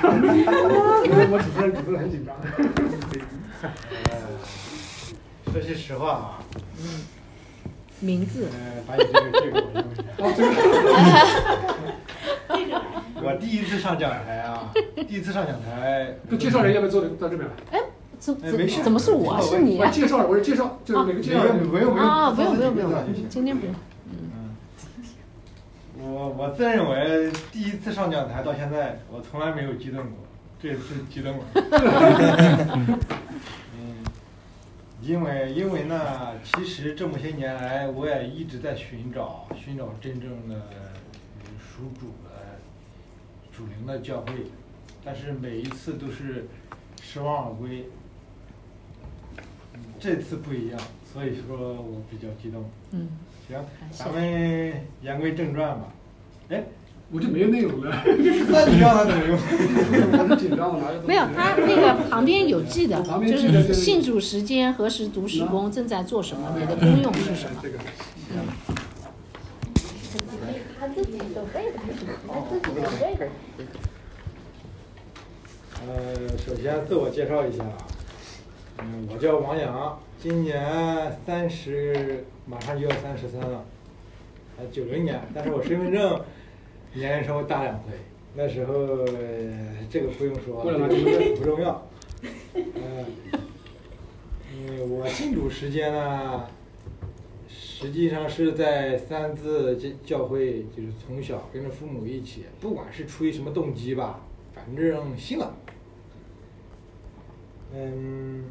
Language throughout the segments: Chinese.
我我主持人主持人很紧张。说句实话啊，名字，呃，把你这个这个我用一下。哦，这个我第一次上讲台啊，第一次上讲台，这介绍人要不要坐到这边来？怎哎没事怎怎么是我？是你我？介绍，我是介绍，就是每个介绍人不用不用啊，不用不用不用，今天不用。嗯，我我自认为第一次上讲台到现在，我从来没有激动过，这次激动了。嗯，因为因为呢，其实这么些年来，我也一直在寻找寻找真正的呃属主的主灵的教会，但是每一次都是失望而归。嗯这次不一样，所以说我比较激动。嗯，行咱们言归正传吧。哎，我就没有内容了，那你让他怎么用？我紧张，我拿着。没有，他那个旁边有记的，就记的就是是信主时间、何时读史工、正在做什么，你的功用是什么？这个，他自己准备的，他自己准备的。呃，首先自我介绍一下，嗯，我叫王阳，今年三十，马上就要三十三了，呃，九零年，但是我身份证年龄稍微大两岁，那时候、呃这个不用说，不重要。呃，嗯，我信主时间呢，实际上是在三字教教会，就是从小跟着父母一起，不管是出于什么动机吧，反正信了。嗯，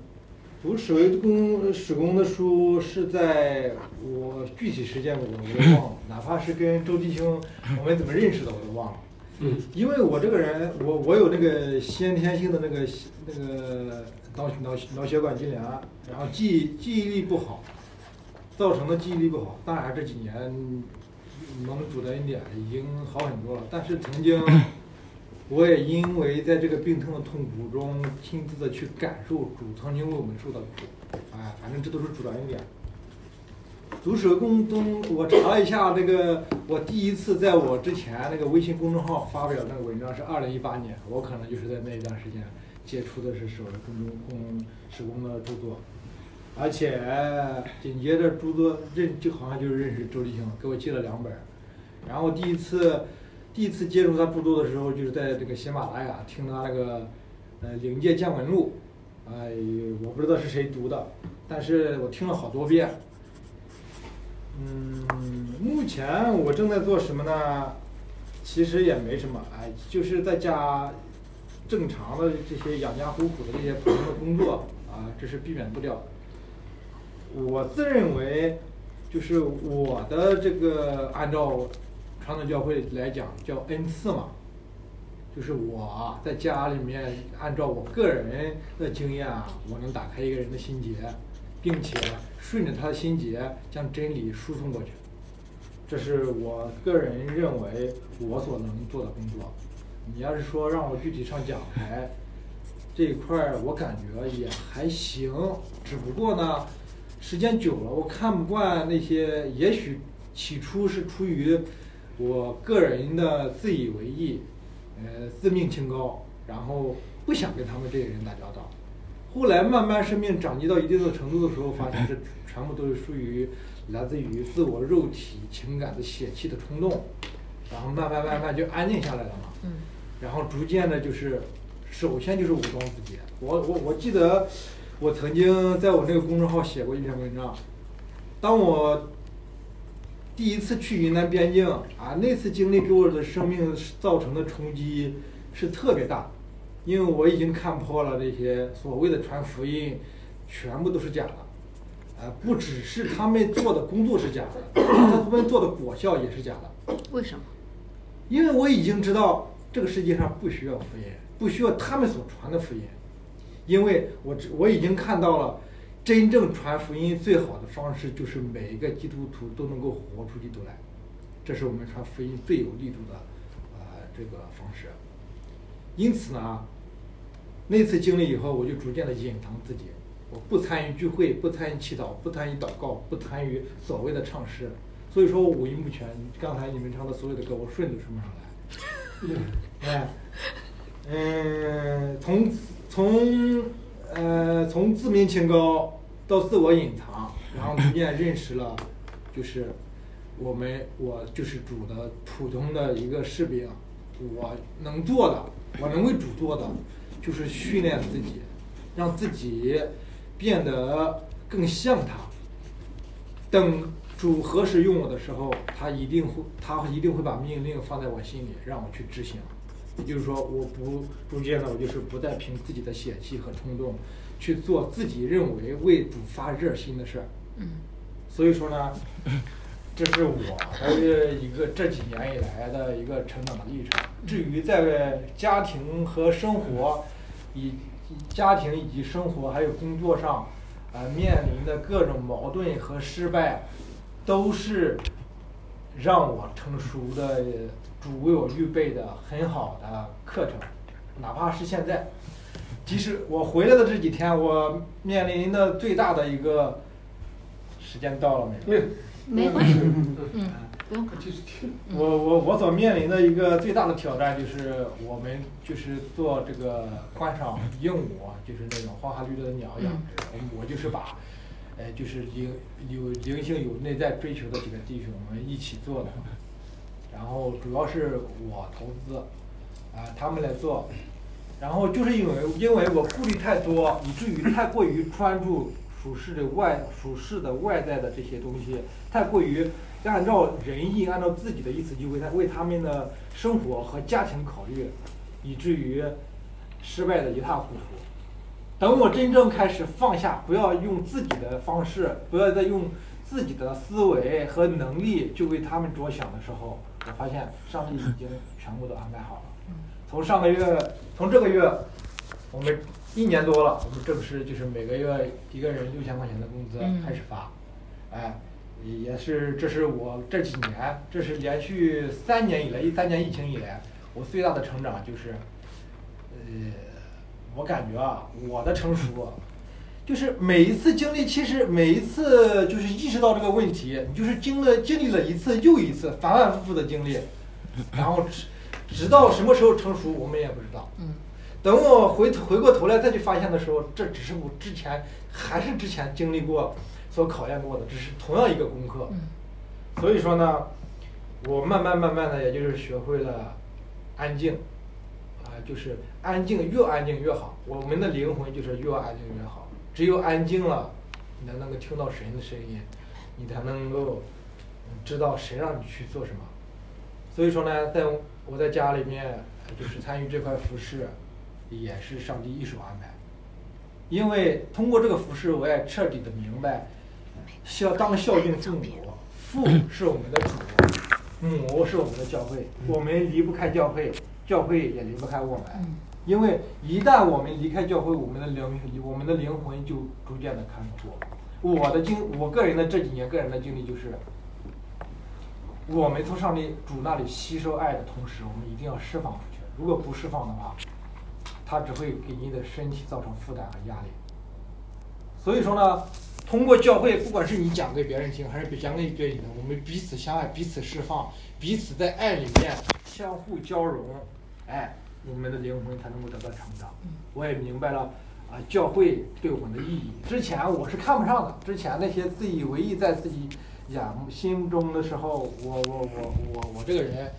读史为公史公的书是在我具体时间我我都忘了，哪怕是跟周弟兄我们怎么认识的我都忘了。嗯，因为我这个人，我我有那个先天性的那个那个脑脑脑血管痉挛，然后记记忆力不好，造成的记忆力不好。当然这几年能主的一点已经好很多了，但是曾经我也因为在这个病痛的痛苦中，亲自的去感受主曾经为我们受的苦，哎，反正这都是主导一点。读史公东，我查了一下，那个我第一次在我之前那个微信公众号发表那个文章是二零一八年，我可能就是在那一段时间接触的是史为公中公史公的著作，而且紧接着著作认就好像就是认识周立兄，给我寄了两本，然后第一次第一次接触他著作的时候，就是在这个喜马拉雅听他那个呃《灵界见闻录》，哎，我不知道是谁读的，但是我听了好多遍。嗯，目前我正在做什么呢？其实也没什么，哎，就是在家正常的这些养家糊口的这些普通的工作啊，这是避免不了。我自认为，就是我的这个按照传统教会来讲叫恩赐嘛，就是我在家里面按照我个人的经验啊，我能打开一个人的心结，并且顺着他的心结将真理输送过去。这是我个人认为我所能做的工作。你要是说让我具体上讲台这一块儿，我感觉也还行，只不过呢，时间久了，我看不惯那些，也许起初是出于我个人的自以为意，呃，自命清高，然后不想跟他们这些人打交道。后来慢慢生命长进到一定的程度的时候，发现这全部都是属于来自于自我肉体情感的血气的冲动，然后慢慢慢慢就安静下来了嘛。嗯。然后逐渐的，就是首先就是武装自己。我我我记得我曾经在我那个公众号写过一篇文章，当我第一次去云南边境啊，那次经历给我的生命造成的冲击是特别大，因为我已经看破了这些所谓的传福音，全部都是假的。啊，不只是他们做的工作是假的，他们做的果效也是假的。为什么？因为我已经知道这个世界上不需要福音，不需要他们所传的福音，因为我知我已经看到了，真正传福音最好的方式就是每一个基督徒都能够活出基督来，这是我们传福音最有力度的，呃，这个方式。因此呢，那次经历以后，我就逐渐的隐藏自己，我不参与聚会，不参与祈祷，不参与祷告，不参与所谓的唱诗。所以说我五音不全，刚才你们唱的所有的歌，我顺都顺不上来。哎，嗯，从从呃从自命清高到自我隐藏，然后逐渐认识了，就是我们我就是主的普通的一个士兵，我能做的，我能为主做的，就是训练自己，让自己变得更像他。等主何时用我的时候，他一定会他一定会把命令放在我心里，让我去执行。也就是说，我不中间呢，我就是不再凭自己的血气和冲动去做自己认为为主发热心的事儿。嗯。所以说呢，这是我的一个这几年以来的一个成长的历程。至于在家庭和生活，以家庭以及生活还有工作上，呃面临的各种矛盾和失败，都是让我成熟的主为我预备的很好的课程。哪怕是现在，即使我回来的这几天，我面临的最大的一个时间到了没有？没关系，嗯，不用。继续听。我我我所面临的一个最大的挑战就是，我们就是做这个观赏鹦鹉啊，就是那种花花绿绿的鸟养殖。我我就是把，呃，就是灵有灵性有内在追求的几个弟兄，我们一起做的。然后主要是我投资，啊、他们来做。然后就是因为因为我顾虑太多，以至于太过于专注属世的外属世的外在的这些东西，太过于按照人意，按照自己的意思去为他为他们的生活和家庭考虑，以至于失败的一塌糊涂。等我真正开始放下，不要用自己的方式，不要再用自己的思维和能力去为他们着想的时候，我发现上帝已经全部都安排好了。从上个月，从这个月，我们一年多了，我们正式就是每个月一个人六千块钱的工资嗯开始发，哎，也是这是我这几年，这是连续三年以来，一三年疫情以来，我最大的成长就是，呃，我感觉啊，我的成熟啊，就是每一次经历，其实每一次就是意识到这个问题，你就是经了经历了一次又一次，反反复复的经历，然后直直到什么时候成熟，我们也不知道。嗯等我回头回过头来再去发现的时候，这只是我之前还是之前经历过、所考验过的，只是同样一个功课。嗯所以说呢，我慢慢慢慢的，也就是学会了安静，啊、就是安静，越安静越好。我们的灵魂就是越安静越好。只有安静了，你才能够听到神的声音，你才能够知道神让你去做什么。所以说呢，在我在家里面就是参与这块服饰，也是上帝一手安排。因为通过这个服饰，我也彻底的明白，孝当孝敬父母，父是我们的主，母是我们的教会，我们离不开教会，教会也离不开我们。因为一旦我们离开教会，我们的灵我们的灵魂就逐渐的看破。我的经，我个人的这几年个人的经历就是，我们从上帝主那里吸收爱的同时，我们一定要释放出去。如果不释放的话，它只会给你的身体造成负担和压力。所以说呢，通过教会，不管是你讲给别人听，还是讲给别人听，我们彼此相爱，彼此释放，彼此在爱里面相互交融，哎，我们的灵魂才能够得到成长。我也明白了啊，教会对我们的意义。之前我是看不上的，之前那些自以为意在自己眼目心中的时候，我我我我我这个人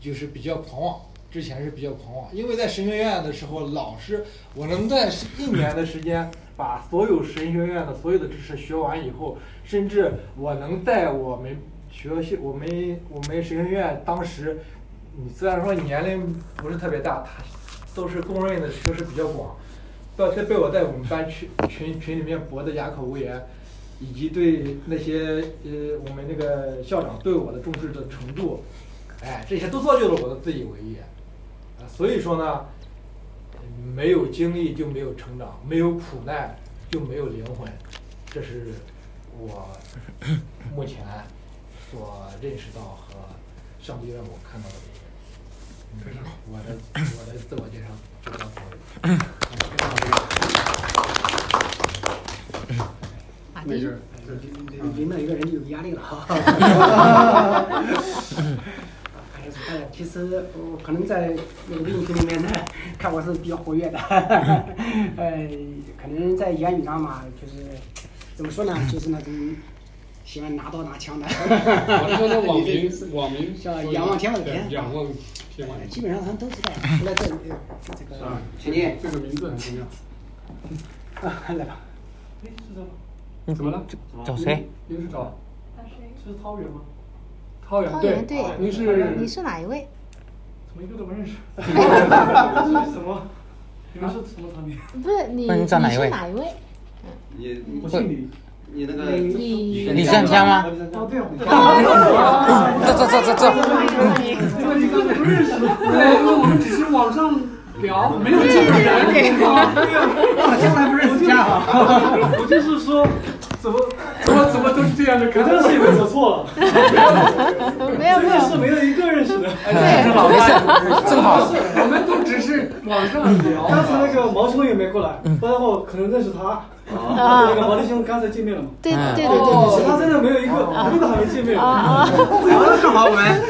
就是比较狂妄。之前是比较狂妄，因为在神学院的时候，老师我能在一年的时间把所有神学院的所有的知识学完以后，甚至我能在我们学校我们我们神学院当时，你虽然说年龄不是特别大，他都是公认的学识比较广，被被我在我们班群群群里面驳得哑口无言，以及对那些呃我们那个校长对我的重视的程度，哎，这些都造就了我的自以为意。啊，所以说呢，没有经历就没有成长，没有苦难就没有灵魂，这是我目前所认识到和上帝让我看到的一个。嗯我的我的自我介绍就到这里。马丁没事儿，领导一个人就有压力了哈。还是大家其实实我可能在那个人群里面呢，看我是比较活跃的，呃，可能在言语上嘛，就是怎么说呢，就是那种喜欢拿刀拿枪的，我是说那网民 网民像仰望天，仰望基本上他们都知道。除了这呃这个啊，请进这个名字很重要。啊，来吧。怎么了？找谁？您是找这是涛源吗？涛源涛源对您是你是哪一位？怎么一个都不认识？是什么？你们是什么产品？不是你，那你找哪一位是哪一位？你我姓李。你那个你李善江吗？哦，对这。这这这这这，因为你刚才不认识，对，因为我们只是网上聊，没有见过人。将来不认识家哈。我就是说，怎么怎么怎么都是这样的我看真是以为走错了。没有没有这件事没有一个认识的。对，没事，正好。我们都只是网上聊。刚才那个毛兄也没过来，不然的话我可能认识他。那个毛弟兄刚才见面了嘛？对对对哦，对其他真的没有一个，一个都还没见面。啊啊！正好我们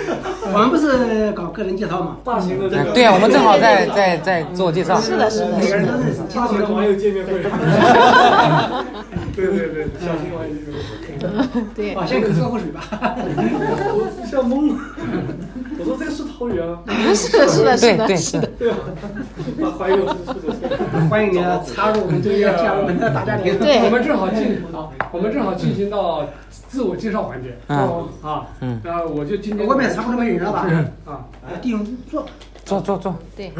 我们不是搞个人介绍嘛，大型的这个。对啊，我们正好在在在自我介绍。是的，是的，每个。人都认识。大型的网友见面会。对对对，小型网友见面会。对啊，先给喝口水吧。我一下懵了，我说这个是桃园啊？是的，是的，是的，对对是的。对啊，我怀疑我是是是。欢迎你的插入我们这个加入我们的大家庭。对我们正好进啊，我们正好进行到自我介绍环节。嗯啊，嗯然后我就今天外面差不多没人了吧？啊，弟兄坐。坐坐坐。对，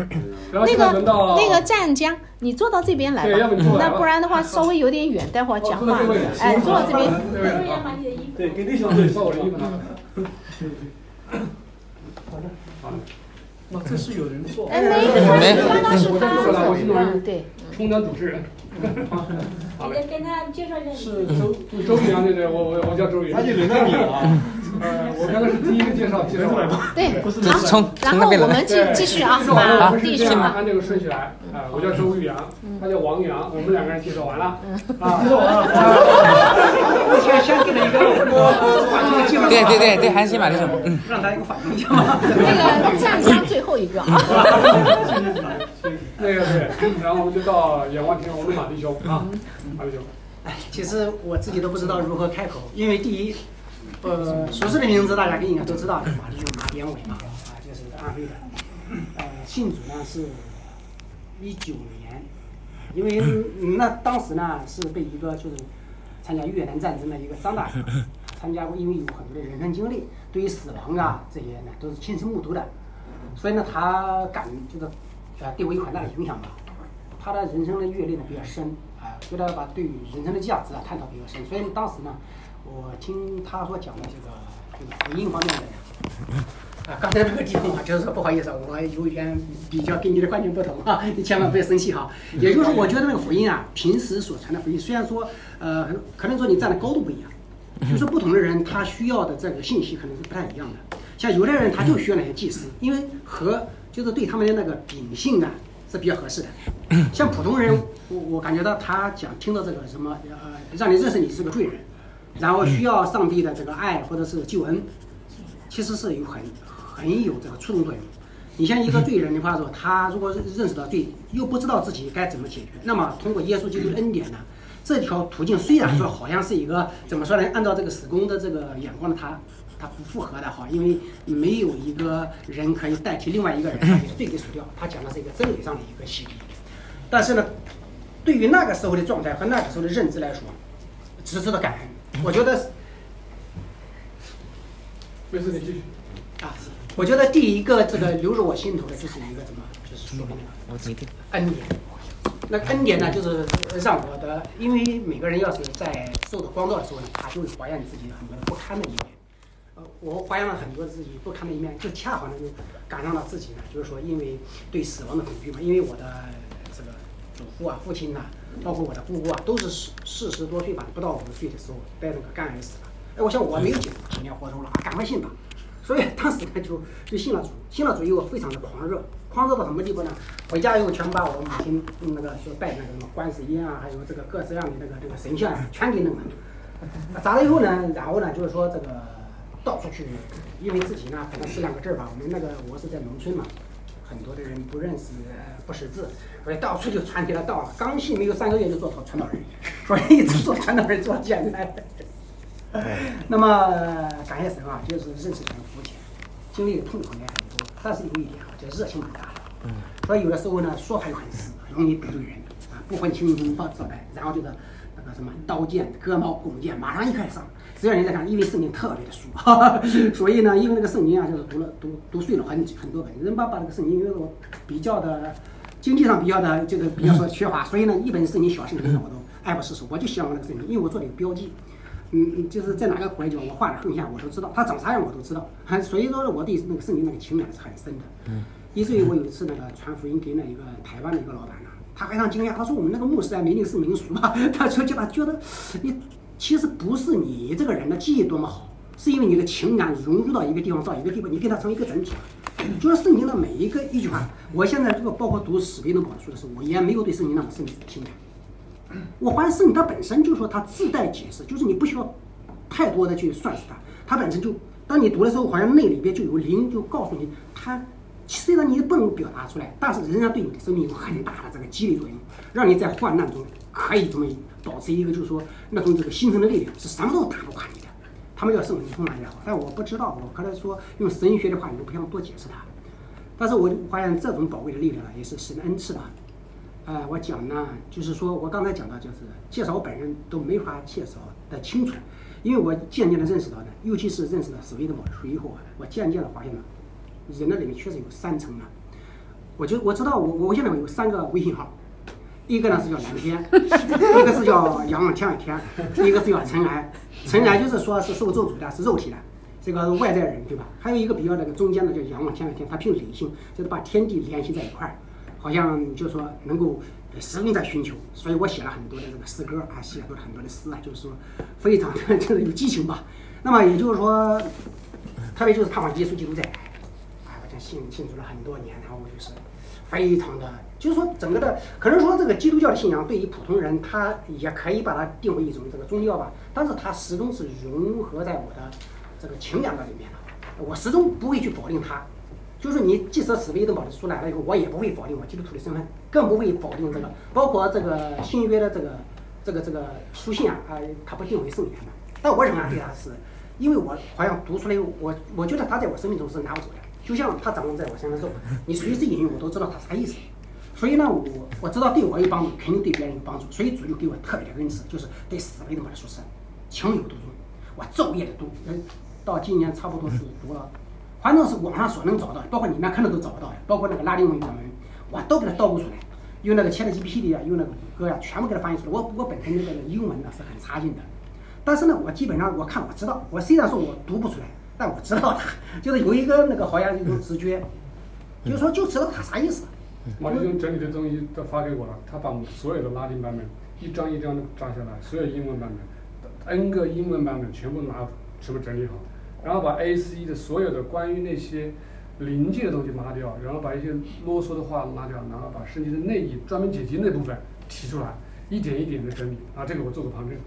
那个那个湛江，你坐到这边来吧那不然的话稍微有点远，待会儿讲话哦坐到这位。哎，坐到这边。对给弟兄对，把我的衣服拿。好的，哇，这是有人坐。哎，没，刚刚是我他再过来，我是那嗯，种对，充当主持人。好嘞，跟他介绍一下。是周周宇阳，对对，我我我叫周宇。那就轮到你了啊。呃，我刚才是第一个介绍，介绍。对，这是从然后从那边来。我们继继续啊，介绍完了，我把们是这样啊，按这个顺序来。啊，我叫周玉阳，他叫王阳，我们两个人介绍完了。啊，介绍完了。先先给他一个话题的介绍。对对对对，韩信嘛，这种。嗯。让他一个反应一下嘛。那个湛江最后一个啊。那个对，然后我们就到仰望天，我们马弟兄啊，马弟兄。哎，其实我自己都不知道如何开口，因为第一，呃，熟悉的名字大家应该都知道，马弟兄马典伟嘛，啊，就是安徽的。呃，信主呢是一九年，因为嗯那当时呢是被一个就是参加越南战争的一个张大哥参加过，因为有很多的人生经历，对于死亡啊这些呢都是亲身目睹的，所以呢他感就是啊对我有很大的影响吧。他的人生的阅历呢比较深，啊，所以他把对于人生的价值啊探讨比较深，所以当时呢，我听他所讲的这个这个福音方面的，啊，刚才那个地方啊，就是说不好意思，我有一点比较跟你的观点不同啊，你千万不要生气哈。也就是说，我觉得那个福音啊，平时所传的福音，虽然说呃，可能说你站的高度不一样，就是说不同的人他需要的这个信息可能是不太一样的。像有的人他就需要那些祭司，因为和就是对他们的那个秉性啊是比较合适的。像普通人，我我感觉到他讲听到这个什么呃，让你认识你是个罪人，然后需要上帝的这个爱或者是救恩，其实是有很很有这个触动作用。你像一个罪人的话说，他如果认识到罪，又不知道自己该怎么解决，那么通过耶稣基督的恩典呢，这条途径虽然说好像是一个怎么说呢？按照这个史工的这个眼光呢，他他不符合的哈，因为没有一个人可以代替另外一个人把你的罪给赎掉。他讲的是一个真理上的一个洗礼，但是呢，对于那个时候的状态和那个时候的认知来说，只值得感恩。我觉得没事，你继续。啊，我觉得第一个这个流入我心头的就是一个什么，就是说明我一定。恩典。那恩典呢，就是让我的，因为每个人要是在受到光照的时候呢，他就会怀念自己很多的不堪的一面。呃，我怀念了很多自己不堪的一面，就恰好呢就赶上了自己呢，就是说因为对死亡的恐惧嘛，因为我的这个祖父啊、父亲呐、包括我的姑姑啊，都是四四十多岁吧，不到五十岁的时候得那个肝癌死了。哎，我想我没有几几年活头了，赶快信吧。所以当时呢就就信了主，信了主以后非常的狂热，狂热到什么地步呢？回家以后全把我母亲那个说拜那个什么观世音啊，还有这个各式各样的那个这个神像啊全给弄了。砸了以后呢，然后呢就是说这个到处去，因为自己呢可能识两个字吧，我们那个我是在农村嘛，很多的人不认识呃不识字，所以到处就传递了道。刚信没有三个月就做传道人，所以一直做传道人做到现在。那么感谢神啊，就是认识神肤浅，经历的痛苦也很多，但是有一点啊，就热情很大嗯。所以有的时候呢，说话又很死，容易得罪人啊，不分青红皂白，然后就是那个什么刀剑、割毛、弓箭，马上一开始上。只要人家看，因为圣经特别的熟，哈 哈所以呢，因为那个圣经啊，就是读了读读碎了很很多本，人把把那个圣经因为我比较的经济上比较的这个比较说缺乏，所以呢，一本圣经小圣经我都爱不释手，我就喜欢那个圣经，因为我做了一个标记。嗯，嗯，就是在哪个国家，我画的横线我都知道，它长啥样我都知道，所以说我对那个圣经那个情感是很深的。嗯，以至于我有一次那个传福音给那一个台湾的一个老板呢，他非常惊讶，他说我们那个牧师啊，明明是民俗嘛，他说叫他觉得你其实不是你这个人的记忆多么好，是因为你的情感融入到一个地方到一个地方，你跟他成一个整体了。就是圣经的每一个一句话，我现在如果包括读史维登堡书的时候，我也没有对圣经那么深的情感。我发现圣经它本身就说它自带解释，就是你不需要太多的去算死它，它本身就，当你读的时候，好像那里边就有灵就告诉你，它虽然你不能表达出来，但是仍然对你的生命有很大的这个激励作用，让你在患难中可以这么保持一个就是说那种这个新生的力量，是什么都打不垮你的。他们叫圣灵充满也好，但我不知道，我刚才说用神学的话，你都不想多解释它。但是我发现这种宝贵的力量呢，也是神的恩赐的。呃，我讲呢，就是说我刚才讲到，就是介绍我本人都没法介绍的清楚，因为我渐渐的认识到呢，尤其是认识了史威登堡的书以后啊，我渐渐的发现呢，人的里面确实有三层啊。我就我知道我我现在有三个微信号，一个呢是叫蓝天，一个是叫仰望天外天，一个是叫尘埃。尘埃就是说是受咒诅的，是肉体的，这个外在人对吧？还有一个比较那个中间的叫仰望天外天，它凭理性，就是把天地联系在一块儿。好像就说能够始终在寻求，所以我写了很多的这个诗歌啊，写了很多的诗啊，就是说非常的 就是有激情吧。那么也就是说，特别就是盼望耶稣基督在，啊，我讲信信主了很多年，然后我就是非常的，就是说整个的，可能说这个基督教的信仰对于普通人，他也可以把它定为一种这个宗教吧，但是它始终是融合在我的这个情感的里面的，我始终不会去否定它。就是你，即使史威登堡的书来了以后，我也不会否定我基督徒的身份，更不会否定这个，包括这个新约的这个这个这个书信啊，啊，它不定为圣言的。但我仍然对它是，因为我好像读出来，我我觉得它在我生命中是拿不走的，就像它掌握在我身上时候，你随时引用我都知道它啥意思。所以呢，我我知道对我有帮助，肯定对别人有帮助。所以主就给我特别的恩赐，就是对史威登堡的书是情有独钟，我昼夜的读，到今年差不多是读了。反正是网上所能找到的，包括你们看的都找不到的，包括那个拉丁文原文，我都给它倒过出来，用那个 ChatGPT 啊，用那个谷歌呀，全部给它翻译出来。我我本身的这个英文呢是很差劲的，但是呢，我基本上我看我知道，我虽然说我读不出来，但我知道它，就是有一个那个好像一种直觉，就是说就知道它啥意思。马弟兄整理的东西都发给我了，他把所有的拉丁版本一张一张的抓下来，所有英文版本，N 个英文版本全部拿全部整理好。然后把 A 四一的所有的关于那些临界的东西拿掉，然后把一些啰嗦的话拿掉，然后把圣经的内意专门解经那部分提出来，一点一点的整理。啊，这个我做个旁证。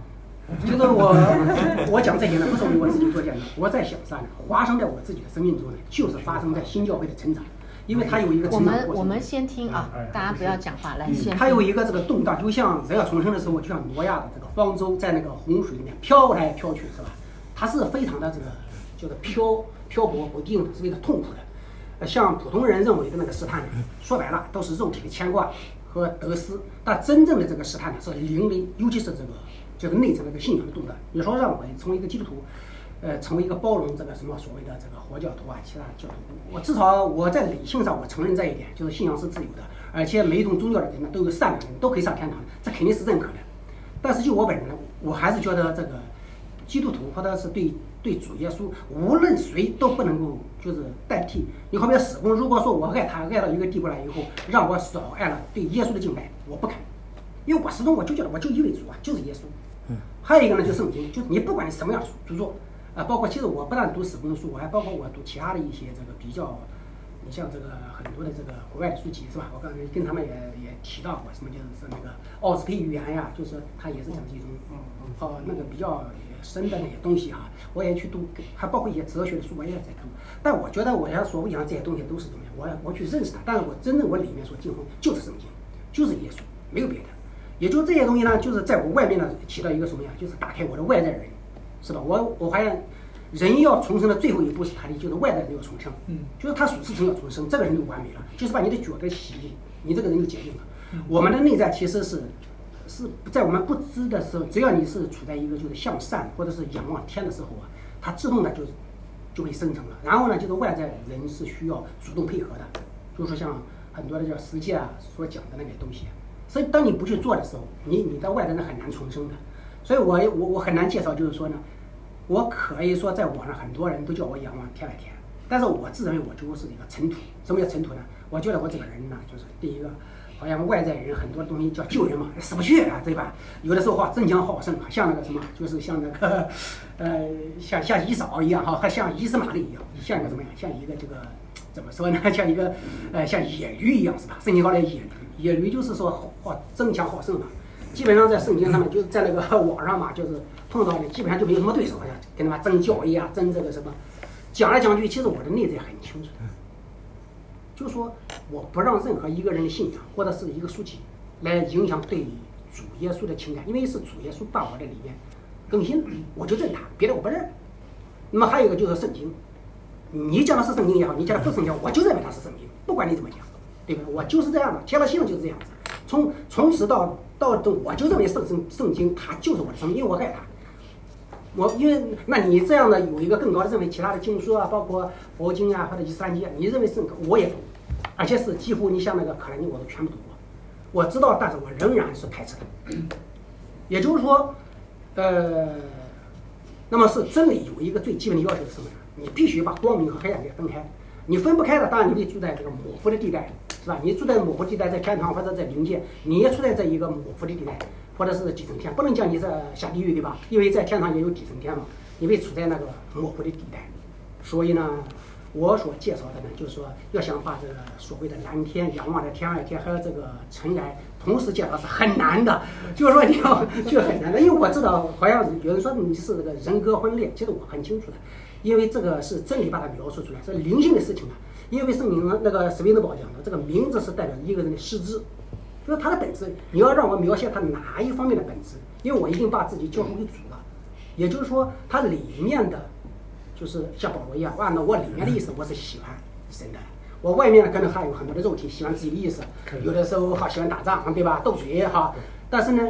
就是我 我讲这些呢，不是为我自己做见证，我在想啥呢？发生在我自己的生命中呢，就是发生在新教会的成长，因为它有一个我们我们先听啊，大家不要讲话，来先。它有一个这个动荡，就像人要重生的时候，就像挪亚的这个方舟在那个洪水里面飘来飘去，是吧？它是非常的这个。就是漂漂泊不定，是非常痛苦的。呃，像普通人认为的那个试探，说白了都是肉体的牵挂和得失。但真正的这个试探呢，是灵灵，尤其是这个就是内层那个信仰的动荡。你说让我成为一个基督徒，呃，成为一个包容这个什么所谓的这个佛教徒啊，其他教徒，我至少我在理性上我承认这一点，就是信仰是自由的，而且每一种宗教的人呢都有善良，都可以上天堂，这肯定是认可的。但是就我本人呢，我还是觉得这个基督徒或者是对。对主耶稣，无论谁都不能够就是代替。你好比死工，如果说我爱他爱到一个地步了以后，让我少爱了对耶稣的敬拜，我不肯，因为我始终我就觉得我就一位主啊，就是耶稣。嗯。还有一个呢，就圣经，就你不管什么样的著作，啊，包括其实我不但读史工的书，我还包括我读其他的一些这个比较，你像这个很多的这个国外的书籍是吧？我刚才跟他们也也提到过，什么就是说那个奥斯培语言呀，就是它也是讲这种，嗯嗯，好那个比较。深的那些东西哈，我也去读，还包括一些哲学的书我也在读。但我觉得我要说我讲这些东西都是怎么样，我我去认识它，但是我真正我里面所敬奉就是圣经，就是耶稣，没有别的。也就这些东西呢，就是在我外面呢起到一个什么呀？就是打开我的外在人，是吧？我我发现人要重生的最后一步是他的就是外在人要重生，嗯，就是他属世成要重生，这个人就完美了，就是把你的脚给洗，你这个人就洁净了。我们的内在其实是是在我们不知的时候，只要你是处在一个就是向善或者是仰望天的时候啊，它自动的就就会生成了。然后呢，就是外在人是需要主动配合的，就是说像很多的叫实践啊所讲的那些东西。所以当你不去做的时候，你你的外在人很难重生的。所以我我我很难介绍，就是说呢，我可以说在网上很多人都叫我仰望天外天，但是我自认为我就是一个尘土。什么叫尘土呢？我觉得我这个人呢，就是第一个，好像外在人很多东西叫救人嘛，死不去啊，对吧？有的时候话争强好胜啊，像那个什么，就是像那个，呃，像像以扫一样哈，还像以斯玛利一样，像一个怎么样？像一个这个怎么说呢？像一个呃，像野驴一样是吧？圣经号的野驴，野驴就是说好争强好胜嘛。基本上在圣经上面，就是在那个 网上嘛，就是碰到的基本上就没有什么对手，好像跟他妈争教义啊，争这个什么，讲来讲去，其实我的内在很清楚的。就说我不让任何一个人的信仰或者是一个书籍来影响对主耶稣的情感，因为是主耶稣把我的里面更新，我就认他，别的我不认。那么还有一个就是圣经，你讲的是圣经也好，你讲的不是圣经，我就认为它是圣经，不管你怎么讲，对吧？我就是这样的，贴了心了就是这样子。从从始到到终，我就认为圣圣圣经它就是我的生命，因为我爱它。我因为那你这样的有一个更高的认为，其他的经书啊，包括佛经啊或者伊斯兰经，你认为是我也读，而且是几乎你像那个可兰经我都全部读过，我知道，但是我仍然是排斥的。也就是说，呃，那么是真理有一个最基本的要求是什么呢？你必须把光明和黑暗给分开。你分不开的，当然你得住在这个模糊的地带，是吧？你住在模糊地带，在天堂或者在灵界，你也处在这一个模糊的地带。或者是几层天，不能叫你这下地狱，对吧？因为在天堂也有几层天嘛，因为处在那个模糊的地带，所以呢，我所介绍的呢，就是说要想把这个所谓的蓝天、仰望的天外天还有这个尘埃同时介绍是很难的，就是说你要就很难的，因为我知道好像有人说你是这个人格分裂，其实我很清楚的，因为这个是真理把它描述出来，是灵性的事情啊。因为是你们那个史宾德堡讲的，这个名字是代表一个人的师资。就是他的本质，你要让我描写他哪一方面的本质？因为我已经把自己交付给主了，也就是说，它里面的，就是像保罗一样，按照我里面的意思，我是喜欢神的。我外面呢，可能还有很多的肉体，喜欢自己的意思，有的时候好喜欢打仗，对吧？斗嘴哈。但是呢，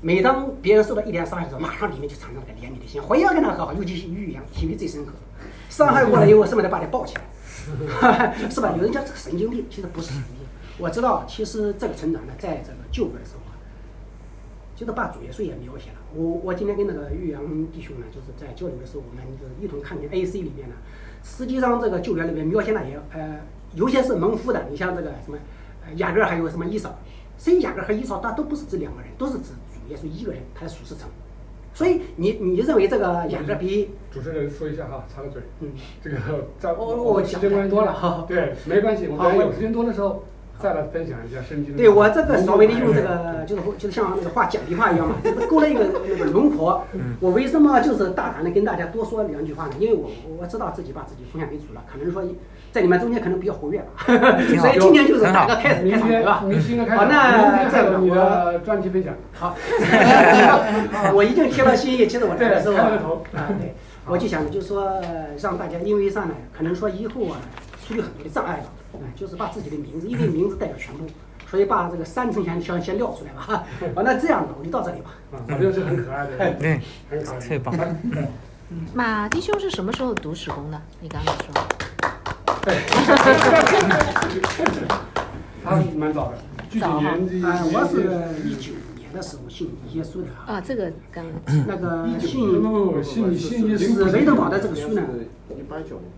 每当别人受到一点伤害的时候，马上里面就产生了个怜悯的心，回要跟他和好，尤其是语言体会最深刻。伤害过了以后，是不是得把他抱起来？是吧？有人讲这个神经病，其实不是神经病。我知道，其实这个成长呢，在这个救赎的时候啊，就是把主耶稣也描写了。我我今天跟那个玉阳弟兄呢，就是在交流的时候，我们就是一同看见 A C 里面呢，实际上这个救援里面描写那些呃，有些是蒙夫的，你像这个什么雅各还有什么伊扫，所以雅各和伊扫，他都不是指两个人，都是指主耶稣一个人，他的属世成。所以你你认为这个雅各比主持人说一下哈，插个嘴，嗯，这个在我我讲太多了哈，对，没关系，我好们有时间多的时候。再来分享一下圣经。对我这个稍微的用这个，就是就是像那个画简笔画一样嘛，勾勒一个那个轮廓。我为什么就是大胆的跟大家多说两句话呢？因为我我知道自己把自己奉献给主了，可能说在你们中间可能比较活跃吧，所以今天就是打个开始开场对吧？好，那这个你的专题分享。好，我一定贴了心意，其实我来的时候啊，对，我就想就是说让大家因为啥呢？可能说以后啊，出去很多的障碍吧。就是把自己的名字，因为名字代表全部，所以把这个三层先先先撂出来吧。好，那这样吧，我就到这里吧。啊，很可爱的，对，很可爱，太棒。马弟兄是什么时候读史工的？你刚才说。他蛮早的，具体年纪。啊，我是一九年的时候信耶稣的啊。这个刚。那个信信信耶稣。是维德堡的这个书呢？一八九年。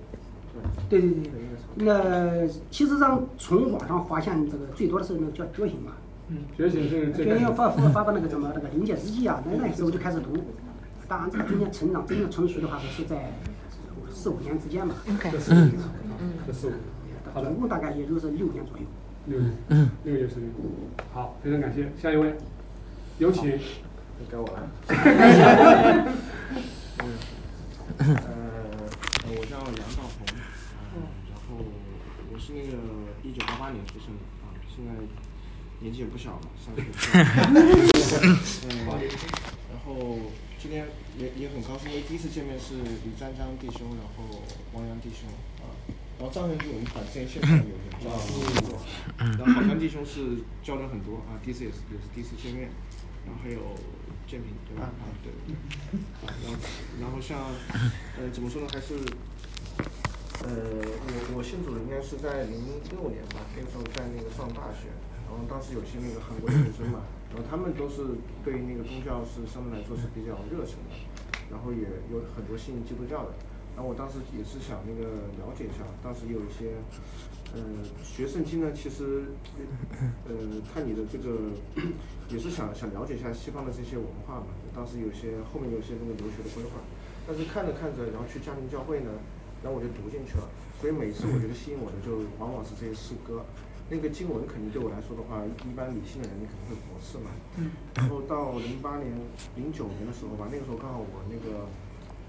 对对对。那个其实上从网上发现这个最多的是那个叫觉醒嘛。嗯，觉醒是。觉醒发发发布那个什么那个灵界日记啊，那那时候就开始读。当然，这个中间成长真正成熟的话，是在四五年之间吧。嗯。嗯。总共大概也就是六年左右。六年。嗯。六年十间。好，非常感谢。下一位，有请。该我了。嗯。呃，我叫杨浩。是那个一九八八年出生的啊，现在年纪也不小了，上学。嗯，然后今天也也很高兴，因为第一次见面是李占江弟兄，然后王阳弟兄啊，然后张仁是我们反之前线上有人交流过，然后好像弟兄是交流很多啊，第一次也是也是第一次见面，然后还有建平对吧？啊对对对，啊然后然后像呃怎么说呢，还是。呃，我我信主的应该是在零六年吧，那个时候在那个上大学，然后当时有些那个韩国学生嘛，然后他们都是对那个宗教是相对来说是比较热忱的，然后也有很多信基督教的，然后我当时也是想那个了解一下，当时有一些，呃，学圣经呢，其实，呃，看你的这个，也是想想了解一下西方的这些文化嘛，当时有些后面有些那个留学的规划，但是看着看着，然后去家庭教会呢。然后我就读进去了，所以每次我觉得吸引我的就往往是这些诗歌，那个经文肯定对我来说的话，一般理性的人你肯定会驳斥嘛。然后到零八年、零九年的时候吧，那个时候刚好我那个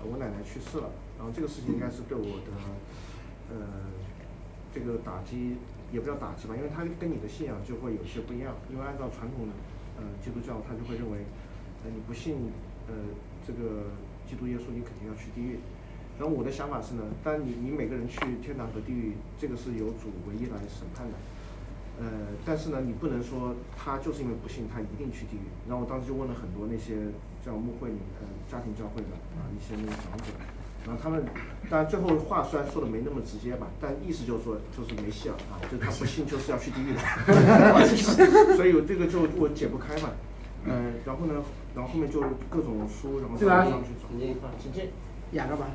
我奶奶去世了，然后这个事情应该是对我的呃这个打击也不叫打击吧，因为它跟你的信仰就会有些不一样，因为按照传统的呃基督教，他就会认为呃你不信呃这个基督耶稣，你肯定要去地狱。然后我的想法是呢，当然你你每个人去天堂和地狱，这个是由主唯一来审判的，呃，但是呢，你不能说他就是因为不信，他一定去地狱。然后我当时就问了很多那些叫牧会里呃家庭教会的啊一些那个长者，然后他们当然最后话虽然说的没那么直接吧，但意思就是说就是没戏了啊，就他不信就是要去地狱的，所以这个就我解不开嘛，嗯，然后呢，然后后面就各种书，然后上去找，啊，请进，雅各吧。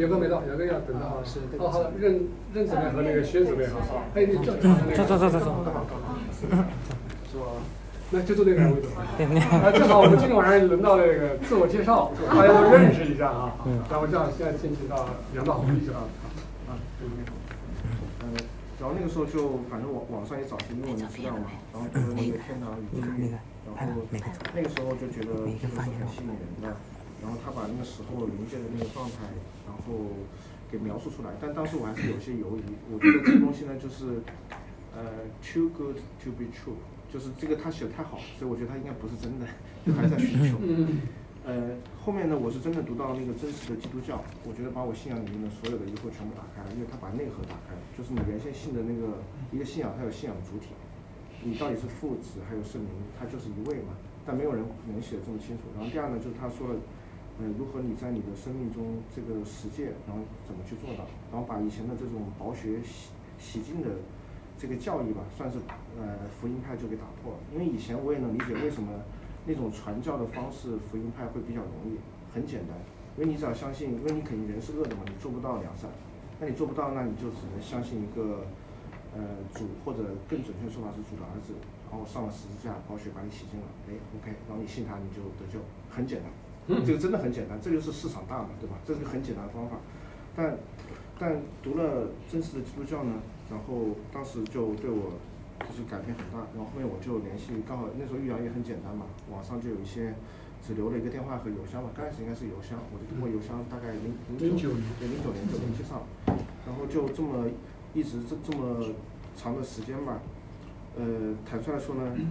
有个没到，有个要等到。是。哦，好的，任任子辈和那个薛子辈哈。哎，你这。走走走走走。是吧？那就坐那两位。啊，正好我们今天晚上轮到那个自我介绍，大家都认识一下啊。嗯。然后这样，现在进行到梁大红医生啊。啊，对对。嗯，然后那个时候就反正网网上也找些英文的资料嘛，然后就是那个天堂与地狱，然后那个时候就觉得这个是很吸引人的。然后他把那个时候临界的那个状态，然后给描述出来。但当时我还是有些犹疑，我觉得这个东西呢，就是呃，too good to be true，就是这个他写的太好，所以我觉得他应该不是真的，就还在寻求。呃，后面呢，我是真的读到那个真实的基督教，我觉得把我信仰里面的所有的疑惑全部打开了，因为他把内核打开了，就是你原先信的那个一个信仰，它有信仰主体，你到底是父子还有圣灵，它就是一位嘛，但没有人能写的这么清楚。然后第二呢，就是他说了。呃，如何你在你的生命中这个实践，然后怎么去做到，然后把以前的这种饱学洗洗净的这个教义吧，算是呃福音派就给打破了。因为以前我也能理解为什么那种传教的方式，福音派会比较容易，很简单，因为你只要相信，因为你肯定人是恶的嘛，你做不到良善，那你做不到，那你就只能相信一个呃主，或者更准确的说法是主的儿子，然后上了十字架，宝血把你洗净了，哎，OK，然后你信他，你就得救，很简单。这个真的很简单，这就是市场大嘛，对吧？这是个很简单的方法，但但读了真实的基督教呢，然后当时就对我就是改变很大，然后后面我就联系，刚好那时候育阳也很简单嘛，网上就有一些只留了一个电话和邮箱嘛，刚开始应该是邮箱，我就通过邮箱大概零零九年对零九年就联系上，然后就这么一直这这么长的时间吧，呃，坦率来说呢。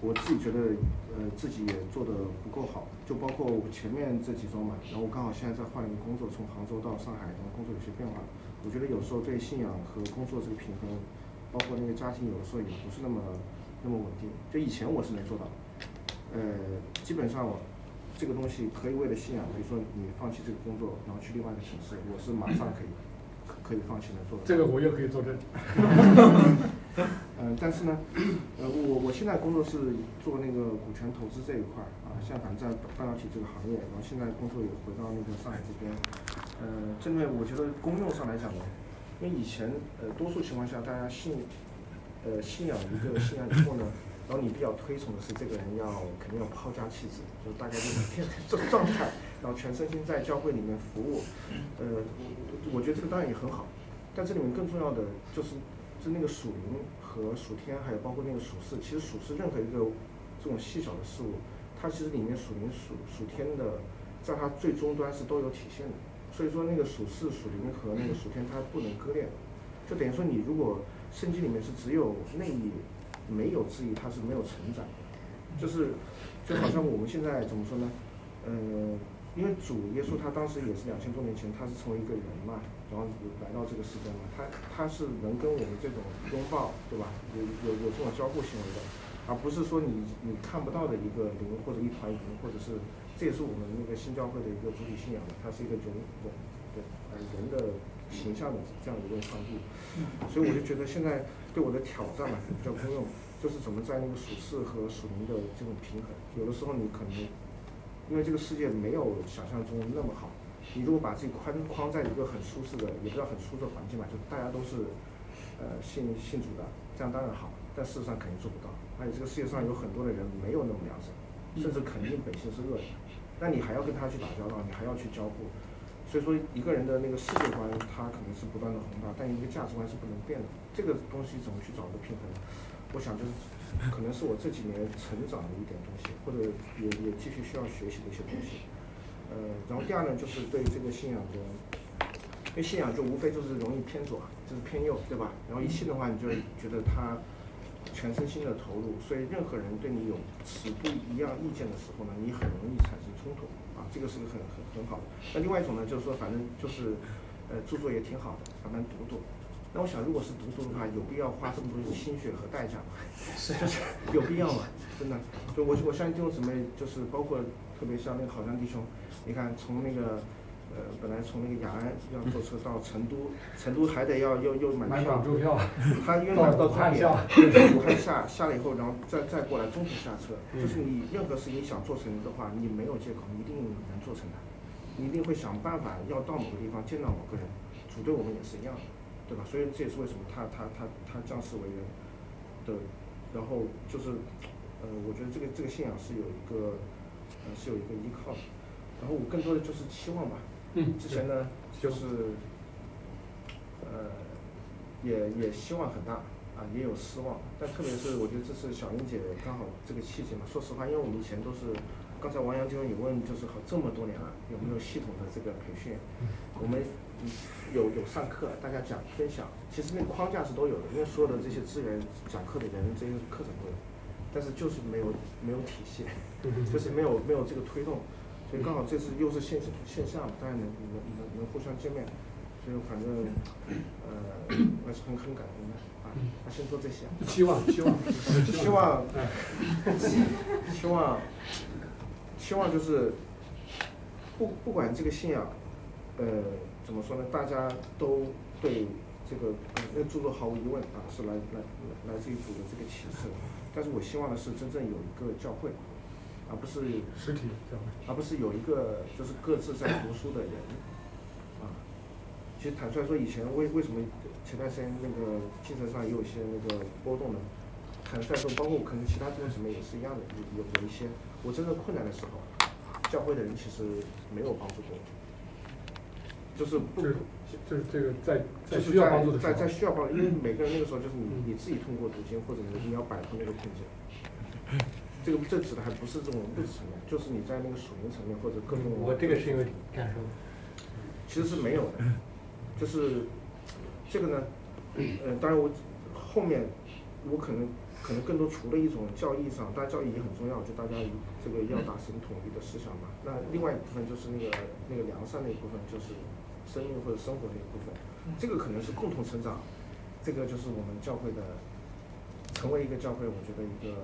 我自己觉得，呃，自己也做的不够好，就包括我前面这几周嘛，然后我刚好现在在换一个工作，从杭州到上海，然后工作有些变化。我觉得有时候对信仰和工作这个平衡，包括那个家庭，有的时候也不是那么那么稳定。就以前我是能做到，呃，基本上我这个东西可以为了信仰，比如说你放弃这个工作，然后去另外一个城市，我是马上可以可以放心的做的。这个我又可以作证。嗯，但是呢，呃，我我现在工作是做那个股权投资这一块儿啊，现在反正在半导体这个行业，然后现在工作也回到那个上海这边，呃，针对我觉得功用上来讲呢，因为以前呃多数情况下大家信，呃信仰一个信仰以后呢，然后你比较推崇的是这个人要肯定要抛家弃子，就大概就是这个状态，然后全身心在教会里面服务，呃，我觉得这个当然也很好，但这里面更重要的就是。是那个属灵和属天，还有包括那个属世。其实属世任何一个这种细小的事物，它其实里面属灵、属属天的，在它最终端是都有体现的。所以说，那个属世、属灵和那个属天，它不能割裂。就等于说你如果圣经里面是只有内意，没有质疑，它是没有成长的，就是就好像我们现在怎么说呢？嗯，因为主耶稣他当时也是两千多年前，他是成为一个人嘛，然后来到这个世间嘛，他他是能跟我们这种拥抱，对吧？有有有这种交互行为的，而不是说你你看不到的一个灵或者一团云，或者是这也是我们那个新教会的一个主体信仰嘛，它是一个人人对呃人的形象的这样一个上帝，所以我就觉得现在对我的挑战嘛比较通用，就是怎么在那个属世和属灵的这种平衡，有的时候你可能。因为这个世界没有想象中那么好，你如果把自己框框在一个很舒适的，也不知道很舒适的环境吧，就大家都是，呃，信信主的，这样当然好，但事实上肯定做不到。而且这个世界上有很多的人没有那么良善，甚至肯定本性是恶的，那你还要跟他去打交道，你还要去交互，所以说一个人的那个世界观，他可能是不断的宏大，但一个价值观是不能变的。这个东西怎么去找一个平衡？我想就是。可能是我这几年成长的一点东西，或者也也继续需要学习的一些东西。呃，然后第二呢，就是对这个信仰的，因为信仰就无非就是容易偏左，就是偏右，对吧？然后一信的话，你就觉得他全身心的投入，所以任何人对你有持不一样意见的时候呢，你很容易产生冲突啊，这个是个很很很好的。那另外一种呢，就是说反正就是呃著作也挺好的，慢慢读读。那我想，如果是读书的话，有必要花这么多心血和代价吗？是，就是有必要吗？真的，就我我相信弟兄姊妹，就是包括特别像那个好像弟兄，你看从那个呃本来从那个雅安要坐车到成都，成都还得要要又买票，他因为买不到终点，武汉下下了以后，然后再再过来中途下车，就是你任何事情想做成的话，你没有借口，你一定能做成的，你一定会想办法要到某个地方见到某个人，组队我们也是一样的。对吧？所以这也是为什么他他他他降世为人的，然后就是，呃，我觉得这个这个信仰是有一个，呃，是有一个依靠的。然后我更多的就是期望吧。嗯。之前呢，就是，呃，也也希望很大，啊，也有失望。但特别是我觉得这是小英姐刚好这个契机嘛。说实话，因为我们以前都是，刚才王阳就也问，就是好这么多年了，有没有系统的这个培训？我们。有有上课，大家讲分享，其实那个框架是都有的，因为所有的这些资源、讲课的人、这些课程都有，但是就是没有没有体系，就是没有没有这个推动，所以刚好这次又是线线下，大家能能能能互相见面，所以反正呃还是很很感恩的啊。那先说这些，希望希望希望希望希望就是不不管这个信仰，呃。怎么说呢？大家都对这个那著作毫无疑问啊，是来来来自于主的这个启示。但是我希望的是真正有一个教会，而不是实体教会，而不是有一个就是各自在读书的人啊。其实坦率说，以前为为什么前段时间那个精神上也有一些那个波动呢？坦率说，包括可能其他弟兄姊妹也是一样的，有有有一些我真正困难的时候，教会的人其实没有帮助过我。就是不，就是这个在在需要帮助的在在需要帮助，因为每个人那个时候就是你你自己通过读经或者你你要摆脱那个困境，这个这指的还不是这种物质层面，就是你在那个属灵层面或者各种。我这个是因为感受，其实是没有的，就是这个呢，呃，当然我后面我可能可能更多除了一种教义上，当然教义也很重要，就大家这个要达成统一的思想嘛。那另外一部分就是那个那个良善那一部分，就是。生命或者生活的一部分，这个可能是共同成长，这个就是我们教会的成为一个教会，我觉得一个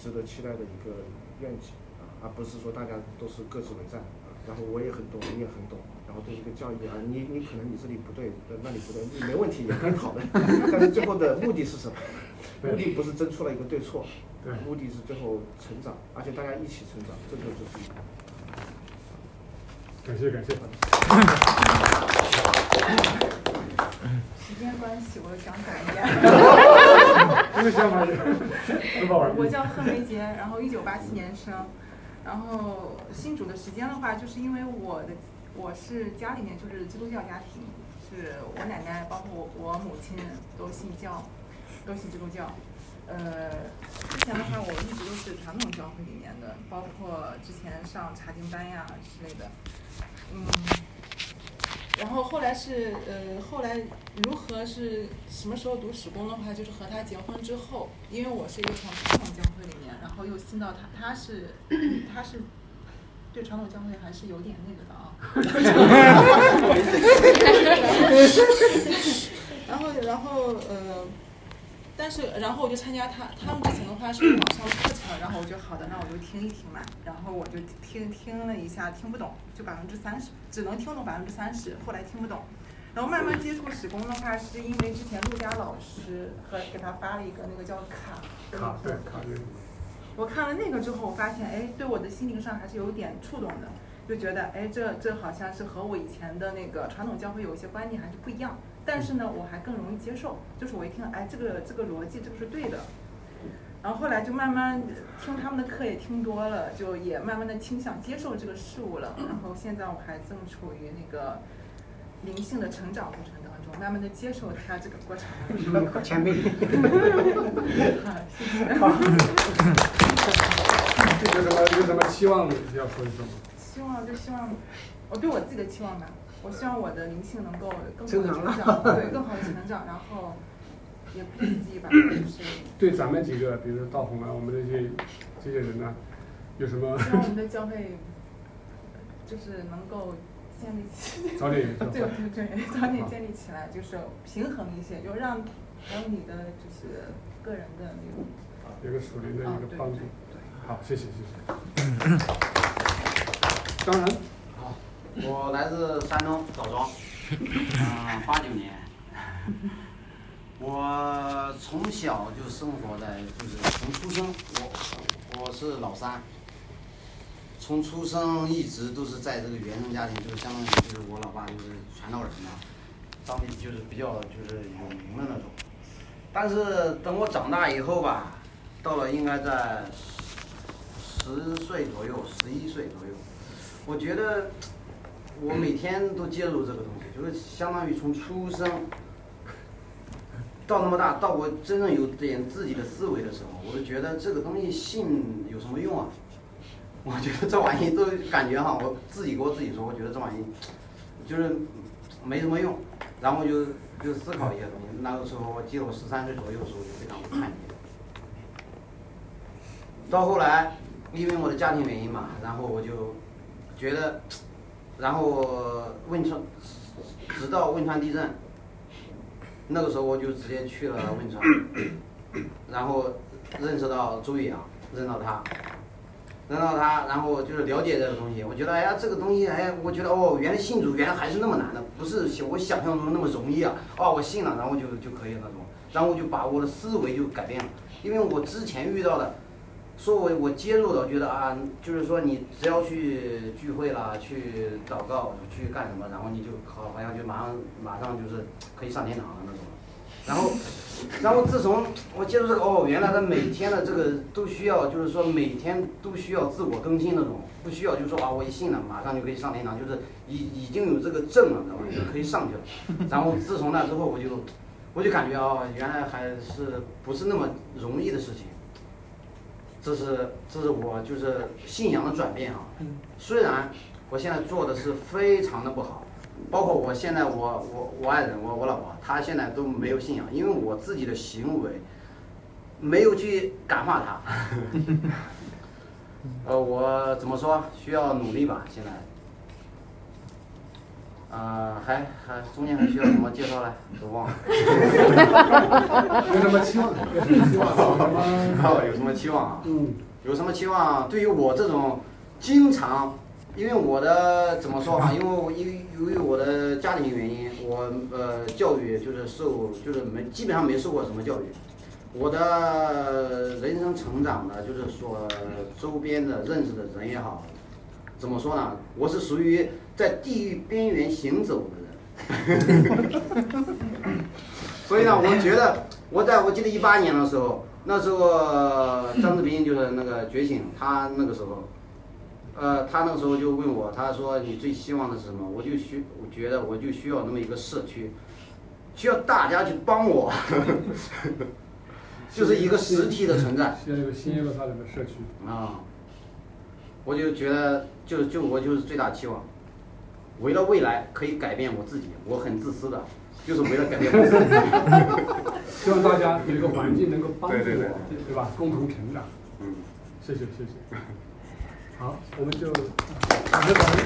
值得期待的一个愿景啊，而不是说大家都是各自为战啊。然后我也很懂，你也很懂，然后对这个教育啊，你你可能你这里不对，那里不对，你没问题也可以讨论，但是最后的目的是什么？目的不是争出了一个对错，目的是最后成长，而且大家一起成长，这个就是。感谢感谢。时间关系，我讲短一点。我叫贺梅杰，然后一九八七年生，然后信主的时间的话，就是因为我的我是家里面就是基督教家庭，是我奶奶包括我我母亲都信教，都信基督教。呃，之前的话我一直都是传统教会里面的，包括之前上查经班呀之类的。嗯，然后后来是呃，后来如何是什么时候读史工的话，就是和他结婚之后，因为我是一个从传统教会里面，然后又信到他，他是 他是对传统教会还是有点那个的啊。然后然后呃。但是，然后我就参加他他们之前的话是网上课程，然后我就好的，那我就听一听嘛。然后我就听听了一下，听不懂，就百分之三十，只能听懂百分之三十，后来听不懂。然后慢慢接触史工的话，是因为之前陆佳老师和给他发了一个那个叫卡卡对卡。我看了那个之后，我发现哎，对我的心灵上还是有点触动的，就觉得哎，这这好像是和我以前的那个传统教会有一些观念还是不一样。但是呢，我还更容易接受，就是我一听，哎，这个这个逻辑，这个是对的。然后后来就慢慢听他们的课也听多了，就也慢慢的倾向接受这个事物了。然后现在我还正处于那个灵性的成长过程当中，慢慢的接受他这个过程。前辈。好，谢谢。有什么有什么期望要说一说吗？希望就希望，我对我自己的期望吧。我希望我的灵性能够更好的成长，对，更好的成长，然后也不自己吧，就是 对咱们几个，比如说道红啊，我们这些这些人呢，有什么？希望我们的教会就是能够建立起，早点 对对对，早点建立起来，就是平衡一些，就让让你的就是个人的那种有个属灵的一个帮助。好，谢谢谢谢。当然。我来自山东枣庄，嗯，八九年。我从小就生活在，就是从出生，我我是老三，从出生一直都是在这个原生家庭，就是相当于就是我老爸就是传道人嘛，当地就是比较就是有名的那种。但是等我长大以后吧，到了应该在十岁左右，十一岁左右，我觉得。我每天都接触这个东西，就是相当于从出生到那么大，到我真正有点自己的思维的时候，我就觉得这个东西信有什么用啊？我觉得这玩意都感觉哈，我自己给我自己说，我觉得这玩意就是没什么用。然后就就思考一些东西。那个时候我记得我十三岁左右的时候就非常叛逆。到后来，因为我的家庭原因嘛，然后我就觉得。然后汶川，直到汶川地震，那个时候我就直接去了汶川，然后认识到周宇阳，认到他，认到他，然后就是了解这个东西。我觉得，哎呀，这个东西，哎，我觉得哦，原来信主原来还是那么难的，不是我想象中那么容易啊！哦，我信了，然后就就可以那种，然后我就把我的思维就改变了，因为我之前遇到的。说我我接入的，我觉得啊，就是说你只要去聚会啦，去祷告，去干什么，然后你就好好像就马上马上就是可以上天堂了那种。然后，然后自从我接触这个哦，原来他每天的这个都需要，就是说每天都需要自我更新那种，不需要就是说啊，我一信了马上就可以上天堂，就是已已经有这个证了，知道吗？就可以上去了。然后自从那之后，我就我就感觉啊，原来还是不是那么容易的事情。这是这是我就是信仰的转变啊，虽然我现在做的是非常的不好，包括我现在我我我爱人我我老婆她现在都没有信仰，因为我自己的行为没有去感化她，呃我怎么说需要努力吧现在。啊，还还中间还需要什么介绍嘞？都忘了。有什么期望？有什么期望？有什么期望啊？嗯。有什么期望？对于我这种经常，因为我的怎么说啊？因为我因为由于我的家庭原因，我呃教育就是受就是没基本上没受过什么教育。我的人生成长呢，就是说周边的认识的人也好，怎么说呢？我是属于。在地狱边缘行走的人，所以呢，我觉得我在我记得一八年的时候，那时候张志斌就是那个觉醒，他那个时候，呃，他那个时候就问我，他说你最希望的是什么？我就需我觉得我就需要那么一个社区，需要大家去帮我，就是一个实体的存在。需要一个新一个他的社区。啊，我就觉得就就我就是最大期望。为了未来可以改变我自己，我很自私的，就是为了改变我自己。希望大家有一个环境能够帮助我，对对对吧？共同成长。嗯，谢谢谢谢。好，我们就感谢宝贝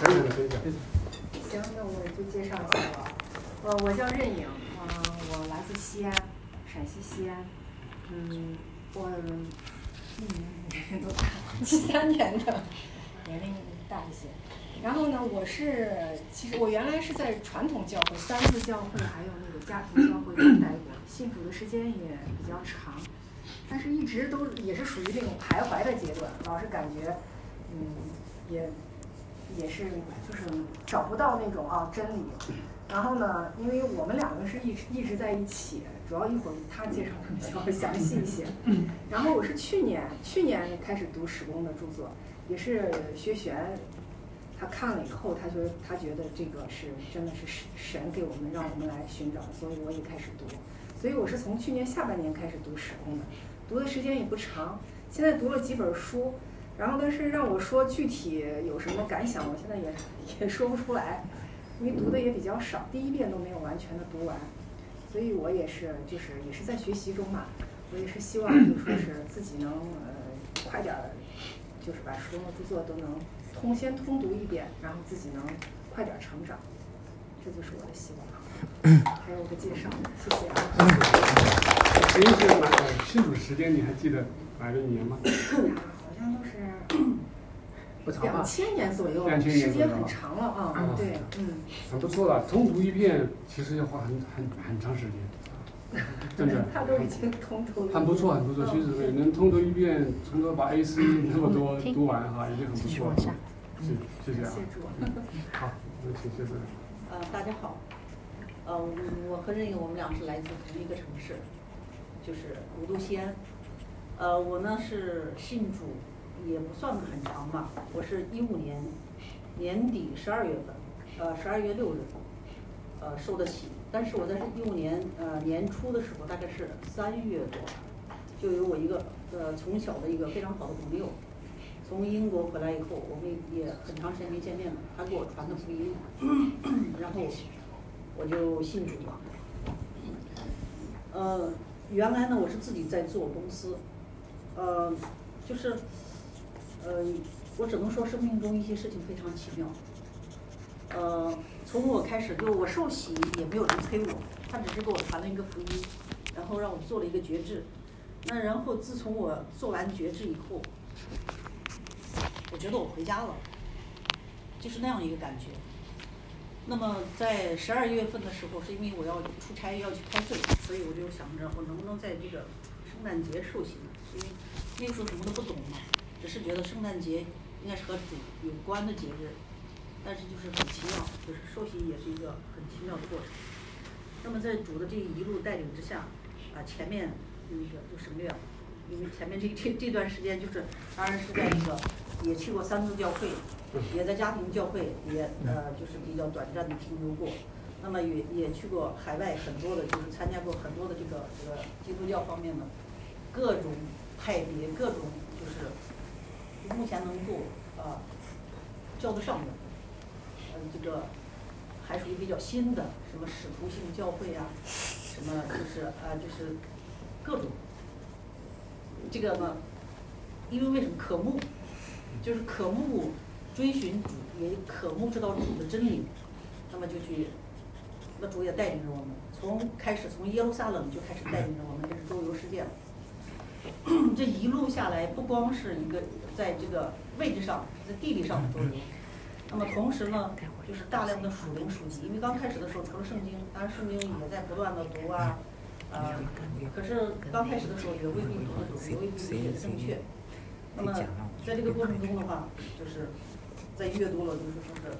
陈总的分享。行，那我就介绍一下了。呃，我叫任颖，啊、我来自西安，陕西西安。嗯，我一年比别人都大，七三年的，年龄大一些。然后呢，我是其实我原来是在传统教会、三字教会还有那个家庭教会都待过，信主的时间也比较长，但是一直都也是属于那种徘徊的阶段，老是感觉，嗯，也也是就是找不到那种啊真理。然后呢，因为我们两个是一直一直在一起，主要一会儿他介绍的比较详细一些。然后我是去年去年开始读史工的著作，也是学玄，他看了以后，他说他觉得这个是真的是神神给我们让我们来寻找，所以我也开始读。所以我是从去年下半年开始读史公的，读的时间也不长，现在读了几本书，然后但是让我说具体有什么感想，我现在也也说不出来，因为读的也比较少，第一遍都没有完全的读完，所以我也是就是也是在学习中嘛，我也是希望就说是自己能呃快点儿，就是把书中的著作都能通先通读一遍，然后自己能快点儿成长，这就是我的希望。还有个介绍，谢谢啊。真是哪个庆祝时间？你还记得哪一年吗？好像都是两千年左右，2000年时间很长了啊。嗯对，嗯，很不错了，通读一遍其实要花很很很长时间，真的。他都已经通读了。很不错，很不错。其实能通读一遍，从头把 A 四那么多读完哈，已经很不错了。谢谢谢啊。谢主嗯 好，那请谢谢。呃，大家好，呃，我我和任颖我们俩是来自同一个城市，就是古都西安。呃，我呢是信主也不算很长吧，我是一五年年底十二月份，呃十二月六日，呃受的洗。但是我在一五年呃年初的时候，大概是三月多，就有我一个呃从小的一个非常好的朋友，从英国回来以后，我们也很长时间没见面了，他给我传的福音，然后我就信主了。呃，原来呢我是自己在做公司，呃，就是呃，我只能说生命中一些事情非常奇妙。呃，从我开始就我受洗也没有人催我，他只是给我传了一个福音，然后让我做了一个决志。那然后自从我做完决志以后，我觉得我回家了，就是那样一个感觉。那么在十二月份的时候，是因为我要出差要去开会，所以我就想着我能不能在这个圣诞节受洗呢？因为那个时候什么都不懂嘛，只是觉得圣诞节应该是和主有关的节日，但是就是很奇妙，就是受洗也是一个很奇妙的过程。那么在主的这一路带领之下，啊，前面那个就省略了，因为前面这这这段时间就是，当然是在那个也去过三次教会，也在家庭教会也呃就是比较短暂的停留过，那么也也去过海外很多的，就是参加过很多的这个这个基督教方面的各种派别，各种就是目前能够啊叫得上的，这个还属于比较新的，什么使徒性教会啊，什么就是呃就是各种这个呢，因为为什么渴慕，就是渴慕追寻主，也渴慕知道主的真理，那么就去，那主也带领着我们，从开始从耶路撒冷就开始带领着我们，这是周游世界了。这一路下来，不光是一个在这个位置上，在地理上的周游，那么同时呢，就是大量的属灵书籍，因为刚开始的时候除了圣经，当然圣经也在不断的读啊，呃，可是刚开始的时候也未必读得懂，也未必理解得正确。那么在这个过程中的话，就是在阅读了，就是说是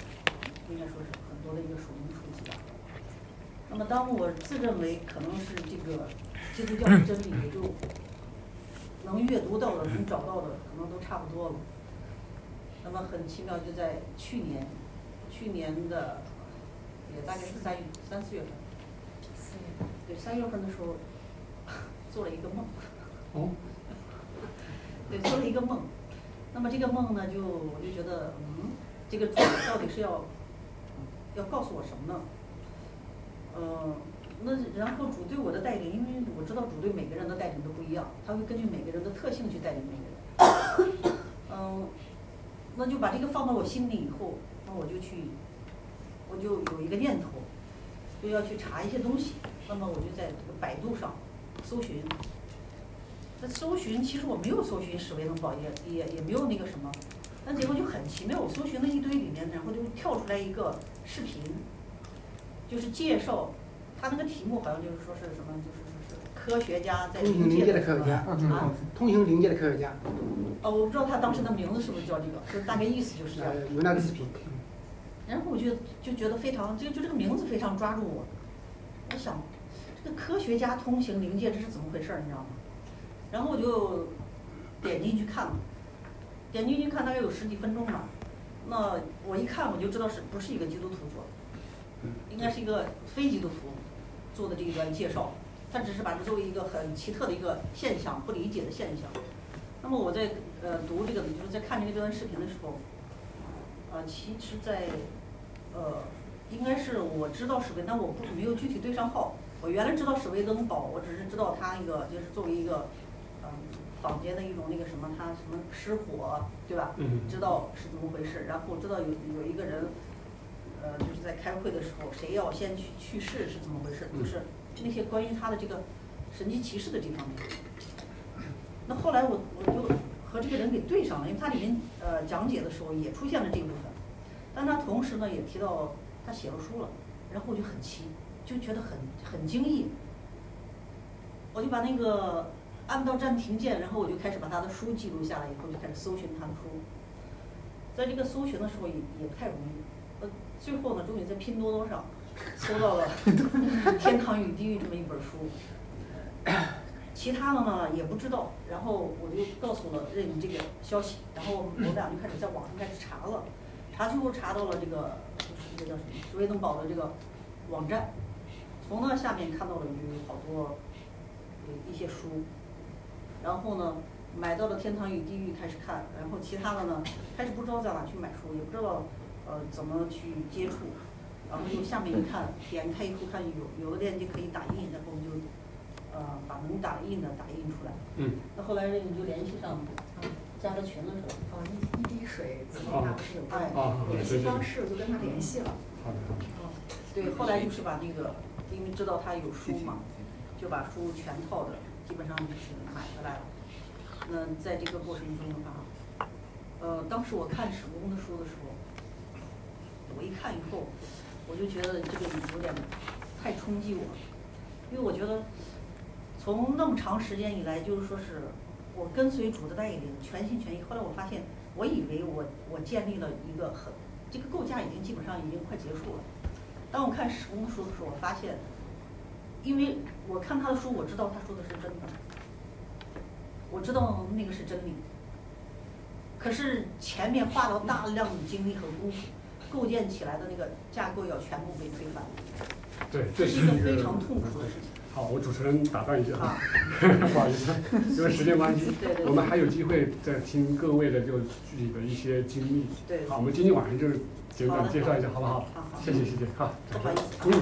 应该说是很多的一个属灵书籍吧。那么当我自认为可能是这个基督教的真理，也就能阅读到的、能找到的，可能都差不多了。那么很奇妙，就在去年，去年的也大概是三月三四月份，对三月份的时候 做了一个梦。哦。对，做了一个梦。那么这个梦呢，就我就觉得，嗯，这个主到底是要要告诉我什么呢？嗯，那然后主对我的带领，因为我知道主对每个人的带领都不一样，他会根据每个人的特性去带领每个人。嗯，那就把这个放到我心里以后，那我就去，我就有一个念头，就要去查一些东西。那么我就在这个百度上搜寻。那搜寻其实我没有搜寻史维登堡，也也也没有那个什么，那结果就很奇妙，我搜寻了一堆里面，然后就跳出来一个视频，就是介绍他那个题目好像就是说是什么，就是科学家在通行灵界的的科学家啊，通行灵界的科学家，哦，我不知道他当时的名字是不是叫这个，就大概意思就是这样。呃，有那个视频。然后我就就觉得非常，就就这个名字非常抓住我。我想，这个科学家通行灵界这是怎么回事儿，你知道吗？然后我就点进去看了，点进去看大概有十几分钟吧。那我一看我就知道是不是一个基督徒做的，应该是一个非基督徒做的这一段介绍。他只是把它作为一个很奇特的一个现象，不理解的现象。那么我在呃读这个，就是在看这个这段视频的时候，呃，其实在呃，应该是我知道史威，但我不没有具体对上号。我原来知道史威登堡，我只是知道他那个就是作为一个嗯坊间的一种那个什么，他什么失火，对吧？嗯知道是怎么回事。然后我知道有有一个人，呃，就是在开会的时候，谁要先去去世是怎么回事，就是那些关于他的这个神迹奇事的这方面。那后来我我就和这个人给对上了，因为他里面呃讲解的时候也出现了这部分，但他同时呢也提到他写了书了，然后我就很奇，就觉得很很惊异，我就把那个按到暂停键，然后我就开始把他的书记录下来，以后就开始搜寻他的书，在这个搜寻的时候也也不太容易，呃，最后呢终于在拼多多上搜到了 《天堂与地狱》这么一本书。其他的呢也不知道，然后我就告诉了任宇这个消息，然后我们俩就开始在网上开始查了，查最后查到了这个就是这个叫什么史威登堡的这个网站，从那下面看到了有好多有一些书，然后呢买到了《天堂与地狱》开始看，然后其他的呢开始不知道在哪去买书，也不知道呃怎么去接触，然后就下面一看，点开以后看有有个链接可以打印，然后我们就。呃，把能打印的打印出来。嗯。那后来你就联系上，加了群了是吧？哦，一一滴水怎么打不是有关哦联系方式，就跟他联系了。哦，对，后来就是把那个，因为知道他有书嘛，就把书全套的基本上就是买回来了。那在这个过程中的话，呃，当时我看史公的书的时候，我一看以后，我就觉得这个有点太冲击我，因为我觉得。从那么长时间以来，就是说是我跟随主的带领，全心全意。后来我发现，我以为我我建立了一个很这个构架已经基本上已经快结束了。当我看史公书的时候，我发现，因为我看他的书，我知道他说的是真的，我知道那个是真理。可是前面花了大量的精力和功夫构建起来的那个架构要全部被推翻。对，这是一个非常痛苦的事情。好，我主持人打断一下啊，不好意思，因为时间关系，我们还有机会再听各位的就具体的一些经历。对，好，我们今天晚上就简短介绍一下，好不好？好谢谢谢谢，好，嗯，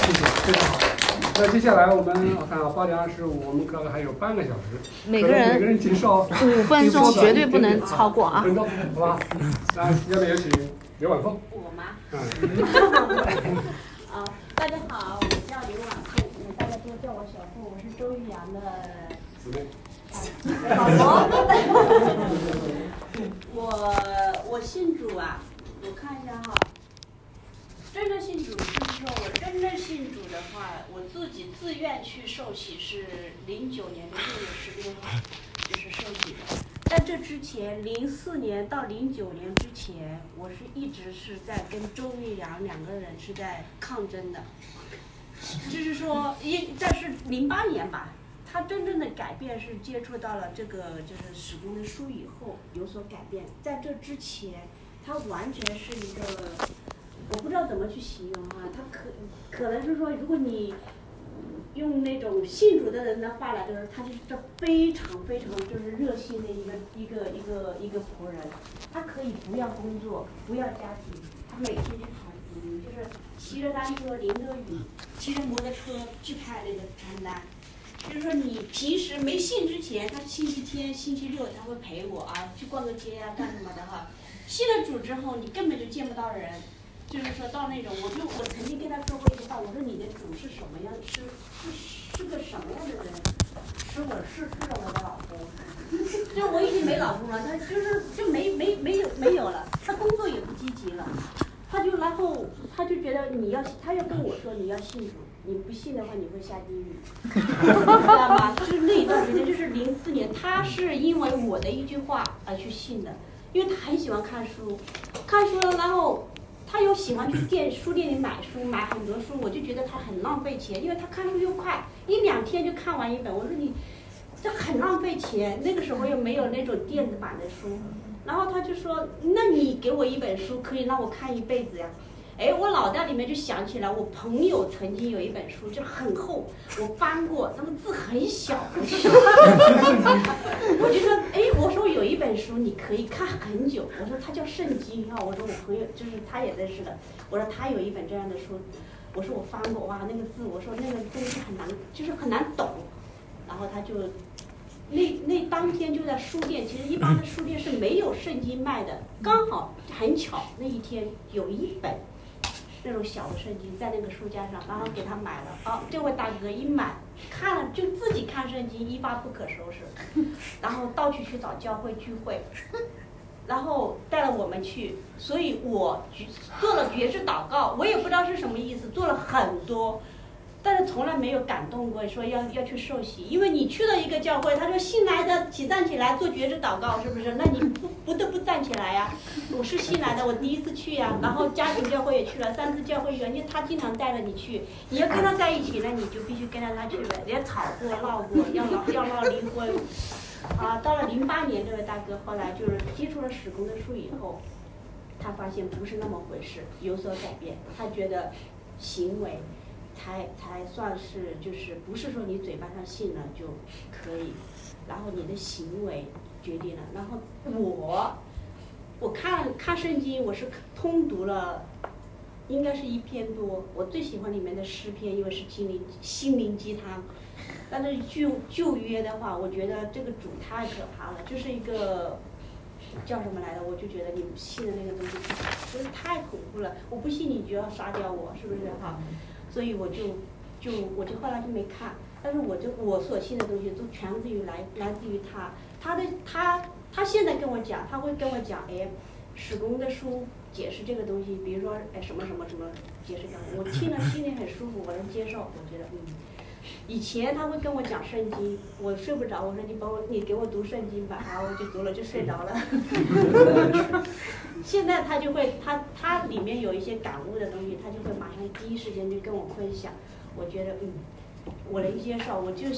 谢谢，非常好。那接下来我们我看八点二十五，我们大概还有半个小时，每个人每个人介绍五分钟，绝对不能超过啊。五分钟，好吧？那下面有请刘婉凤。我吗？嗯。啊，大家好，我叫刘婉凤，大家都叫我小凤，我是周玉阳的姊妹。老婆。我我信主啊，我看一下哈。真正信主就是说我真正信主的话，我自己自愿去受洗是零九年的六月十六号，就是受洗的。在这之前，零四年到零九年之前，我是一直是在跟周玉阳两个人是在抗争的。就是说，一但是零八年吧，他真正的改变是接触到了这个就是史工的书以后有所改变。在这之前，他完全是一个，我不知道怎么去形容啊，他可可能是说，如果你用那种信主的人的话来就是，他就是这非常非常就是热心的一个一个一个一个仆人，他可以不要工作，不要家庭，他每天去传福音，就是骑着单车淋着雨，骑着摩托车去派那个传单。就是说你平时没信之前，他星期天、星期六他会陪我啊，去逛个街啊，干什么的哈。信了主之后，你根本就见不到人，就是说到那种，我就我曾经跟他说过一句话，我说你的主是什么样，是是是个什么样的人？是我是是我的老公，就我已经没老公了，他就是就没没没有没有了，他工作也不积极了，他就然后他就觉得你要他要跟我说你要信主。你不信的话，你会下地狱，知道吗？就是那一段时间，就是零四年，他是因为我的一句话而去信的，因为他很喜欢看书，看书了，然后他又喜欢去店书店里买书，买很多书，我就觉得他很浪费钱，因为他看书又快，一两天就看完一本。我说你这很浪费钱，那个时候又没有那种电子版的书，然后他就说，那你给我一本书，可以让我看一辈子呀。哎，我脑袋里面就想起来，我朋友曾经有一本书，就很厚，我翻过，那个字很小很小。我就说，哎，我说有一本书你可以看很久，我说它叫圣经啊，我说我朋友就是他也认识的，我说他有一本这样的书，我说我翻过，哇，那个字，我说那个东西很难，就是很难懂，然后他就，那那当天就在书店，其实一般的书店是没有圣经卖的，刚好很巧那一天有一本。那种小的圣经在那个书架上，然后给他买了。哦，这位大哥一买看了就自己看圣经，一发不可收拾，然后到处去找教会聚会，然后带了我们去。所以我做了绝志祷告，我也不知道是什么意思，做了很多。但是从来没有感动过，说要要去受洗，因为你去了一个教会，他说新来的请站起来做绝志祷告，是不是？那你不不得不站起来呀？我是新来的，我第一次去呀，然后家庭教会也去了，三次教会原因他经常带着你去，你要跟他在一起，那你就必须跟着他去呗。也吵过闹过，要闹要闹离婚，啊，到了零八年，这位大哥后来就是接触了史工的书以后，他发现不是那么回事，有所改变，他觉得行为。才才算是就是不是说你嘴巴上信了就可以，然后你的行为决定了。然后我我看看圣经，我是通读了，应该是一篇多。我最喜欢里面的诗篇，因为是心灵心灵鸡汤。但是旧旧约的话，我觉得这个主太可怕了，就是一个叫什么来的？我就觉得你信的那个东西，真是太恐怖了。我不信你就要杀掉我，是不是哈？所以我就，就我就后来就没看，但是我就我所信的东西都全自于来来自于他，他的他他现在跟我讲，他会跟我讲，哎，史工的书解释这个东西，比如说哎什么什么什么解释讲，我听了心里很舒服，我能接受，我觉得嗯，以前他会跟我讲圣经，我睡不着，我说你帮我你给我读圣经吧，然后我就读了就睡着了。现在他就会，他他里面有一些感悟的东西，他就会马上第一时间就跟我分享。我觉得嗯，我能接受，我就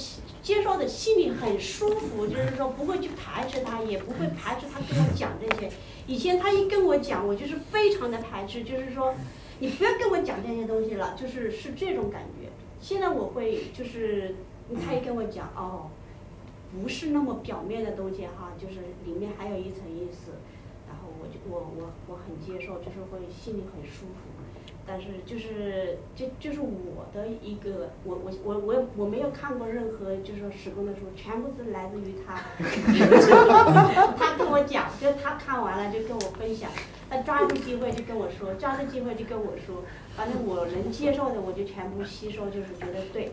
接受的心里很舒服，就是说不会去排斥他，也不会排斥他跟我讲这些。以前他一跟我讲，我就是非常的排斥，就是说你不要跟我讲这些东西了，就是是这种感觉。现在我会就是他也跟我讲，哦，不是那么表面的东西哈，就是里面还有一层意思。然后我就我我我很接受，就是会心里很舒服，但是就是就就是我的一个，我我我我我没有看过任何就是说施工的书，全部是来自于他，他跟我讲，就他看完了就跟我分享，他抓住机会就跟我说，抓住机会就跟我说，反正我能接受的我就全部吸收，就是觉得对，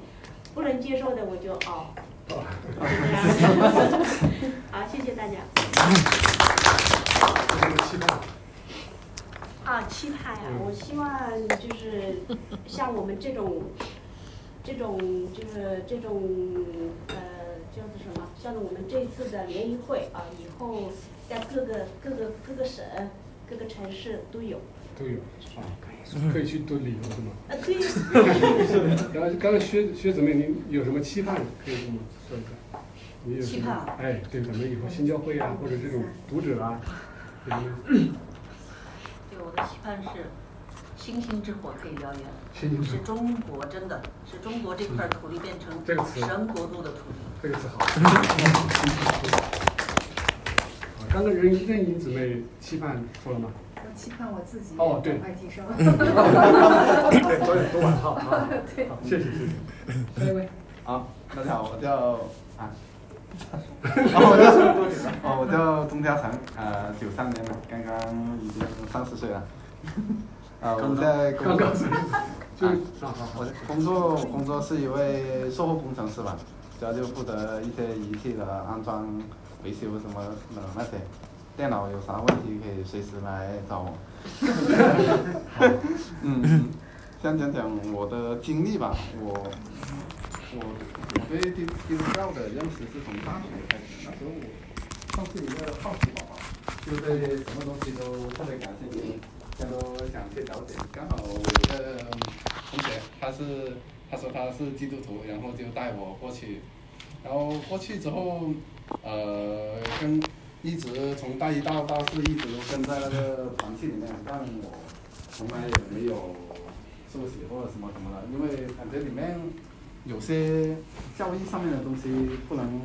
不能接受的我就哦，就这样，好，谢谢大家。期盼啊，期盼呀！我希望就是像我们这种，这种就是这种呃，叫做什么？像我们这次的联谊会啊，以后在各个各个各个省、各个城市都有。都有啊，可以去读旅游是吗？啊，可以。然 后刚才薛薛姊妹，您有什么期盼可以跟我们说一下？你有什么？哎，对，咱们以后新教会啊，或者这种读者啊。对，我的期盼是，星星之火可以燎原是中国真的是中国这块土地变成神国度的土地。这个词好。啊刚刚任任英姊妹期盼说了吗？我期盼我自己哦对赶快提升。对，昨天昨晚好啊，对 好，谢谢谢谢。下一位。好，大家好，我叫啊，哦，我叫哦，我叫钟嘉诚，呃，九三年的，刚刚已经三十岁了。啊，我在工作，就啊，我 工作工作是一位售后工程师吧，主要就负责一些仪器的安装、维修什么的那些。电脑有啥问题可以随时来找我。嗯，先讲讲我的经历吧，我我我对基基督教的认识是从大学开始，那时候我算是一个好奇宝宝，就对什么东西都特别感兴趣，全都想去了解。刚好我有个同学，他是他说他是基督徒，然后就带我过去，然后过去之后，呃，跟一直从大一到大四一直都跟在那个团体里面，但我从来也没有受洗或者什么什么的，因为感觉里面有些教义上面的东西不能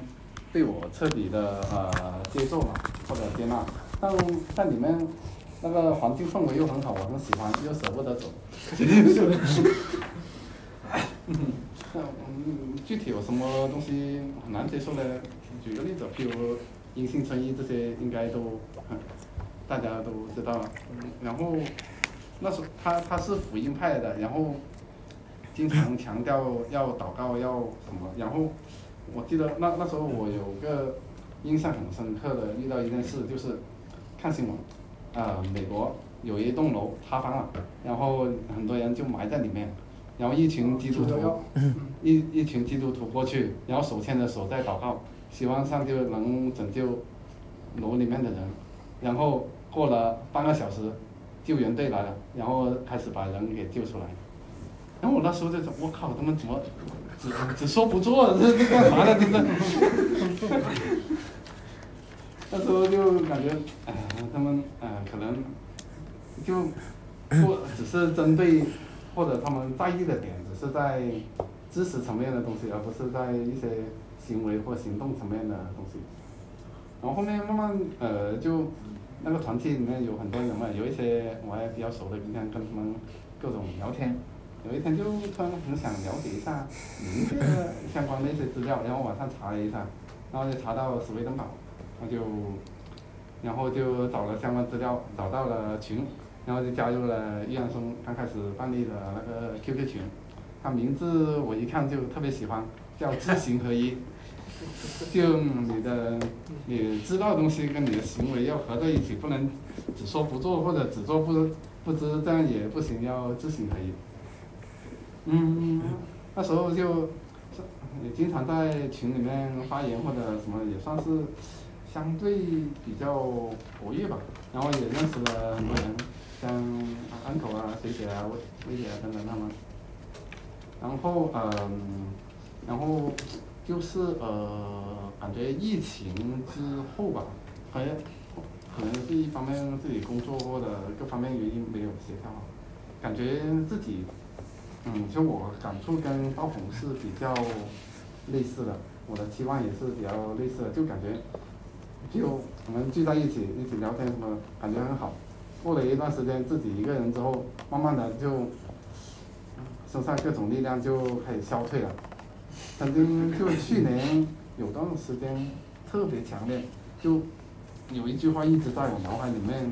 被我彻底的呃接受嘛，或者接纳，但但里面那个环境氛围又很好，我很喜欢，又舍不得走。嗯，具体有什么东西很难接受呢？举个例子，譬如阴性称义这些，应该都大家都知道。然后那时候他他是福音派的，然后经常强调要祷告要什么，然后我记得那那时候我有个印象很深刻的遇到一件事，就是看新闻，啊、美国有一栋楼塌方了，然后很多人就埋在里面，然后一群基督徒，一一群基督徒过去，然后手牵着手在祷告，希望上帝能拯救楼里面的人，然后过了半个小时，救援队来了，然后开始把人给救出来。然后我那时候就想，我靠，他们怎么只只说不做，这这干啥呢？这是。那时候就感觉，哎、他们呃可能就不只是针对或者他们在意的点，只是在知识层面的东西，而不是在一些行为或行动层面的东西。然后后面慢慢呃就那个团体里面有很多人嘛，有一些我还比较熟的，经常跟他们各种聊天。有一天就突然很想了解一下您这个相关的一些资料，然后网上查了一下，然后就查到斯威登堡，然后就然后就找了相关资料，找到了群，然后就加入了易安松刚开始办理的那个 QQ 群，他名字我一看就特别喜欢，叫知行合一，就你的你知道的东西跟你的行为要合在一起，不能只说不做或者只做不不知，这样也不行，要知行合一。嗯，那时候就也经常在群里面发言或者什么，也算是相对比较活跃吧。然后也认识了很多人，像安口啊、水姐啊、薇薇姐啊等等他们。然后嗯，然后就是呃，感觉疫情之后吧，好像可能是一方面自己工作或者各方面原因没有协调好，感觉自己。嗯，就我感触跟道红是比较类似的，我的期望也是比较类似的，就感觉就我们聚在一起一起聊天什么，感觉很好。过了一段时间自己一个人之后，慢慢的就身上各种力量就开始消退了。曾经就去年有段时间特别强烈，就有一句话一直在我脑海里面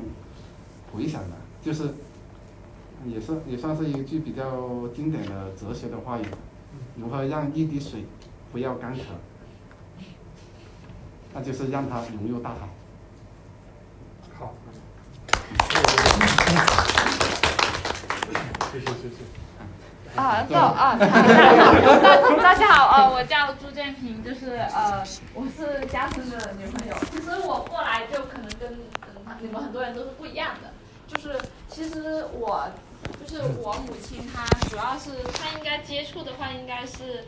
回响的，就是。也是也算是一句比较经典的哲学的话语，如何让一滴水不要干渴？那就是让它融入大海。好，谢谢谢谢。啊，到啊，大大家好，呃，我叫朱建平，就是呃，我是嘉诚的女朋友。其实我过来就可能跟嗯你们很多人都是不一样的，就是其实我就是我母亲她主要是她应该接触的话应该是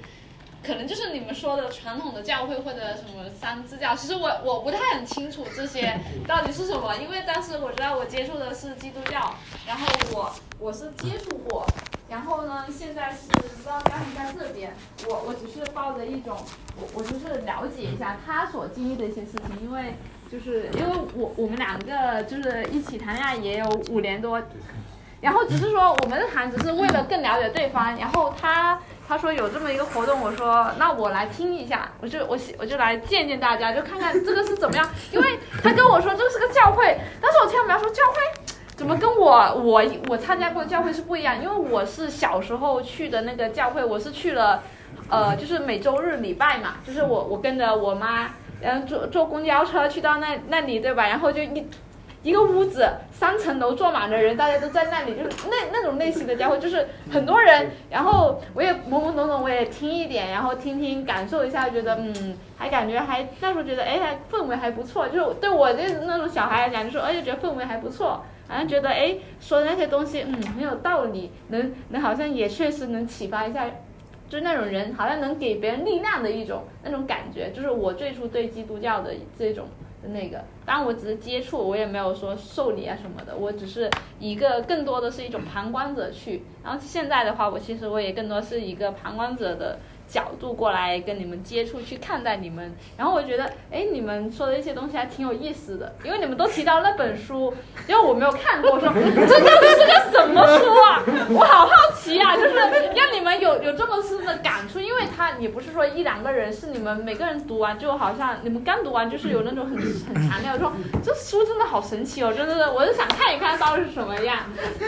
可能就是你们说的传统的教会或者什么三支教，其实我我不太很清楚这些 到底是什么，因为当时我知道我接触的是基督教，然后我我是接触过，然后呢，现在是不知道家庭在这边，我我只是抱着一种我我就是了解一下他所经历的一些事情，因为就是因为我我们两个就是一起谈恋爱也有五年多。然后只是说我们谈只是为了更了解对方，然后他他说有这么一个活动，我说那我来听一下，我就我我就来见见大家，就看看这个是怎么样。因为他跟我说这个是个教会，但是我听他们说教会怎么跟我我我参加过的教会是不一样，因为我是小时候去的那个教会，我是去了，呃，就是每周日礼拜嘛，就是我我跟着我妈，然后坐坐公交车去到那那里对吧，然后就一。一个屋子三层楼坐满了人，大家都在那里，就是那那种类型的家伙，就是很多人。然后我也懵懵懂懂，我也听一点，然后听听感受一下，觉得嗯，还感觉还那时候觉得哎，还氛围还不错。就是对我这那种小孩来讲，就说而且觉得氛围还不错，好像觉得哎说的那些东西嗯很有道理，能能好像也确实能启发一下，就是那种人好像能给别人力量的一种那种感觉，就是我最初对基督教的这种。那个，当然我只是接触，我也没有说受理啊什么的，我只是一个更多的是一种旁观者去。然后现在的话，我其实我也更多是一个旁观者的。角度过来跟你们接触，去看待你们，然后我觉得，哎，你们说的一些东西还挺有意思的，因为你们都提到那本书，因为我没有看过，说 这到底是个什么书啊？我好好奇啊，就是让你们有有这么深的感触，因为它也不是说一两个人，是你们每个人读完就好像你们刚读完就是有那种很很强烈的说，这书真的好神奇哦，真的是，我是想看一看到底是什么样，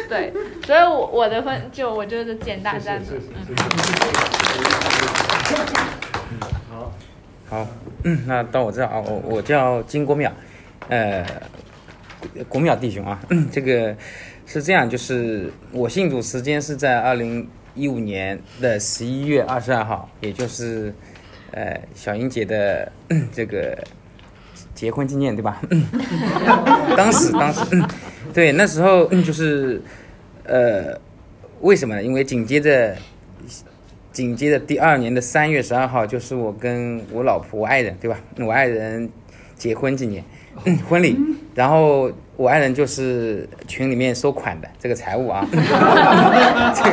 对，所以我我的分就我觉得简单这样子，嗯。嗯，好，好，嗯，那到我这啊，我我叫金国淼，呃，国淼弟兄啊，这个是这样，就是我信主时间是在二零一五年的十一月二十二号，也就是呃小英姐的这个结婚纪念，对吧？当时，当时，对，那时候就是呃，为什么呢？因为紧接着。紧接着第二年的三月十二号，就是我跟我老婆、我爱人，对吧？我爱人结婚纪念嗯婚礼，然后我爱人就是群里面收款的这个财务啊，这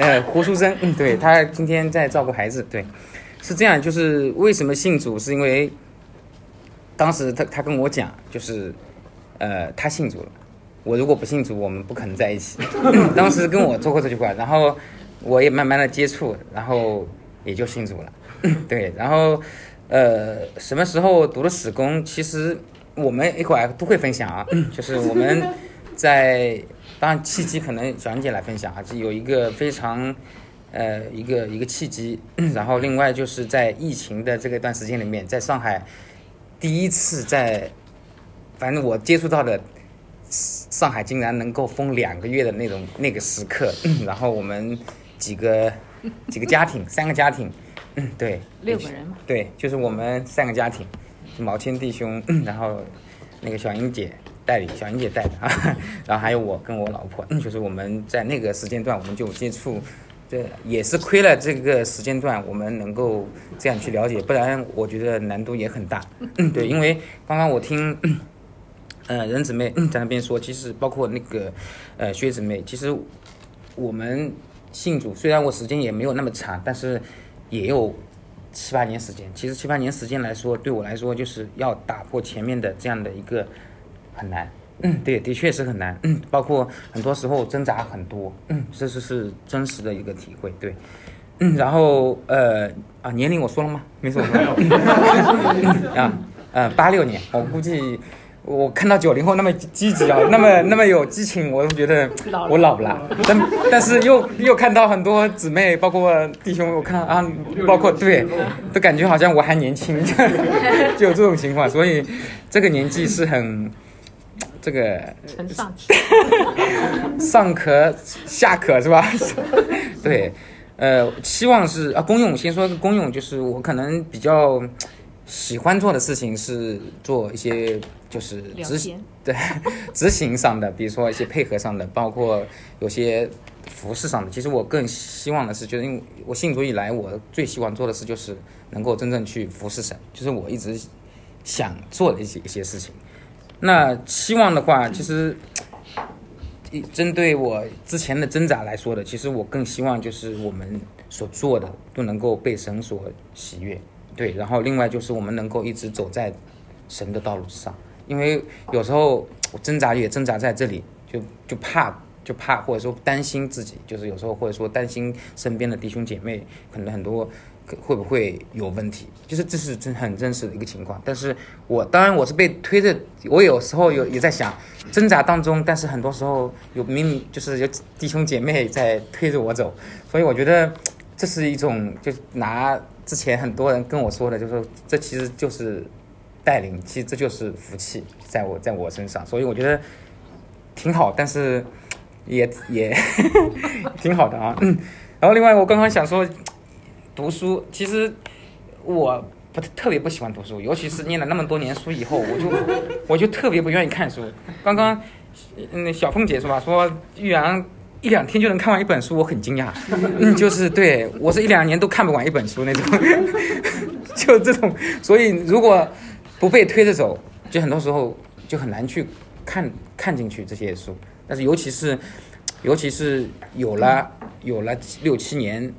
呃，胡书生，嗯，对他今天在照顾孩子，对，是这样，就是为什么信主，是因为当时他他跟我讲，就是呃，他信主了，我如果不信主，我们不可能在一起。当时跟我说过这句话，然后。我也慢慢的接触，然后也就信主了，对，然后，呃，什么时候读了史工？其实我们一会儿都会分享啊，就是我们在当然契机可能小英姐来分享啊，就有一个非常呃一个一个契机，然后另外就是在疫情的这个段时间里面，在上海第一次在，反正我接触到的上海竟然能够封两个月的那种那个时刻，然后我们。几个几个家庭，三个家庭，嗯，对，六个人嘛，对，就是我们三个家庭，毛谦弟兄，然后那个小英姐带领，小英姐带的啊，然后还有我跟我老婆，就是我们在那个时间段我们就接触，这也是亏了这个时间段我们能够这样去了解，不然我觉得难度也很大，对，因为刚刚我听，呃，任姊妹在那边说，其实包括那个呃薛姊妹，其实我们。信主虽然我时间也没有那么长，但是也有七八年时间。其实七八年时间来说，对我来说就是要打破前面的这样的一个很难。嗯，对，的确是很难。嗯，包括很多时候挣扎很多。嗯，这是是真实的一个体会。对，嗯，然后呃啊，年龄我说了吗？没说。啊，呃，八六年，我估计。我看到九零后那么积极啊，那么那么有激情，我都觉得我老了。但但是又又看到很多姊妹，包括弟兄，我看啊，包括对，都感觉好像我还年轻，就有这种情况。所以这个年纪是很这个上上可下可是吧？对，呃，期望是啊，公用先说个公用，就是我可能比较。喜欢做的事情是做一些就是执行 对执行上的，比如说一些配合上的，包括有些服饰上的，其实我更希望的是，就是因为我信主以来，我最希望做的事就是能够真正去服侍神，就是我一直想做的一些一些事情。那希望的话，其实一针对我之前的挣扎来说的，其实我更希望就是我们所做的都能够被神所喜悦，对。然后另外就是我们能够一直走在神的道路之上，因为有时候我挣扎也挣扎在这里，就就怕就怕或者说担心自己，就是有时候或者说担心身边的弟兄姐妹，可能很多会不会有问题，就是这是真很真实的一个情况。但是我当然我是被推着，我有时候有也在想挣扎当中，但是很多时候有明明就是有弟兄姐妹在推着我走，所以我觉得这是一种就拿之前很多人跟我说的，就是说这其实就是带领，其实这就是福气在我在我身上，所以我觉得挺好，但是也也 挺好的啊。嗯，然后另外我刚刚想说。读书其实我不特别不喜欢读书，尤其是念了那么多年书以后，我就 我就特别不愿意看书。刚刚嗯小凤姐是吧，说玉阳一两天就能看完一本书，我很惊讶。嗯，就是对我是一两年都看不完一本书那种，就这种。所以如果不被推着走，就很多时候就很难去看看进去这些书。但是尤其是尤其是有了有了六七年。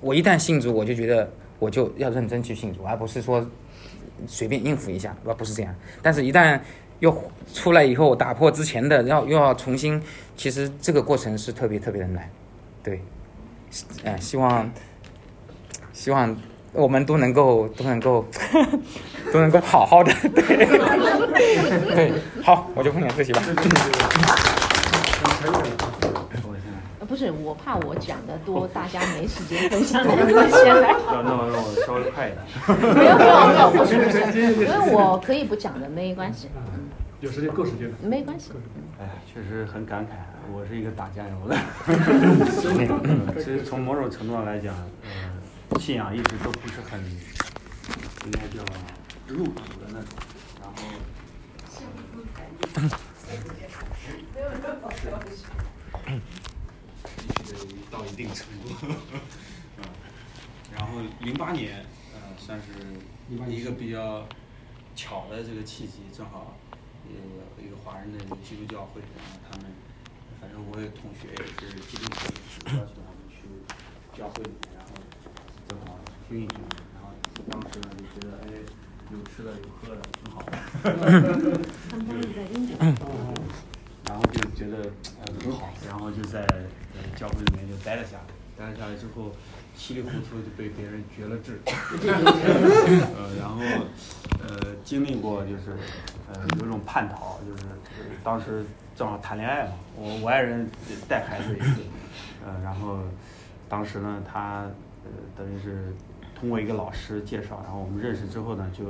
我一旦信主，我就觉得我就要认真去信主，而不是说随便应付一下，而不是这样。但是，一旦又出来以后，打破之前的，要又要重新，其实这个过程是特别特别的难。对，嗯，希望希望我们都能够都能够 都能够好好的，对对，好，我就分享这些吧。不是我怕我讲的多，大家没时间分享，能不能先来？那那我让我稍微快一点。没有没有没有，不是不是，因为我可以不讲的，没关系。有时间够时间的。没关系。哎，确实很感慨，我是一个打酱油的。其实从某种程度上来讲，呃，信仰一直都不是很，应该叫入土的那种，然后。到一定程度，嗯，然后零八年，呃，算是一个比较巧的这个契机，正好有一个华人的基督教会，然后他们，反正我有同学也是基督徒，邀请他们去教会里面，然后正好听一听，然后当时呢就觉得，哎，有吃的有喝的，挺好的，然后就觉得很好，然后就在。教会里面就待了下来，待了下来之后，稀里糊涂就被别人绝了志，呃，然后呃经历过就是呃有种叛逃，就是当时正好谈恋爱嘛，我我爱人带孩子也是，呃，然后当时呢他呃等于是通过一个老师介绍，然后我们认识之后呢就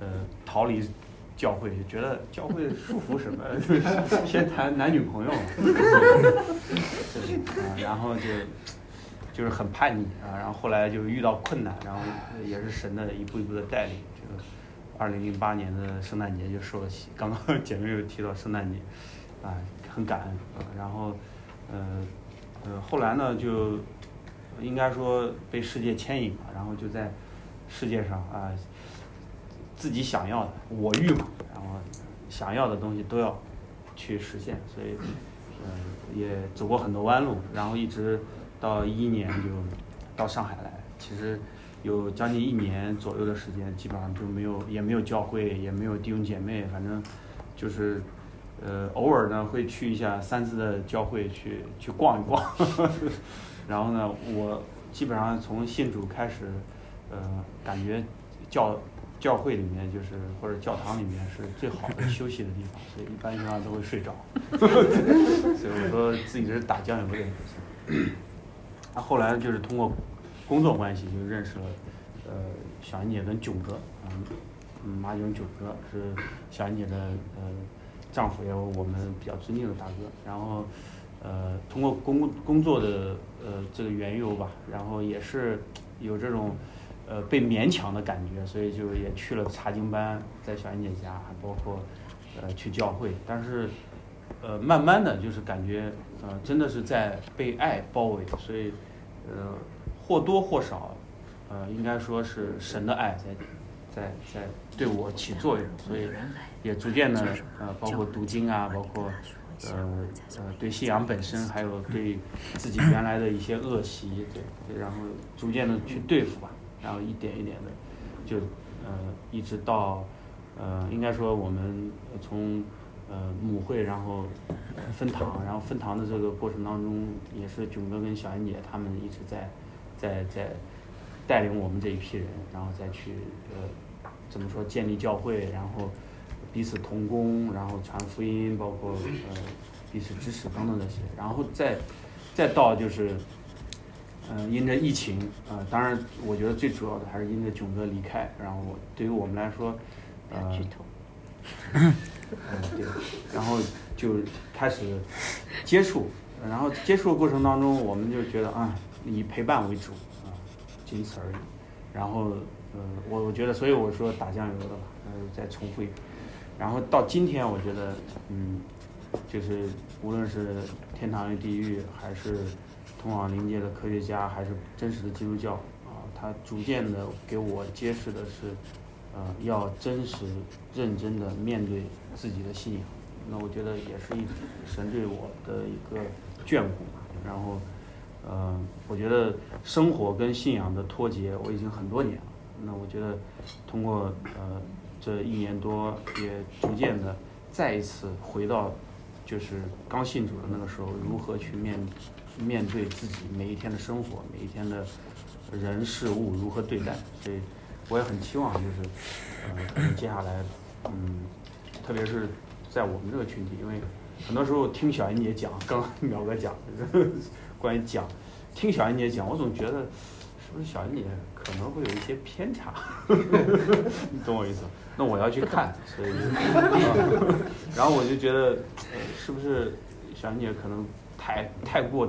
呃逃离。教会就觉得教会束缚什么，先谈男女朋友，然后就就是很叛逆啊，然后后来就遇到困难，然后也是神的一步一步的带领。这个二零零八年的圣诞节就受了洗，刚刚 姐妹又提到圣诞节，啊，很感恩啊。然后呃呃后来呢就应该说被世界牵引嘛，然后就在世界上啊。自己想要的，我欲嘛，然后想要的东西都要去实现，所以，嗯，也走过很多弯路，然后一直到一一年就到上海来。其实有将近一年左右的时间，基本上就没有，也没有教会，也没有弟兄姐妹，反正就是，呃，偶尔呢会去一下三次的教会去去逛一逛。然后呢，我基本上从信主开始，呃，感觉教。教会里面就是或者教堂里面是最好的休息的地方，所以一般情况都会睡着。所以我说自己是打酱油的。那后来就是通过工作关系就认识了呃小英姐跟囧哥，嗯，马勇囧哥是小英姐的呃丈夫，也有我们比较尊敬的大哥。然后呃通过工工作的呃这个缘由吧，然后也是有这种。呃，被勉强的感觉，所以就也去了查经班，在小燕姐家，还包括呃去教会。但是，呃，慢慢的就是感觉呃，真的是在被爱包围，所以呃，或多或少，呃，应该说是神的爱在在在对我起作用，所以也逐渐的呃，包括读经啊，包括呃呃对信仰本身，还有对自己原来的一些恶习，对，然后逐渐的去对付吧，然后一点一点的就呃一直到呃应该说我们从呃母会然后分堂，然后分堂的这个过程当中，也是囧哥跟小燕姐他们一直在在在带领我们这一批人，然后再去呃怎么说建立教会，然后彼此同工，然后传福音，包括呃彼此支持等等这些，然后再再到就是。嗯，因着疫情，呃，当然，我觉得最主要的还是因着囧哥离开，然后对于我们来说，呃，嗯，对，然后就开始接触，然后接触的过程当中，我们就觉得啊，以陪伴为主，啊，仅此而已。然后，呃，我我觉得，所以我说打酱油的吧，呃，再重复一遍。然后到今天，我觉得，嗯，就是无论是天堂与地狱，还是通往灵界的科学家，还是真实的基督教，啊，他逐渐的给我揭示的是，呃，要真实、认真的面对自己的信仰。那我觉得也是一神对我的一个眷顾。然后，呃，我觉得生活跟信仰的脱节，我已经很多年了。那我觉得通过呃这一年多，也逐渐的再一次回到，就是刚信主的那个时候，如何去面。面对自己每一天的生活，每一天的人事物如何对待，所以我也很期望，就是，呃，可能接下来，嗯，特别是在我们这个群体，因为很多时候听小英姐讲，刚苗哥讲，关于讲，听小英姐讲，我总觉得是不是小英姐可能会有一些偏差，你懂我意思？那我要去看，所以，然后我就觉得，是不是小英姐可能太太过。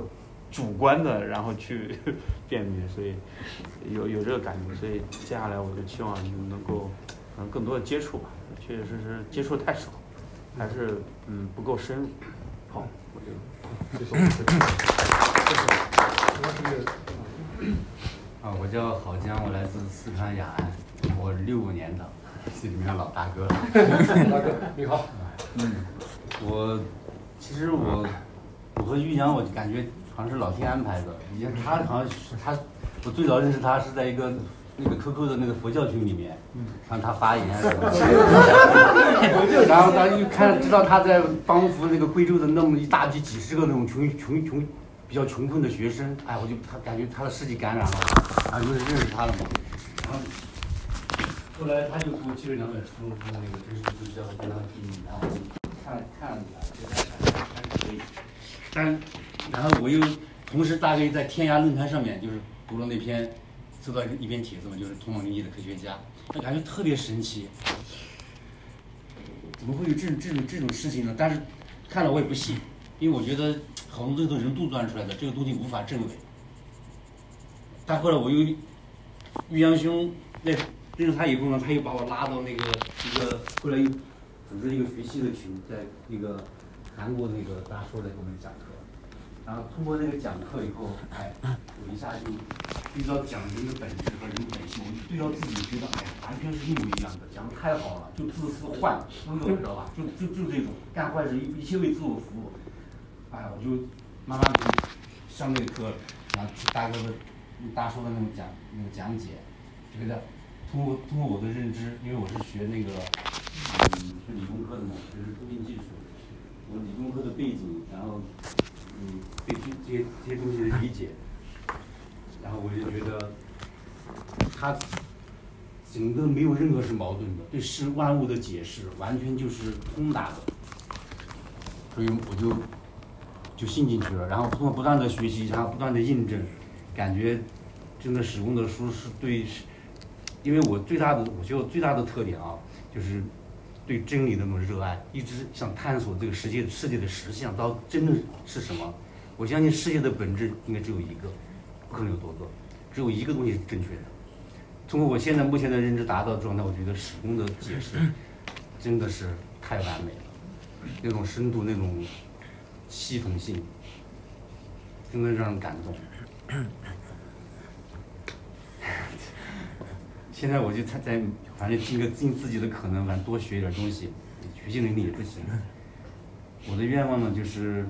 主观的，然后去 辨别，所以有有这个感觉，所以接下来我就期望你们能够能更多的接触吧，确确实实接触太少，还是嗯不够深入。好，我就谢谢。啊，我叫郝江，我来自四川雅安，我六五年的，是里面的老大哥。大哥，你好。嗯，我其实我我和于洋，我感觉。好像是老天安排的，以前他好像是他，我最早认识他是在一个那个 QQ 的那个佛教群里面，让他发言什么 然后他又看知道他在帮扶那个贵州的那么一大批几十个那种穷穷穷比较穷困的学生，哎，我就他感觉他的事迹感染了，然后就是认识他了嘛，然后后来他就给我寄了两本书，那个真是就是叫《天堂地狱》，然后看看了觉得还还可以，但。然后我又同时大概在天涯论坛上面就是读了那篇，收到一篇帖子嘛，就是通往灵异的科学家，感觉特别神奇，怎么会有这种这种这种事情呢？但是看了我也不信，因为我觉得好多东西都人杜撰出来的，这个东西无法证伪。但后来我又玉阳兄那认识他以后呢，他又把我拉到那个一个后来又组织一个学习的群，在那个韩国那个大叔来给我们讲课。然后通过那个讲课以后，哎，我一下就遇到讲人的本质和人本性，我就对照自己觉得，哎，完全是一模一样的，讲的太好了，就自私换所有，知道吧？就就就这种干坏事一一切为自我服务，哎，我就慢慢上那个课，然后大哥的大叔的那种讲那个讲解，觉得通过通过我的认知，因为我是学那个 嗯是理工科的嘛，就是通信技术，我理工科的背景，然后。嗯，对这这些这些东西的理解，然后我就觉得，他整个没有任何是矛盾的，对事万物的解释完全就是通达的，所以我就就信进去了。然后通过不断的学习，然后不断的印证，感觉真的使用的书是对，因为我最大的我觉得最大的特点啊，就是。对真理的那种热爱，一直想探索这个世界世界的实相到真正是什么。我相信世界的本质应该只有一个，不可能有多个，只有一个东西是正确的。通过我现在目前的认知达到的状态，我觉得始终的解释真的是太完美了。那种深度、那种系统性，真的让人感动。现在我就在在，反正尽个尽自己的可能，反正多学一点东西，学习能力也不行。我的愿望呢，就是，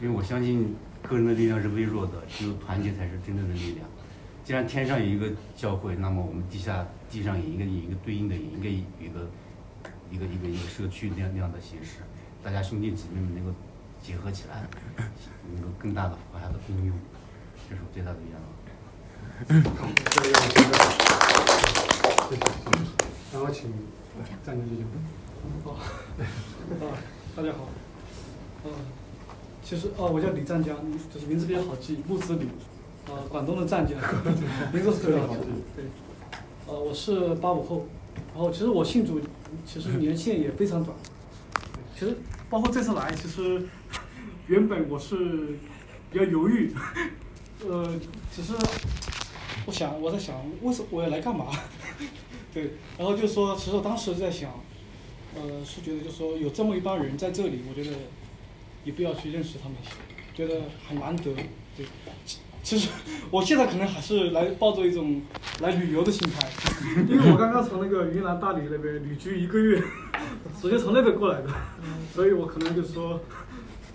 因为我相信个人的力量是微弱的，只有团结才是真正的力量。既然天上有一个教会，那么我们地下地上也应该有一个对应的，也应该有一个一个一个一个社区那样那样的形式，大家兄弟姐妹们能够结合起来，能够更大的发下的功用，这是我最大的愿望。然后请站起来。哦，啊，大家好，呃，其实哦，我叫李湛江，就是名字比较好记，木子李，啊，广东的湛江，名字是特别好记。对，呃，我是八五后，然后其实我信主，其实年限也非常短。其实包括这次来，其实原本我是比较犹豫，呃，只是我想我在想，为什么我要来干嘛？对，然后就说，其实我当时在想，呃，是觉得就说有这么一帮人在这里，我觉得也不要去认识他们，觉得很难得。对，其其实我现在可能还是来抱着一种来旅游的心态，因为我刚刚从那个云南大理那边旅居一个月，直接从那边过来的，所以我可能就说，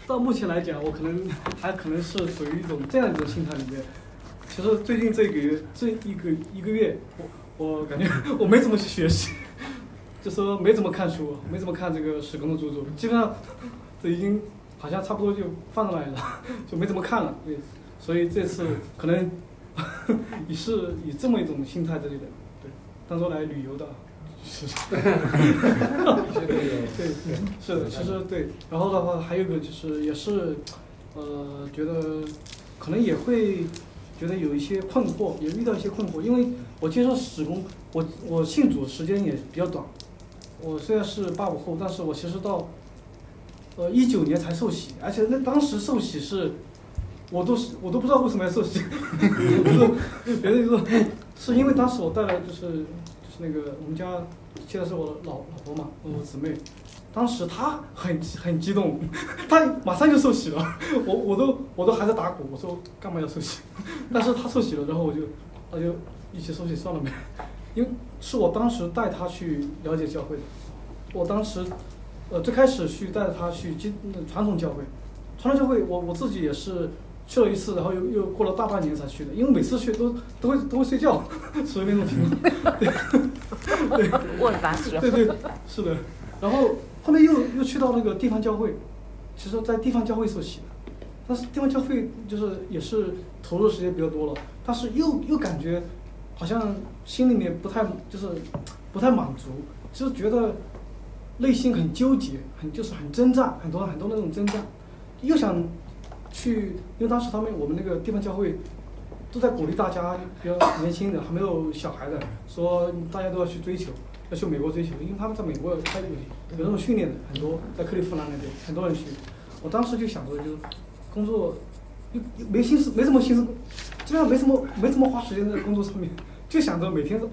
到目前来讲，我可能还可能是属于一种这样一种心态里面。其实最近这个月这一个一个月，我我感觉我没怎么去学习，就说没怎么看书，没怎么看这个史工的著作，基本上这已经好像差不多就放那来了，就没怎么看了。对，所以这次可能 也是以这么一种心态在这里的，对，当做来旅游的。是，对，是的，其实对。然后的话，还有一个就是，也是，呃，觉得可能也会觉得有一些困惑，也遇到一些困惑，因为我接受史工，我我信主时间也比较短。我虽然是八五后，但是我其实到，呃，一九年才受洗，而且那当时受洗是，我都是我都不知道为什么要受洗，就是别人就说是因为当时我带了就是就是那个我们家现在是我的老老婆嘛，我姊妹，当时她很很激动，她马上就受洗了，我我都我都还在打鼓，我说干嘛要受洗？但是她受洗了，然后我就我就一起受洗算了没，因为是我当时带他去了解教会的，我当时呃最开始去带他去基传统教会，传统教会我我自己也是。去了一次，然后又又过了大半年才去的，因为每次去都都会都会睡觉，所以那种情况。对，对，问吧是。对对，是的。然后后面又又去到那个地方教会，其实，在地方教会受洗的，但是地方教会就是也是投入的时间比较多了，但是又又感觉好像心里面不太就是不太满足，就是觉得内心很纠结，很就是很挣扎，很多很多那种挣扎，又想。去，因为当时他们我们那个地方教会都在鼓励大家，比较年轻的还没有小孩的，说大家都要去追求，要去美国追求，因为他们在美国他有有那种训练的，很多在克利夫兰那边很多人去。我当时就想着，就是工作又没心思，没什么心思，基本上没什么没什么花时间在工作上面，就想着每天都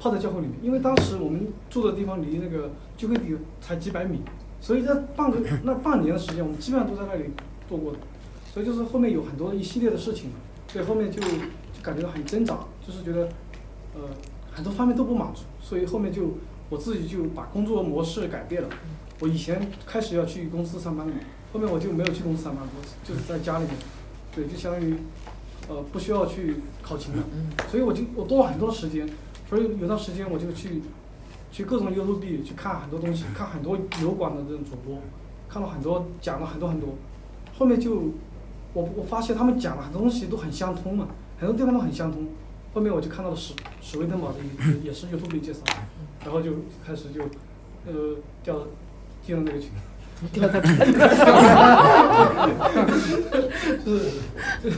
泡在教会里面，因为当时我们住的地方离那个聚会地才几百米，所以在半个那半年的时间，我们基本上都在那里度过的。所以就是后面有很多一系列的事情，所以后面就就感觉到很挣扎，就是觉得，呃，很多方面都不满足，所以后面就我自己就把工作模式改变了。我以前开始要去公司上班的，后面我就没有去公司上班，我就是在家里面，对，就相当于，呃，不需要去考勤了。所以我就我多了很多时间，所以有段时间我就去，去各种 YouTube 去看很多东西，看很多油管的这种主播，看了很多讲了很多很多，后面就。我我发现他们讲的很多东西都很相通嘛，很多地方都很相通。后面我就看到了史史威登堡的也也是 YouTube 介绍，然后就开始就呃叫进了那个群，掉到群里，是是是，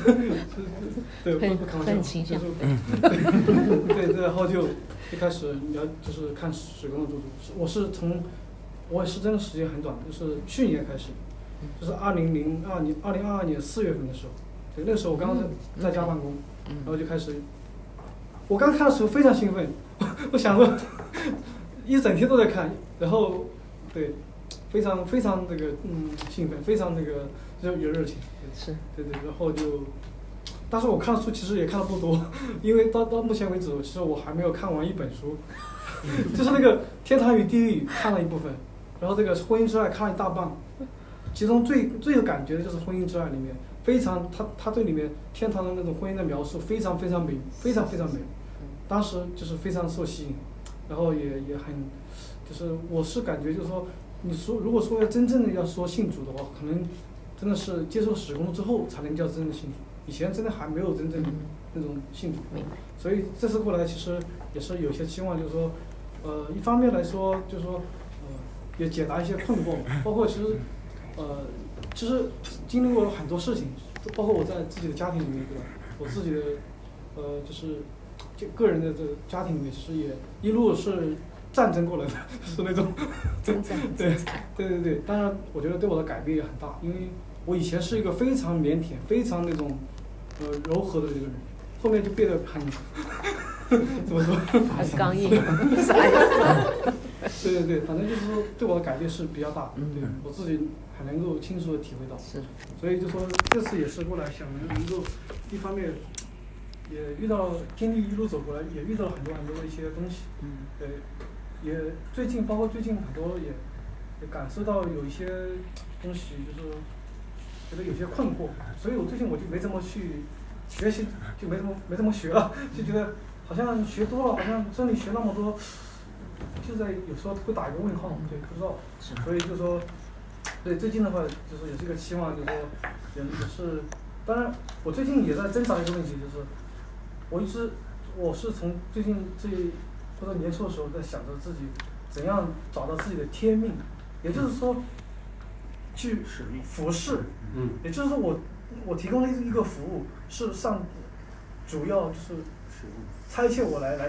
对，不不开玩笑，就是对对，然后就一开始聊就是看水工的著作，我是从我是真的时间很短，就是去年开始。就是二零零二年，二零二二年四月份的时候，对，那个时候我刚刚在在家办公，然后就开始，我刚看的时候非常兴奋，我想说，一整天都在看，然后，对，非常非常这个嗯兴奋，非常这个就有热情。是。对对，然后就，但是我看的书其实也看的不多，因为到到目前为止，其实我还没有看完一本书 就是那个《天堂与地狱》看了一部分，然后这个《婚姻之爱》看了一大半，其中最最有感觉的就是《婚姻之爱》里面，非常他他对里面天堂的那种婚姻的描述非常非常美，非常非常美，当时就是非常受吸引，然后也也很，就是我是感觉就是说，你说如果说要真正的要说信主的话，可能真的是接受使工之后才能叫真正的信主，以前真的还没有真正那种信主，所以这次过来其实也是有些期望，就是说，呃，一方面来说就是说，呃，也解答一些困惑，包括其实，呃，其实经历过很多事情，包括我在自己的家庭里面，对吧？我自己的，呃，就是就个人的这个家庭里面，其实也一路是战争过来的，是那种，征 战对对对对，当然我觉得对我的改变也很大，因为我以前是一个非常腼腆、非常那种呃柔和的一个人，后面就变得很 怎么说？很刚硬啥啥意思对对对，反正就是说对我的改变是比较大，对我自己很能够清楚的体会到。是。所以就说这次也是过来想能够一方面也遇到经历一路走过来，也遇到了很多很多的一些东西。嗯。对，也最近包括最近很多也也感受到有一些东西，就是觉得有些困惑，所以我最近我就没怎么去学习，就没怎么没怎么学了，就觉得好像学多了，好像真理学那么多，就在有时候会打一个问号，对，不知道，所以就说，对最近的话，就是也是一个期望，就是说也也是，当然我最近也在挣扎一个问题，就是我一直我是从最近这或者年初的时候在想着自己怎样找到自己的天命，也就是说去服侍，嗯，也就是说我我提供了一个服务，是上主要就是差遣我来来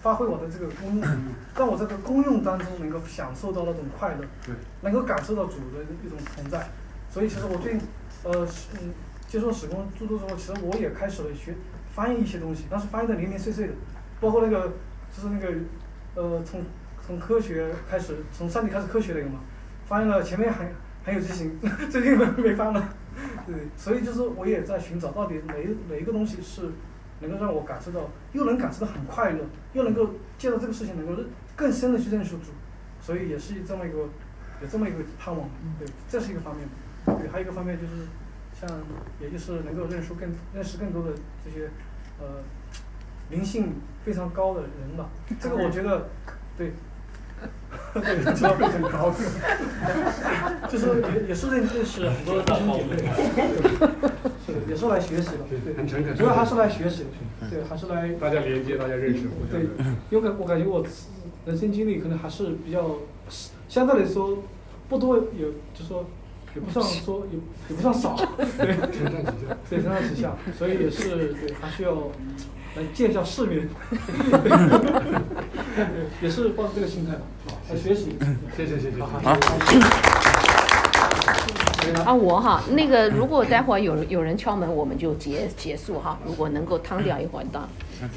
发挥我的这个功用，让我在这个功用当中能够享受到那种快乐，对，能够感受到主的一种存在。所以其实我最近呃是嗯接受史工诸多之后，其实我也开始了学翻译一些东西，但是翻译的零零碎碎的，包括那个就是那个呃从从科学开始，从上帝开始科学那个嘛，翻译了前面还还有激情，最近没没翻了。对，所以就是我也在寻找到底哪一哪一个东西是能够让我感受到，又能感受到很快乐，又能够借着这个事情能够更深的去认识主，所以也是这么一个有这么一个盼望。对，这是一个方面。对，还有一个方面就是像也就是能够认识更认识更多的这些呃灵性非常高的人吧。这个我觉得对。对，知道非常高，就是也也是认认识很多弟兄姐妹，是也是来学习的，对，很诚恳。主要还是来学习的，对，还是来大家连接，大家认识，对，因为我感觉我人生经历可能还是比较相对来说不多，有就说也不算说也也不算少，对，承上启下对，承上启下，所以也是对，还需要来见一下世面，对，也是抱着这个心态吧，来学习，谢谢谢谢，好。啊，我哈，那个如果待会儿有有人敲门，我们就结结束哈。如果能够趟掉一会儿到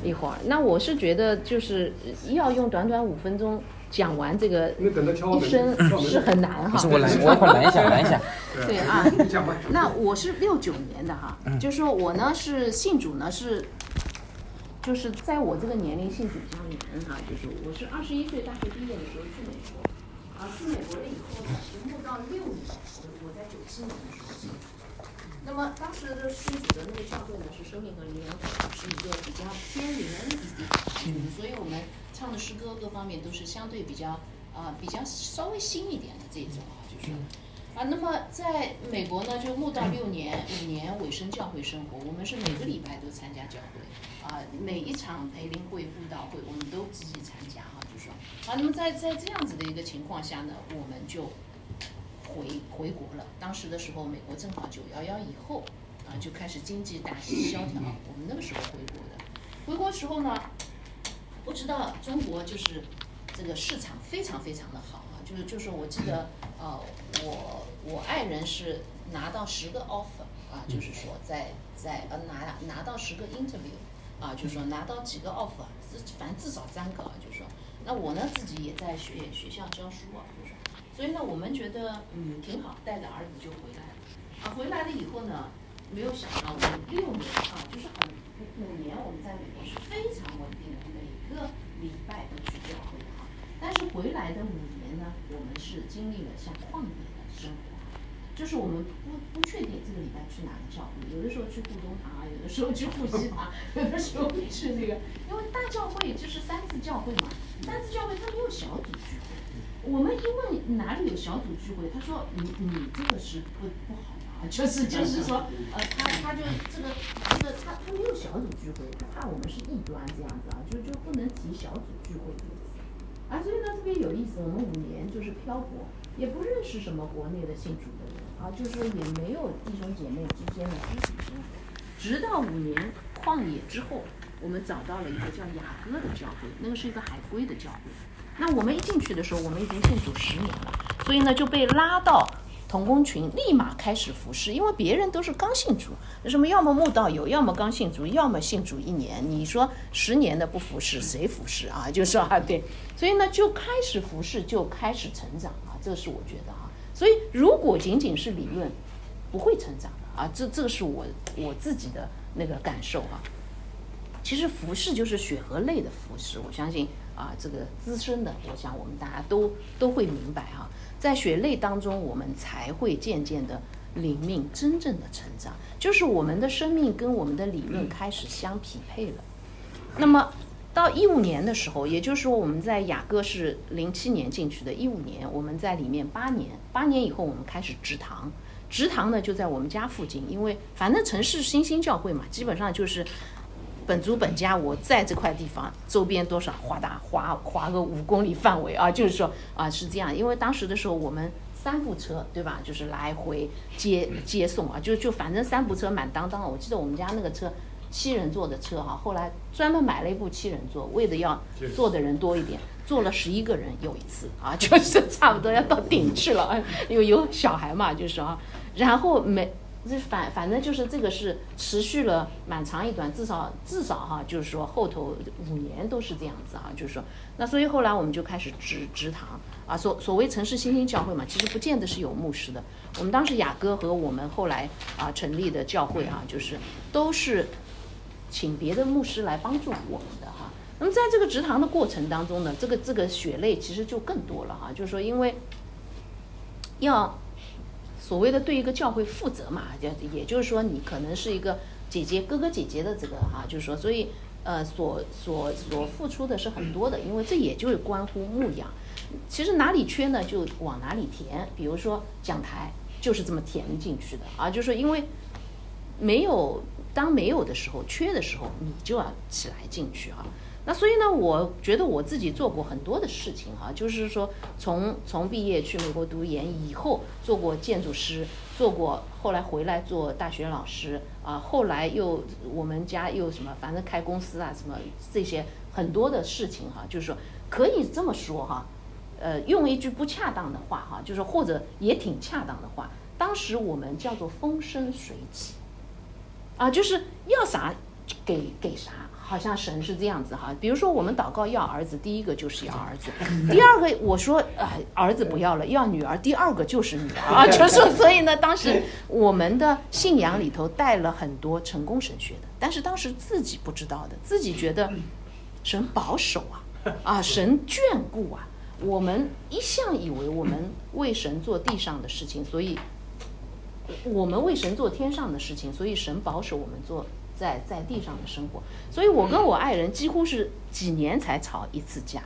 一会儿，那我是觉得就是要用短短五分钟讲完这个一生是很难哈。我拦，我我拦一下，来一下。对啊，那我是六九年的哈，就是说我呢是信主呢是，就是在我这个年龄信主比较难哈，就是我是二十一岁大学毕业的时候去美国，啊去美国了以后呢，是慕道六年，我我在九七年的时候。那么当时的信主的那个教会呢是生命和灵粮会，是一个比较偏灵恩一点，嗯，所以我们唱的诗歌各方面都是相对比较啊、比较稍微新一点的这种啊，就是。啊，那么在美国呢，就慕道六年，五年尾声教会生活，我们是每个礼拜都参加教会，啊，每一场培林会、布道会，我们都积极参加哈，就说，啊，那么在在这样子的一个情况下呢，我们就回回国了。当时的时候，美国正好九幺幺以后，啊，就开始经济大萧条，我们那个时候回国的。回国时候呢，不知道中国就是这个市场非常非常的好啊，就是就是我记得，呃，我我爱人是拿到十个 offer 啊，就是说在在呃拿拿到十个 interview 啊，就是说拿到几个 offer，反正至少三个啊，就是说，那我呢自己也在学学校教书啊，就是说，所以呢，我们觉得嗯挺好，带着儿子就回来了。啊，回来了以后呢，没有想到我们六年啊，就是很五年我们在美国是非常稳定的，每个礼拜都去教会啊。但是回来的五年呢，我们是经历了像旷野的生活，就是我们不不确定这个礼拜去哪个教会，有的时候去顾东堂啊，有的时候去富西堂，有的时候去那个，因为大教会就是三次教会嘛，三次教会它没有小组聚会。我们一问哪里有小组聚会，他说你你这个是不不好的，就是就是说，呃，他他就这个这个他他没有小组聚会，他怕我们是异端这样子啊，就就不能提小组聚会这个词。啊，所以呢特别有意思，我们五年就是漂泊，也不认识什么国内的信主啊，就是说也没有弟兄姐妹之间的肢体生活，直到五年旷野之后，我们找到了一个叫雅歌的教会，那个是一个海归的教会。那我们一进去的时候，我们已经信主十年了，所以呢就被拉到童工群，立马开始服侍，因为别人都是刚信主，什么要么慕道友，要么刚信主，要么信主一年。你说十年的不服侍，谁服侍啊？就说啊，对，所以呢就开始服侍，就开始成长啊，这是我觉得。所以如果仅仅是理论，不会成长的啊，这这个是我我自己的那个感受啊。其实服饰就是血和泪的服饰，我相信。啊，这个资深的，我想我们大家都都会明白哈，在血泪当中，我们才会渐渐的灵命真正的成长，就是我们的生命跟我们的理论开始相匹配了。那么到一五年的时候，也就是说我们在雅各是零七年进去的，一五年我们在里面八年，八年以后我们开始植堂，植堂呢就在我们家附近，因为反正城市新兴教会嘛，基本上就是。本族本家，我在这块地方周边多少划大划划个五公里范围啊，就是说啊是这样，因为当时的时候我们三部车对吧，就是来回接接送啊，就就反正三部车满当当。我记得我们家那个车七人座的车哈，后来专门买了一部七人座，为的要坐的人多一点，坐了十一个人有一次啊，就是差不多要到顶去了，有有小孩嘛，就是啊，然后没。这反反正就是这个是持续了蛮长一段，至少至少哈，就是说后头五年都是这样子啊，就是说，那所以后来我们就开始植植堂啊，所所谓城市新兴教会嘛，其实不见得是有牧师的。我们当时雅哥和我们后来啊成立的教会啊，就是都是请别的牧师来帮助我们的哈。那么在这个植堂的过程当中呢，这个这个血泪其实就更多了哈，就是说因为要。所谓的对一个教会负责嘛，就也就是说，你可能是一个姐姐、哥哥、姐姐的这个哈，就是说，所以呃，所所所付出的是很多的，因为这也就是关乎牧养。其实哪里缺呢，就往哪里填。比如说讲台就是这么填进去的啊，就是说因为没有当没有的时候，缺的时候，你就要起来进去啊。那所以呢，我觉得我自己做过很多的事情哈，就是说从从毕业去美国读研以后，做过建筑师，做过后来回来做大学老师啊，后来又我们家又什么，反正开公司啊什么这些很多的事情哈，就是说可以这么说哈，呃，用一句不恰当的话哈，就是或者也挺恰当的话，当时我们叫做风生水起，啊，就是要啥给给啥。好像神是这样子哈，比如说我们祷告要儿子，第一个就是要儿子，第二个我说啊儿子不要了，要女儿，第二个就是女儿 啊，就是所以呢，当时我们的信仰里头带了很多成功神学的，但是当时自己不知道的，自己觉得神保守啊，啊神眷顾啊，我们一向以为我们为神做地上的事情，所以我们为神做天上的事情，所以神保守我们做。在在地上的生活，所以我跟我爱人几乎是几年才吵一次架，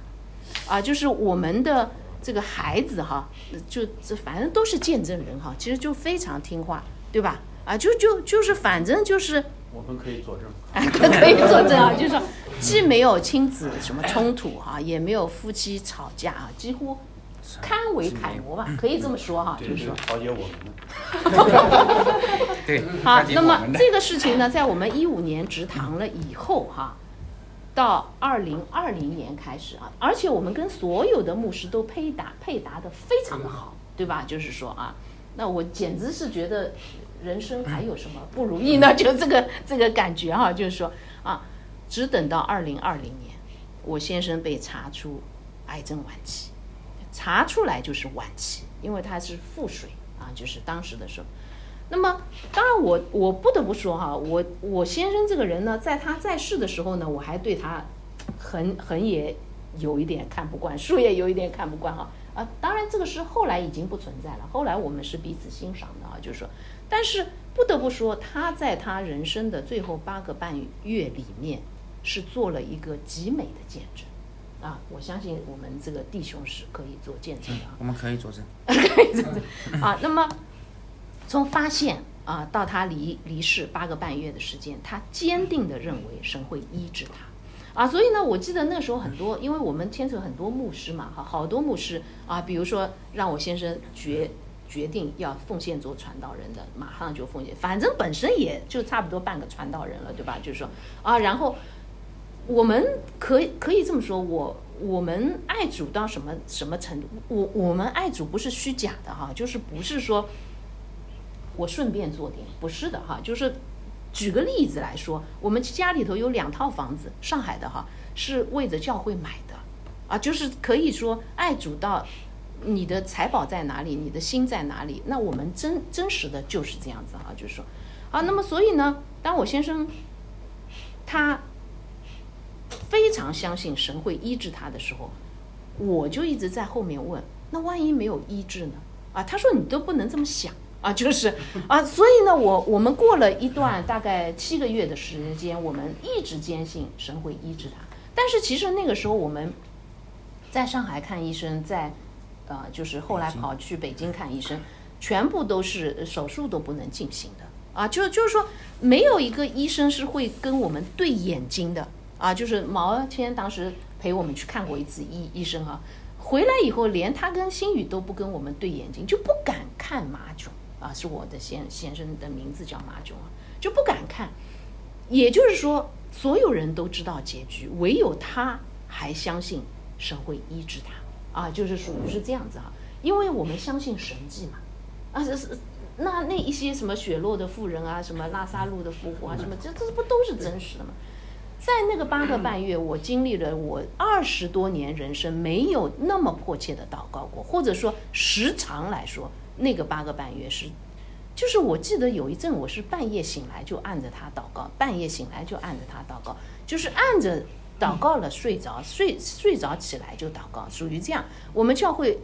啊，就是我们的这个孩子哈，就这反正都是见证人哈，其实就非常听话，对吧？啊，就就就是反正就是我们可以作证，啊 可以作证啊，就是既没有亲子什么冲突哈，也没有夫妻吵架啊，几乎。堪为楷模吧，可以这么说哈，就是说调解我们 对，好，那么这个事情呢，在我们一五年植堂了以后哈，到二零二零年开始啊，而且我们跟所有的牧师都配搭配搭的非常的好，对吧？就是说啊，那我简直是觉得人生还有什么不如意呢？就这个这个感觉哈，就是说啊，只等到二零二零年，我先生被查出癌症晚期。查出来就是晚期，因为它是腹水啊，就是当时的时候。那么，当然我我不得不说哈，我我先生这个人呢，在他在世的时候呢，我还对他很很也有一点看不惯，术也有一点看不惯哈啊。当然这个是后来已经不存在了，后来我们是彼此欣赏的啊，就是说，但是不得不说，他在他人生的最后八个半月里面，是做了一个极美的见证。啊，我相信我们这个弟兄是可以做见证的。我们可以作证，可以作证。啊，那么从发现啊到他离离世八个半月的时间，他坚定的认为神会医治他。啊，所以呢，我记得那时候很多，因为我们牵扯很多牧师嘛，哈，好多牧师啊，比如说让我先生决决定要奉献做传道人的，马上就奉献，反正本身也就差不多半个传道人了，对吧？就是说啊，然后。我们可以可以这么说，我我们爱主到什么什么程度？我我们爱主不是虚假的哈，就是不是说我顺便做点，不是的哈。就是举个例子来说，我们家里头有两套房子，上海的哈，是为着教会买的啊，就是可以说爱主到你的财宝在哪里，你的心在哪里？那我们真真实的就是这样子哈，就是说啊，那么所以呢，当我先生他。非常相信神会医治他的时候，我就一直在后面问：那万一没有医治呢？啊，他说你都不能这么想啊，就是啊，所以呢，我我们过了一段大概七个月的时间，我们一直坚信神会医治他。但是其实那个时候我们在上海看医生，在呃，就是后来跑去北京看医生，全部都是手术都不能进行的啊，就就是说没有一个医生是会跟我们对眼睛的。啊，就是毛谦当时陪我们去看过一次医医生哈，回来以后连他跟新宇都不跟我们对眼睛，就不敢看马炯啊，是我的先先生的名字叫马炯啊，就不敢看。也就是说，所有人都知道结局，唯有他还相信神会医治他啊，就是属于是这样子哈，因为我们相信神迹嘛啊，这是那那一些什么雪落的妇人啊，什么拉萨路的复活啊，什么这这不都是真实的吗？在那个八个半月，我经历了我二十多年人生没有那么迫切的祷告过，或者说时长来说，那个八个半月是，就是我记得有一阵我是半夜醒来就按着他祷告，半夜醒来就按着他祷告，就是按着祷告了睡着，睡睡着起来就祷告，属于这样。我们教会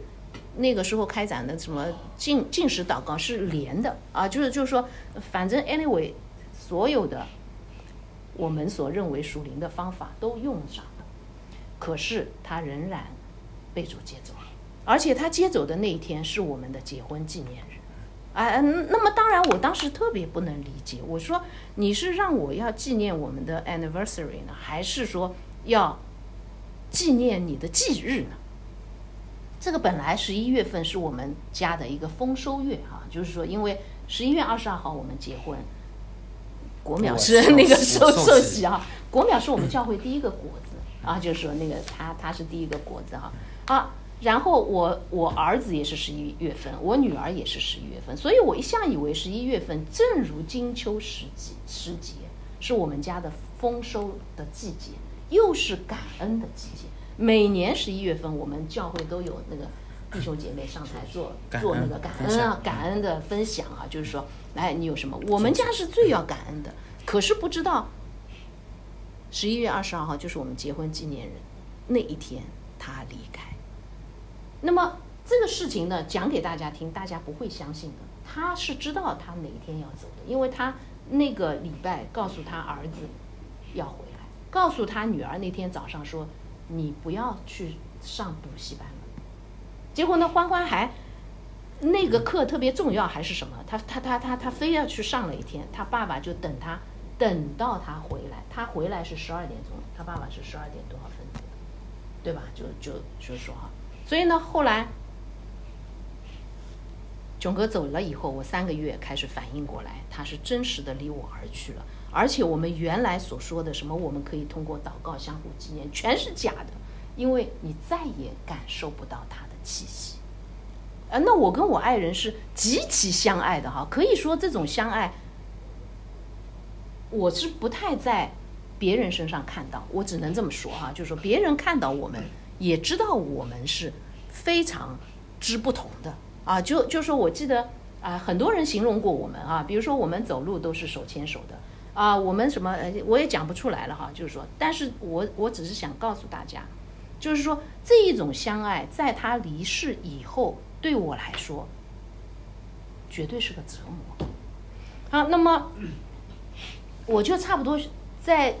那个时候开展的什么进进食祷告是连的啊，就是就是说，反正 anyway 所有的。我们所认为属灵的方法都用上了，可是他仍然被主接走了，而且他接走的那一天是我们的结婚纪念日，啊，那么当然我当时特别不能理解，我说你是让我要纪念我们的 anniversary 呢，还是说要纪念你的忌日呢？这个本来十一月份是我们家的一个丰收月哈，就是说因为十一月二十二号我们结婚。国淼是那个寿寿喜啊，国淼是我们教会第一个果子啊，就是说那个他他是第一个果子哈啊，然后我我儿子也是十一月份，我女儿也是十一月份，所以我一向以为十一月份正如金秋时节时节是我们家的丰收的季节，又是感恩的季节。每年十一月份我们教会都有那个弟兄姐妹上台做做那个感恩啊感恩的分享啊，就是说。来，你有什么？我们家是最要感恩的，可是不知道十一月二十二号就是我们结婚纪念日那一天，他离开。那么这个事情呢，讲给大家听，大家不会相信的。他是知道他哪一天要走的，因为他那个礼拜告诉他儿子要回来，告诉他女儿那天早上说你不要去上补习班了。结果呢，欢欢还。那个课特别重要还是什么？他他他他他非要去上了一天，他爸爸就等他，等到他回来，他回来是十二点钟，他爸爸是十二点多少分走的，对吧？就就就说哈，所以呢，后来囧哥走了以后，我三个月开始反应过来，他是真实的离我而去了，而且我们原来所说的什么我们可以通过祷告相互纪念，全是假的，因为你再也感受不到他气息。啊，那我跟我爱人是极其相爱的哈，可以说这种相爱，我是不太在别人身上看到，我只能这么说哈，就是说别人看到我们也知道我们是非常之不同的啊。就就说我记得啊，很多人形容过我们啊，比如说我们走路都是手牵手的啊，我们什么我也讲不出来了哈。就是说，但是我我只是想告诉大家，就是说这一种相爱，在他离世以后，对我来说绝对是个折磨。好，那么 我就差不多在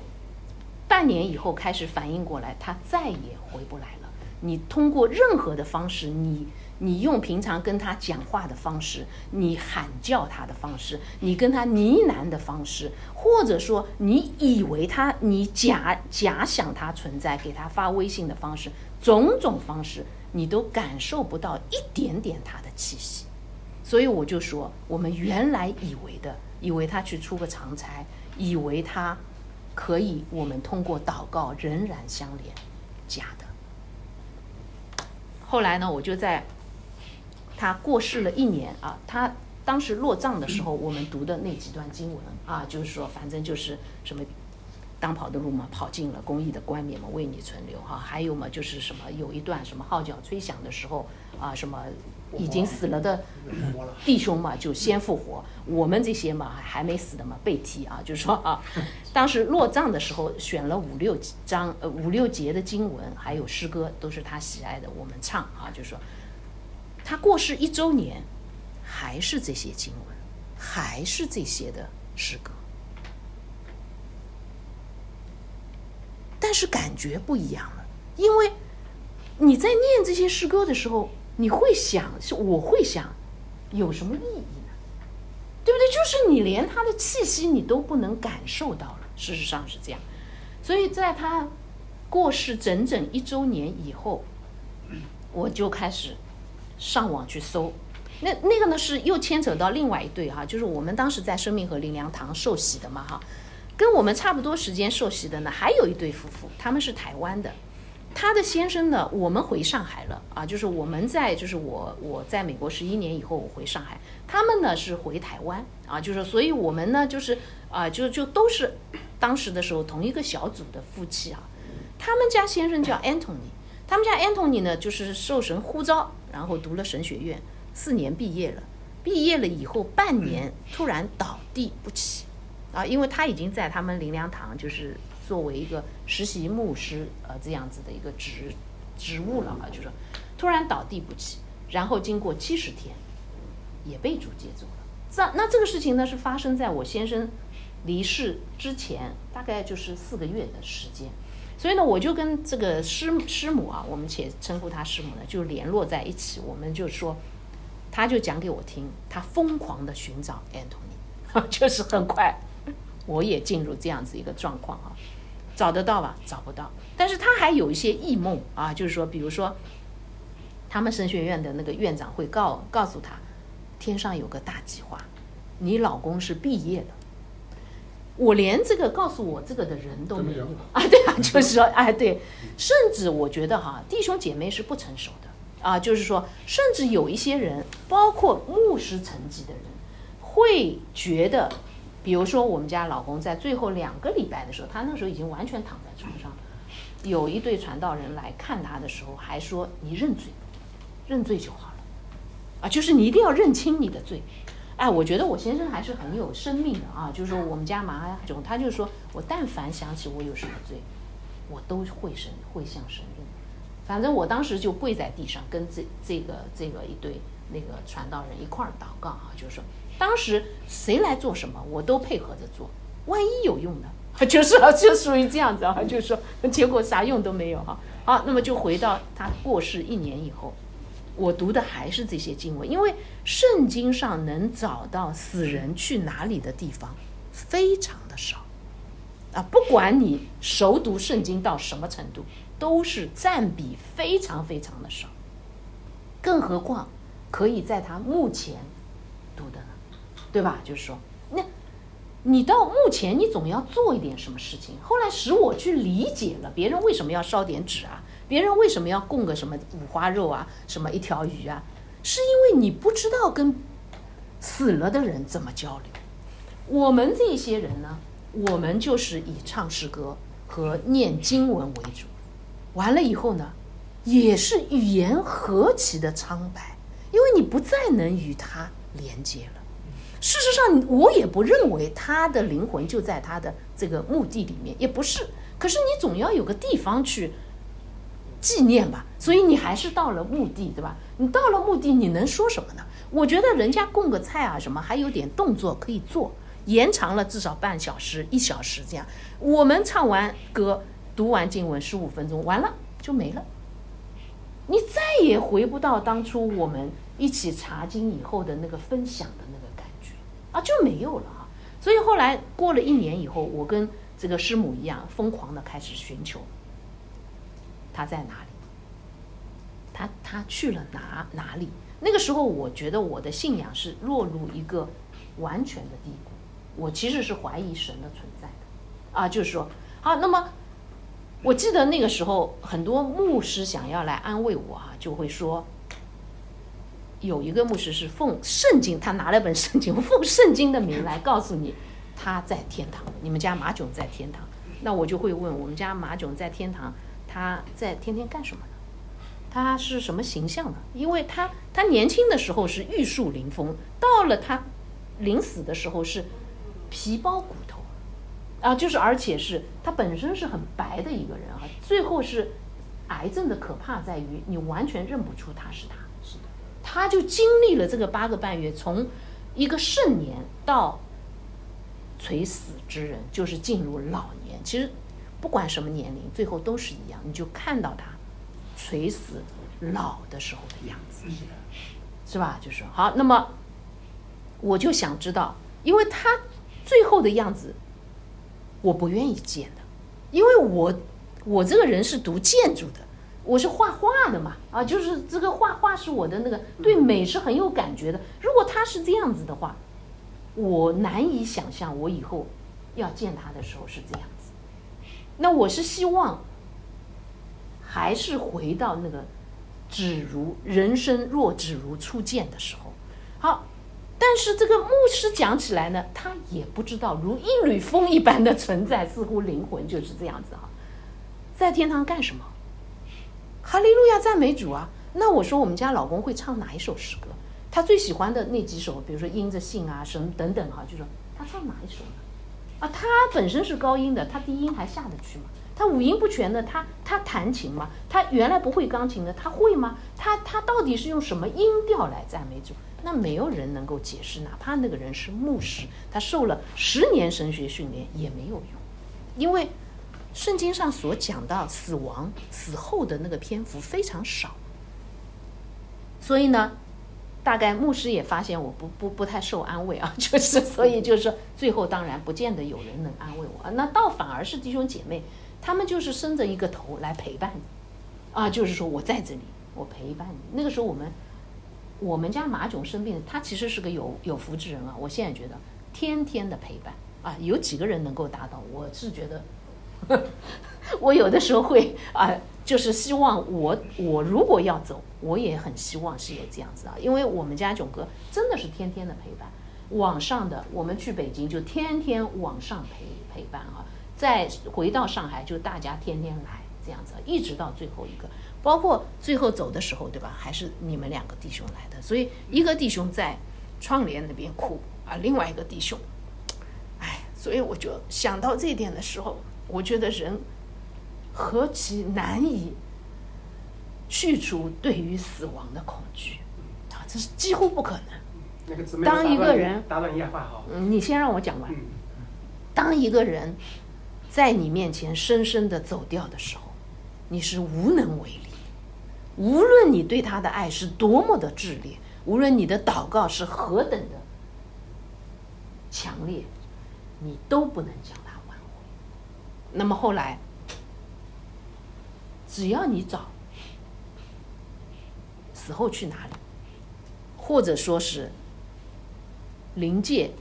半年以后开始反应过来，他再也回不来了。你通过任何的方式，你你用平常跟他讲话的方式，你喊叫他的方式，你跟他呢喃的方式，或者说你以为他，你假假想他存在，给他发微信的方式，种种方式，你都感受不到一点点他的气息。所以我就说，我们原来以为的，以为他去出个长差，以为他可以，我们通过祷告仍然相连，假的。后来呢，我就在他过世了一年啊，他当时落葬的时候，我们读的那几段经文啊，就是说，反正就是什么，当跑的路嘛，跑尽了，公益的冠冕嘛，为你存留哈，还有嘛，就是什么，有一段什么号角吹响的时候啊，什么。已经死了的弟兄嘛，就先复活；我们这些嘛，还没死的嘛，被提啊。就是说啊，当时落葬的时候，选了五六章、呃五六节的经文，还有诗歌，都是他喜爱的，我们唱啊。就是说，他过世一周年，还是这些经文，还是这些的诗歌，但是感觉不一样了，因为你在念这些诗歌的时候。你会想，我会想，有什么意义呢？对不对？就是你连他的气息你都不能感受到了。事实上是这样，所以在他过世整整一周年以后，我就开始上网去搜。那那个呢是又牵扯到另外一对哈，就是我们当时在生命和灵粮堂受洗的嘛哈，跟我们差不多时间受洗的呢，还有一对夫妇，他们是台湾的。他的先生呢？我们回上海了啊，就是我们在，就是我我在美国十一年以后，我回上海，他们呢是回台湾啊，就是所以我们呢就是啊，就就都是当时的时候同一个小组的夫妻啊。他们家先生叫 Anthony，他们家 Anthony 呢就是受神呼召，然后读了神学院，四年毕业了，毕业了以后半年突然倒地不起啊，因为他已经在他们灵粮堂就是。作为一个实习牧师，呃，这样子的一个职职务了啊，就是突然倒地不起，然后经过七十天，也被主接走了。这那这个事情呢，是发生在我先生离世之前，大概就是四个月的时间。所以呢，我就跟这个师师母啊，我们且称呼他师母呢，就联络在一起。我们就说，他就讲给我听，他疯狂的寻找 Antony，就是很快，我也进入这样子一个状况啊。找得到吧？找不到。但是他还有一些异梦啊，就是说，比如说，他们神学院的那个院长会告告诉他，天上有个大计划，你老公是毕业的。我连这个告诉我这个的人都没有啊，对啊，就是说，哎，对，甚至我觉得哈，弟兄姐妹是不成熟的啊，就是说，甚至有一些人，包括牧师层级的人，会觉得。比如说，我们家老公在最后两个礼拜的时候，他那时候已经完全躺在床上。有一对传道人来看他的时候，还说：“你认罪，认罪就好了。”啊，就是你一定要认清你的罪。哎，我觉得我先生还是很有生命的啊。就是说，我们家马阿总，他就说我但凡想起我有什么罪，我都会神会向神认。反正我当时就跪在地上，跟这这个这个一对那个传道人一块儿祷告啊，就是说。当时谁来做什么，我都配合着做。万一有用的，就是就属于这样子啊，就是说结果啥用都没有哈。好，那么就回到他过世一年以后，我读的还是这些经文，因为圣经上能找到死人去哪里的地方非常的少啊。不管你熟读圣经到什么程度，都是占比非常非常的少。更何况可以在他目前读的呢。对吧？就是说，那，你到目前你总要做一点什么事情。后来使我去理解了别人为什么要烧点纸啊，别人为什么要供个什么五花肉啊，什么一条鱼啊，是因为你不知道跟死了的人怎么交流。我们这些人呢，我们就是以唱诗歌和念经文为主。完了以后呢，也是语言何其的苍白，因为你不再能与他连接了。事实上，我也不认为他的灵魂就在他的这个墓地里面，也不是。可是你总要有个地方去纪念吧，所以你还是到了墓地，对吧？你到了墓地，你能说什么呢？我觉得人家供个菜啊，什么还有点动作可以做，延长了至少半小时、一小时这样。我们唱完歌、读完经文十五分钟，完了就没了。你再也回不到当初我们一起查经以后的那个分享的那个感觉啊，就没有了啊。所以后来过了一年以后，我跟这个师母一样，疯狂的开始寻求他在哪里，他他去了哪哪里？那个时候，我觉得我的信仰是落入一个完全的低谷，我其实是怀疑神的存在的啊，就是说，好，那么。我记得那个时候，很多牧师想要来安慰我啊，就会说，有一个牧师是奉圣经，他拿了本圣经，奉圣经的名来告诉你他在天堂，你们家马囧在天堂。那我就会问，我们家马囧在天堂，他在天天干什么呢？他是什么形象呢？因为他他年轻的时候是玉树临风，到了他临死的时候是皮包骨头。啊，就是，而且是他本身是很白的一个人啊。最后是癌症的可怕在于，你完全认不出他是他。是的，他就经历了这个八个半月，从一个盛年到垂死之人，就是进入老年。其实不管什么年龄，最后都是一样，你就看到他垂死老的时候的样子，是吧？就是好，那么我就想知道，因为他最后的样子。我不愿意见的，因为我我这个人是读建筑的，我是画画的嘛，啊，就是这个画画是我的那个对美是很有感觉的。如果他是这样子的话，我难以想象我以后要见他的时候是这样子。那我是希望还是回到那个只如人生若只如初见的时候，好。但是这个牧师讲起来呢，他也不知道，如一缕风一般的存在，似乎灵魂就是这样子哈，在天堂干什么？哈利路亚赞美主啊！那我说我们家老公会唱哪一首诗歌？他最喜欢的那几首，比如说因着信啊什么等等哈，就说他唱哪一首呢？啊，他本身是高音的，他低音还下得去吗？他五音不全的，他他弹琴吗？他原来不会钢琴的，他会吗？他他到底是用什么音调来赞美主？那没有人能够解释，哪怕那个人是牧师，他受了十年神学训练也没有用，因为圣经上所讲到死亡死后的那个篇幅非常少，所以呢，大概牧师也发现我不不不太受安慰啊，就是所以就是说最后当然不见得有人能安慰我，那倒反而是弟兄姐妹，他们就是伸着一个头来陪伴你，啊，就是说我在这里，我陪伴你。那个时候我们。我们家马囧生病，他其实是个有有福之人啊！我现在觉得天天的陪伴啊，有几个人能够达到？我是觉得，我有的时候会啊，就是希望我我如果要走，我也很希望是有这样子啊，因为我们家囧哥真的是天天的陪伴，网上的我们去北京就天天网上陪陪伴啊，再回到上海就大家天天来这样子，一直到最后一个。包括最后走的时候，对吧？还是你们两个弟兄来的，所以一个弟兄在窗帘那边哭啊，另外一个弟兄，哎，所以我就想到这一点的时候，我觉得人何其难以去除对于死亡的恐惧啊，这是几乎不可能。当一个人打断一下话好，嗯，你先让我讲完。当一个人在你面前深深的走掉的时候，你是无能为力。无论你对他的爱是多么的炽烈，无论你的祷告是何等的强烈，你都不能将他挽回。那么后来，只要你找死后去哪里，或者说是灵界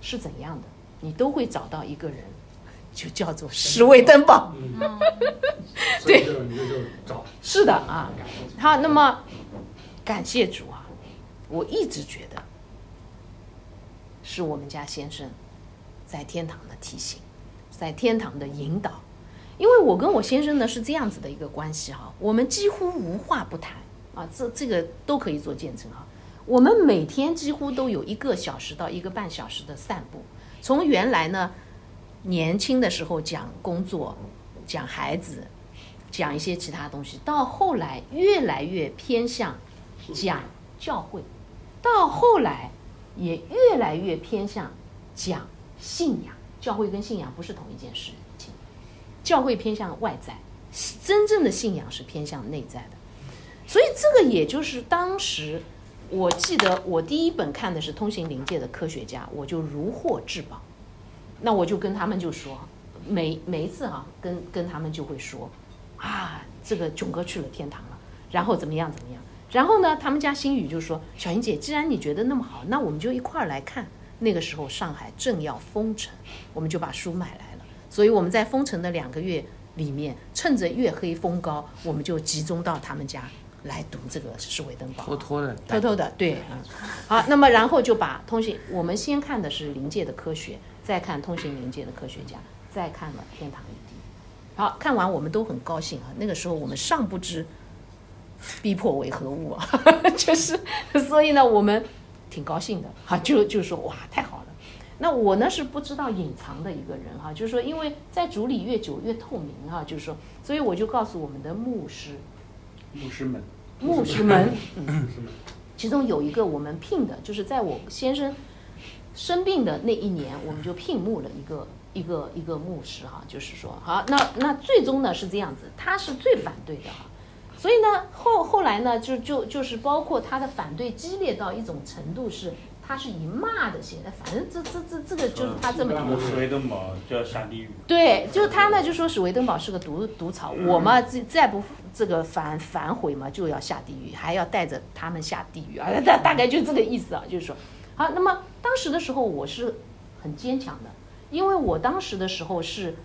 是怎样的，你都会找到一个人。就叫做 十位登宝，对，是的啊。好，那么感谢主啊！我一直觉得是我们家先生在天堂的提醒，在天堂的引导，因为我跟我先生呢是这样子的一个关系哈，我们几乎无话不谈啊，这这个都可以做见证哈。我们每天几乎都有一个小时到一个半小时的散步，从原来呢年轻的时候讲工作、讲孩子、讲一些其他东西，到后来越来越偏向讲教会，到后来也越来越偏向讲信仰。教会跟信仰不是同一件事。教会偏向外在，真正的信仰是偏向内在的，所以这个也就是当时我记得我第一本看的是通行灵界的科学家，我就如获至宝。那我就跟他们就说，每每一次哈，跟跟他们就会说，啊，这个囧哥去了天堂了，然后怎么样怎么样，然后呢，他们家新宇就说，小英姐，既然你觉得那么好，那我们就一块儿来看。那个时候上海正要封城，我们就把书买来。所以我们在封城的两个月里面，趁着月黑风高，我们就集中到他们家来读这个《史维登堡》，偷偷的，偷偷的，对，好，那么然后就把通信，我们先看的是临界的科学，再看通信临界的科学家，再看了天堂与地。好看完我们都很高兴啊，那个时候我们尚不知逼迫为何物啊，就是，所以呢，我们挺高兴的，哈，就就说哇，太好了。那我呢是不知道隐藏的一个人哈，就是说，因为在主里越久越透明哈，就是说，所以我就告诉我们的牧师，牧师们，牧师们，嗯，其中有一个我们聘的，就是在我先生生病的那一年，我们就聘募了一个一个一个牧师哈，就是说，好，那那最终呢是这样子，他是最反对的哈，所以呢后后来呢就就就是包括他的反对激烈到一种程度是。他是以骂的写的，反正这这这这个就是他这么。史维登堡就要下地狱。对，就他呢就说史维登堡是个毒毒草，我嘛再再不这个反反悔嘛就要下地狱，还要带着他们下地狱啊，大大概就这个意思啊，就是说，好，那么当时的时候我是很坚强的，因为我当时的时候是，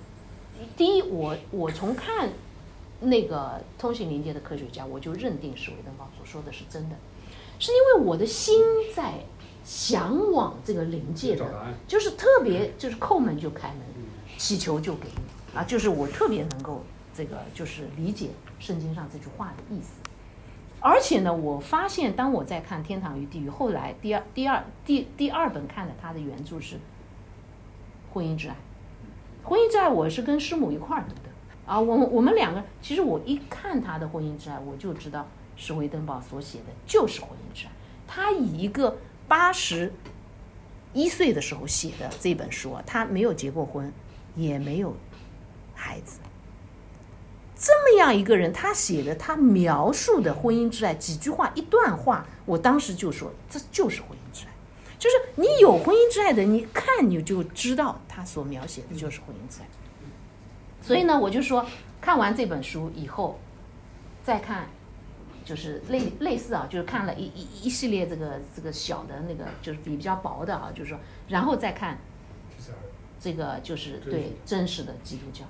第一我我从看那个通信临界的科学家，我就认定史维登堡所说的是真的，是因为我的心在。向往这个灵界的，就是特别就是叩门就开门，祈求就给你啊，就是我特别能够这个就是理解圣经上这句话的意思。而且呢，我发现当我在看《天堂与地狱》，后来第二第二第第二本看了他的原著是《婚姻之爱》，《婚姻之爱》我是跟师母一块儿读的。啊，我我们两个其实我一看他的《婚姻之爱》，我就知道史维登堡所写的就是《婚姻之爱》，他以一个。八十一岁的时候写的这本书，他没有结过婚，也没有孩子。这么样一个人，他写的他描述的婚姻之爱几句话一段话，我当时就说这就是婚姻之爱，就是你有婚姻之爱的，你看你就知道他所描写的就是婚姻之爱。所以呢，我就说看完这本书以后，再看。就是类类似啊，就是看了一一一系列这个这个小的那个，就是比比较薄的啊，就是说，然后再看这个就是对真实的基督教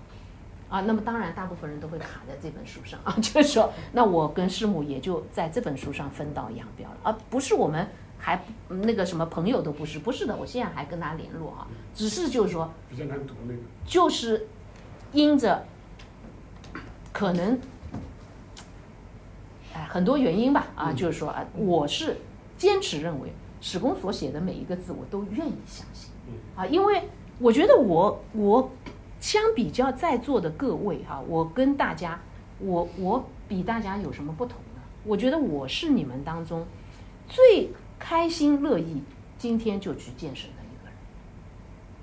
啊。那么当然，大部分人都会卡在这本书上啊，就是说，那我跟师母也就在这本书上分道扬镳了，而不是我们还那个什么朋友都不是，不是的，我现在还跟他联络啊，只是就是说比较难读那个，就是因着可能。哎，很多原因吧，啊，就是说啊，我是坚持认为史公所写的每一个字，我都愿意相信，啊，因为我觉得我我相比较在座的各位哈，我跟大家，我我比大家有什么不同呢？我觉得我是你们当中最开心乐意今天就去健身的一个人，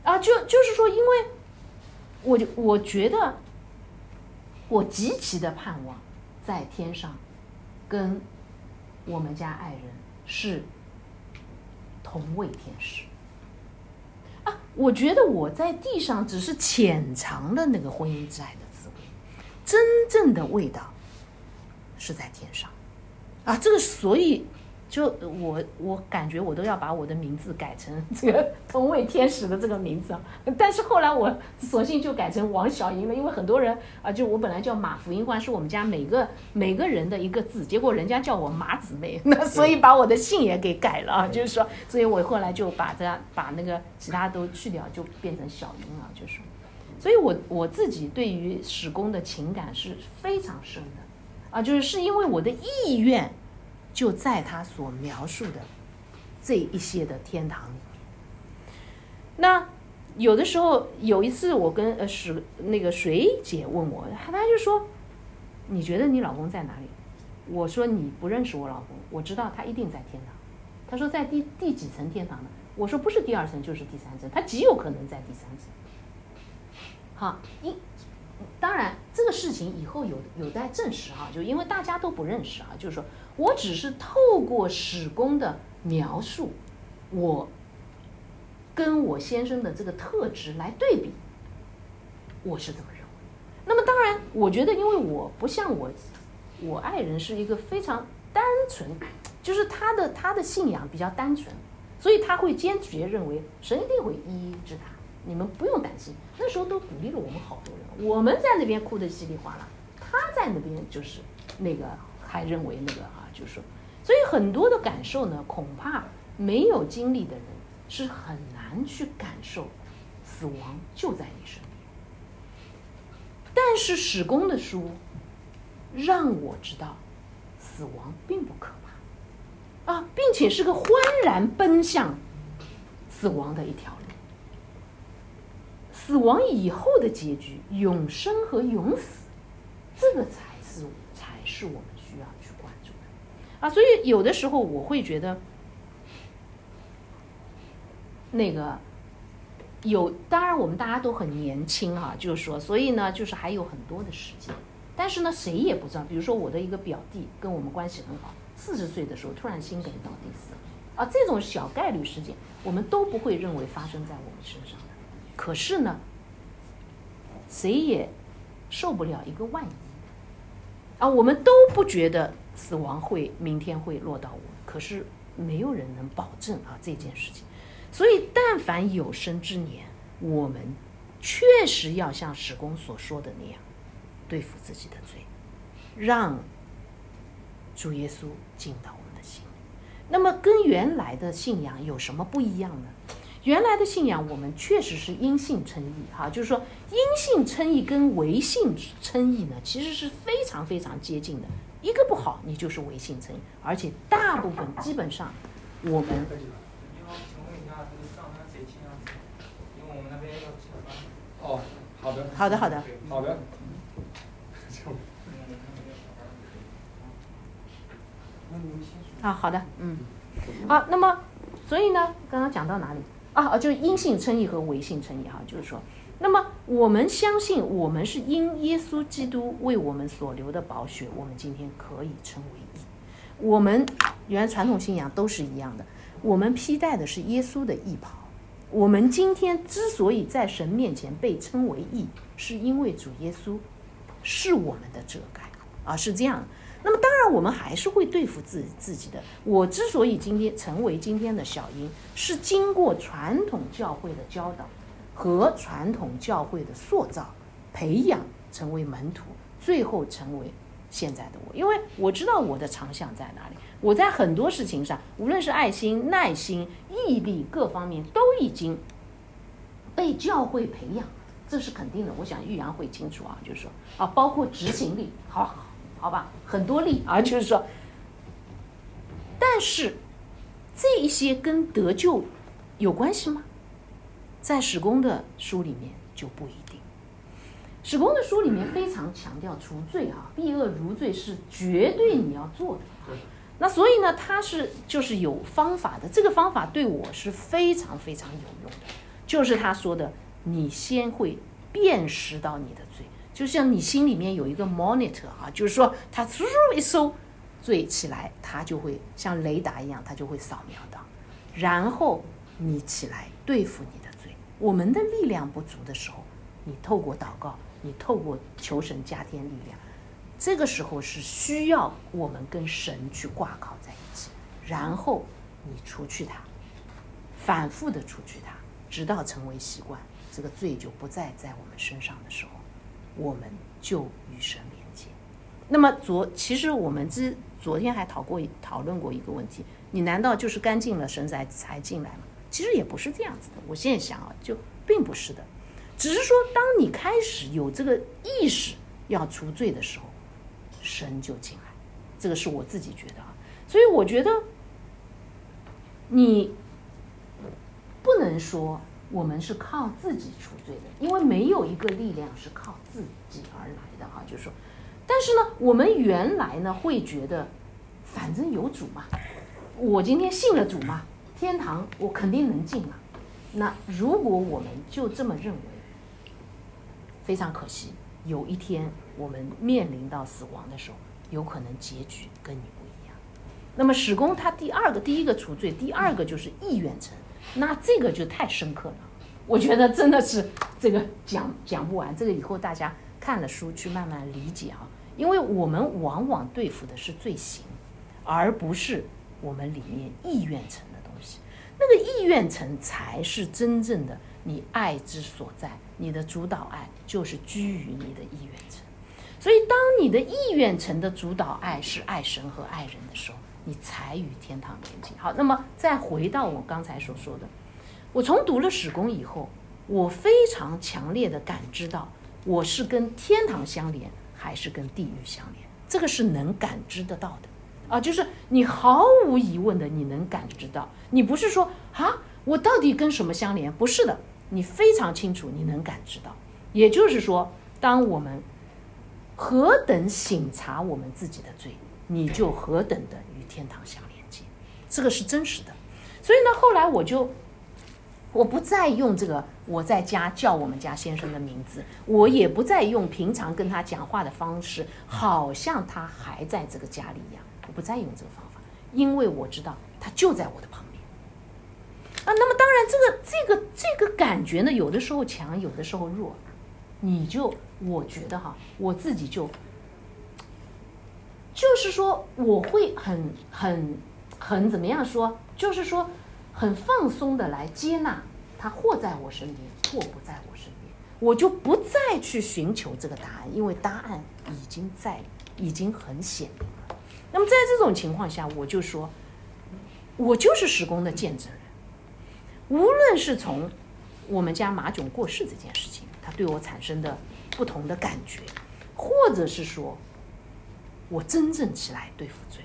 啊，就就是说，因为我就我觉得我极其的盼望在天上。跟我们家爱人是同位天使啊！我觉得我在地上只是浅尝了那个婚姻之爱的滋味，真正的味道是在天上啊！这个所以。就我我感觉我都要把我的名字改成这个同位天使的这个名字啊，但是后来我索性就改成王小英了，因为很多人啊，就我本来叫马福英欢，是我们家每个每个人的一个字，结果人家叫我马姊妹，那所以把我的姓也给改了啊，就是说，所以我后来就把这把那个其他都去掉，就变成小英了，就是。所以我我自己对于史工的情感是非常深的，啊，就是是因为我的意愿就在他所描述的这一些的天堂里面。那有的时候有一次我跟呃史那个水姐问我，她就说，你觉得你老公在哪里？我说你不认识我老公，我知道他一定在天堂。他说在第第几层天堂呢？我说不是第二层就是第三层，他极有可能在第三层。好，一当然这个事情以后有有待证实哈，就因为大家都不认识啊，就是说我只是透过史工的描述，我跟我先生的这个特质来对比，我是这么认为。那么当然，我觉得因为我不像我我爱人是一个非常单纯，就是他的他的信仰比较单纯。所以他会坚决认为神一定会医治他，你们不用担心。那时候都鼓励了我们好多人，我们在那边哭得稀里哗啦，他在那边就是那个还认为那个啊，就是说，所以很多的感受呢，恐怕没有经历的人是很难去感受死亡就在你身边。但是史公的书让我知道，死亡并不可怕。啊，并且是个欢然奔向死亡的一条路。死亡以后的结局，永生和永死，这个才是才是我们需要去关注的。啊，所以有的时候我会觉得，那个有，当然我们大家都很年轻啊，就是说，所以呢，就是还有很多的时间。但是呢，谁也不知道，比如说我的一个表弟跟我们关系很好。四十岁的时候突然心梗倒地死了，啊，这种小概率事件我们都不会认为发生在我们身上。可是呢，谁也受不了一个万一，啊，我们都不觉得死亡会明天会落到我，可是没有人能保证啊这件事情。所以，但凡有生之年，我们确实要像史公所说的那样，对付自己的罪，让。主耶稣进到我们的心里，那么跟原来的信仰有什么不一样呢？原来的信仰我们确实是因信称义，哈，就是说因信称义跟唯信称义呢，其实是非常非常接近的。一个不好，你就是唯信称义，而且大部分基本上我们。哦，好的。好的，好的。好的。啊，好的，嗯，好，那么，所以呢，刚刚讲到哪里啊？就是因信称义和唯信称义哈，就是说，那么我们相信，我们是因耶稣基督为我们所流的宝血，我们今天可以称为义。我们原来传统信仰都是一样的，我们披戴的是耶稣的义袍。我们今天之所以在神面前被称为义，是因为主耶稣是我们的遮盖啊，是这样的。那么当然，我们还是会对付自自己的。我之所以今天成为今天的小英，是经过传统教会的教导和传统教会的塑造、培养，成为门徒，最后成为现在的我。因为我知道我的长项在哪里。我在很多事情上，无论是爱心、耐心、毅力各方面，都已经被教会培养，这是肯定的。我想玉阳会清楚啊，就是说啊，包括执行力，好。好吧，很多例啊，就是说，但是这一些跟得救有关系吗？在史公的书里面就不一定。史公的书里面非常强调除罪啊，避恶如罪是绝对你要做的。那所以呢，他是就是有方法的，这个方法对我是非常非常有用的，就是他说的，你先会辨识到你的罪。就像你心里面有一个 monitor 啊，就是说它嗖一搜罪起来，它就会像雷达一样，它就会扫描到，然后你起来对付你的罪。我们的力量不足的时候，你透过祷告，你透过求神加添力量，这个时候是需要我们跟神去挂靠在一起，然后你除去它，反复的除去它，直到成为习惯，这个罪就不再在我们身上的时候。我们就与神连接。那么昨其实我们之昨天还讨过讨论过一个问题：你难道就是干净了神才才进来吗？其实也不是这样子的。我现在想啊，就并不是的。只是说当你开始有这个意识要除罪的时候，神就进来。这个是我自己觉得啊，所以我觉得你不能说我们是靠自己除罪的，因为没有一个力量是靠自己而来的哈。就是说，但是呢，我们原来呢会觉得，反正有主嘛，我今天信了主嘛，天堂我肯定能进嘛。那如果我们就这么认为，非常可惜，有一天我们面临到死亡的时候。有可能结局跟你不一样。那么史公他第二个，第一个除罪，第二个就是意愿成，那这个就太深刻了。我觉得真的是这个讲讲不完，这个以后大家看了书去慢慢理解啊。因为我们往往对付的是罪行，而不是我们里面意愿层的东西。那个意愿层才是真正的你爱之所在，你的主导爱就是居于你的意愿层。所以，当你的意愿层的主导爱是爱神和爱人的时候，你才与天堂连接。好，那么再回到我刚才所说的，我从读了史公以后，我非常强烈的感知到，我是跟天堂相连，还是跟地狱相连？这个是能感知得到的啊，就是你毫无疑问的，你能感知到，你不是说啊，我到底跟什么相连？不是的，你非常清楚，你能感知到。也就是说，当我们何等醒察我们自己的罪，你就何等的天堂相连接，这个是真实的。所以呢，后来我就我不再用这个我在家叫我们家先生的名字，我也不再用平常跟他讲话的方式，好像他还在这个家里一样。我不再用这个方法，因为我知道他就在我的旁边。啊，那么当然，这个这个这个感觉呢，有的时候强，有的时候弱，你就。我觉得哈，我自己就，就是说，我会很很很怎么样说，就是说，很放松的来接纳他或在我身边，或不在我身边，我就不再去寻求这个答案，因为答案已经在，已经很显明了。那么在这种情况下，我就说，我就是时工的见证人。无论是从我们家马囧过世这件事情，他对我产生的。不同的感觉，或者是说，我真正起来对付罪。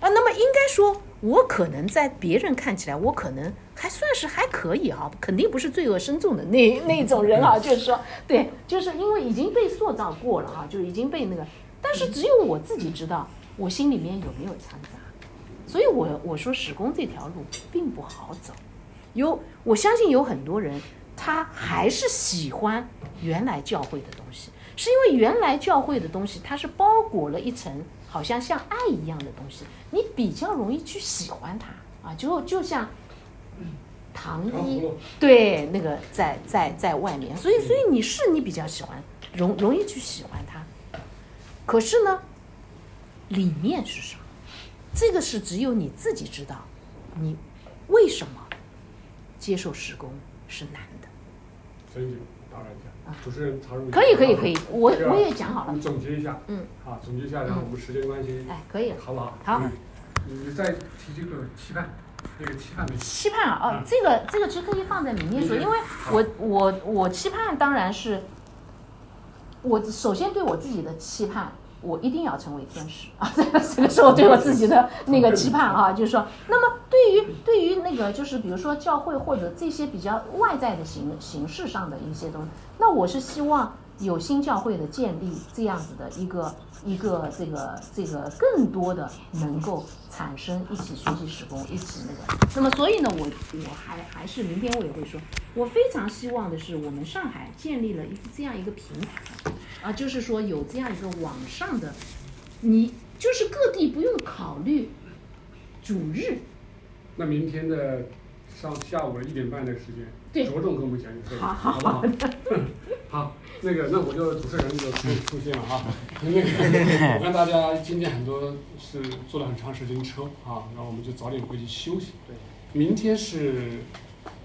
啊，那么应该说，我可能在别人看起来，我可能还算是还可以哈，肯定不是罪恶深重的那 那种人啊，就是说，对，就是因为已经被塑造过了哈，就已经被那个，但是只有我自己知道，我心里面有没有掺杂，所以我我说史工这条路并不好走，有我相信有很多人。他还是喜欢原来教会的东西，是因为原来教会的东西它是包裹了一层好像像爱一样的东西，你比较容易去喜欢它啊，就就像糖衣对那个在在在外面，所以所以你是你比较喜欢，容容易去喜欢它，可是呢，里面是什么？这个是只有你自己知道，你为什么接受施工是难。陈姐，打断一下，主持人插入。可以可以可以，我我也讲好了。你总结一下，嗯，好，总结一下，然后我们时间关系，哎，可以，好不好？好。你再提这个期盼，那个期盼的期盼啊，哦，这个这个其实可以放在明面说，因为我我我期盼当然是，我首先对我自己的期盼。我一定要成为天使啊！这个这个是我对我自己的那个期盼啊，就是说，那么对于对于那个就是比如说教会或者这些比较外在的形形式上的一些东西，那我是希望有新教会的建立这样子的一个一个这个这个更多的能够产生一起学习时工一起那个，那么所以呢，我我还还是明天我也会说，我非常希望的是我们上海建立了一这样一个平台。啊，就是说有这样一个网上的，你就是各地不用考虑主日。那明天的上下午的一点半的时间，着重跟我们讲讲，好好好，好，那个那我就主持人就出出现了啊。那个 我看大家今天很多是坐了很长时间车啊，然后我们就早点回去休息。对，明天是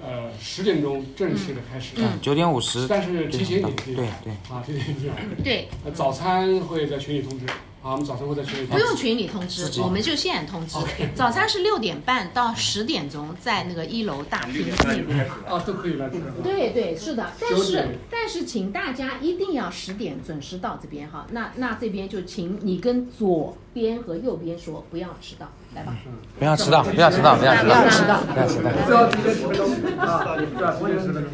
呃十点钟正式的开始。嗯，九点五十。但是提前一点。对对。啊，提前一点。对。呃，早餐会在群里通知。啊，我们早餐会在群里。不用群里通知，我们就现通知。早餐是六点半到十点钟，在那个一楼大厅里面。啊，都可以来吃。对对，是的。但是但是，请大家一定要十点准时到这边哈。那那这边就请你跟左边和右边说，不要迟到，来吧。不要迟到，不要迟到，不要迟到，不要迟到，不要迟到。只要提前十分钟啊，提前十分钟。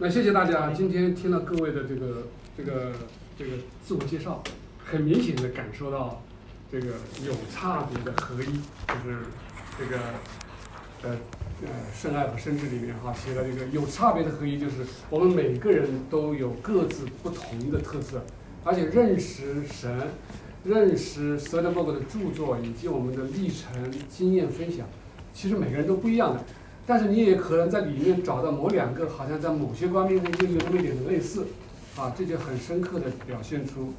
那谢谢大家，今天听了各位的这个这个这个自我介绍。很明显的感受到，这个有差别的合一，就是这个呃呃圣爱和圣智里面哈写的这个有差别的合一，就是我们每个人都有各自不同的特色，而且认识神、认识 s t e r b e r g 的著作以及我们的历程经验分享，其实每个人都不一样的，但是你也可能在里面找到某两个好像在某些方面又有那么一点的类似，啊，这就很深刻的表现出。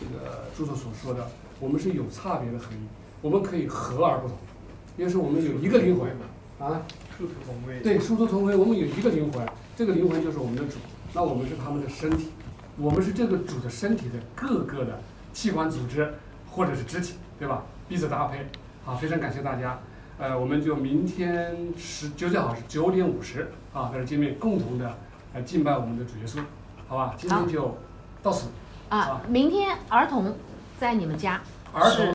这个著作所说的，我们是有差别的合一，我们可以和而不同，因为是我们有一个灵魂啊，殊途同归。对，殊途同归，我们有一个灵魂，这个灵魂就是我们的主，那我们是他们的身体，我们是这个主的身体的各个的器官组织或者是肢体，对吧？彼此搭配，好，非常感谢大家，呃，我们就明天十九点好是九点五十啊，在这见面，共同的来敬拜我们的主耶稣，好吧？今天就到此。啊，明天儿童在你们家儿童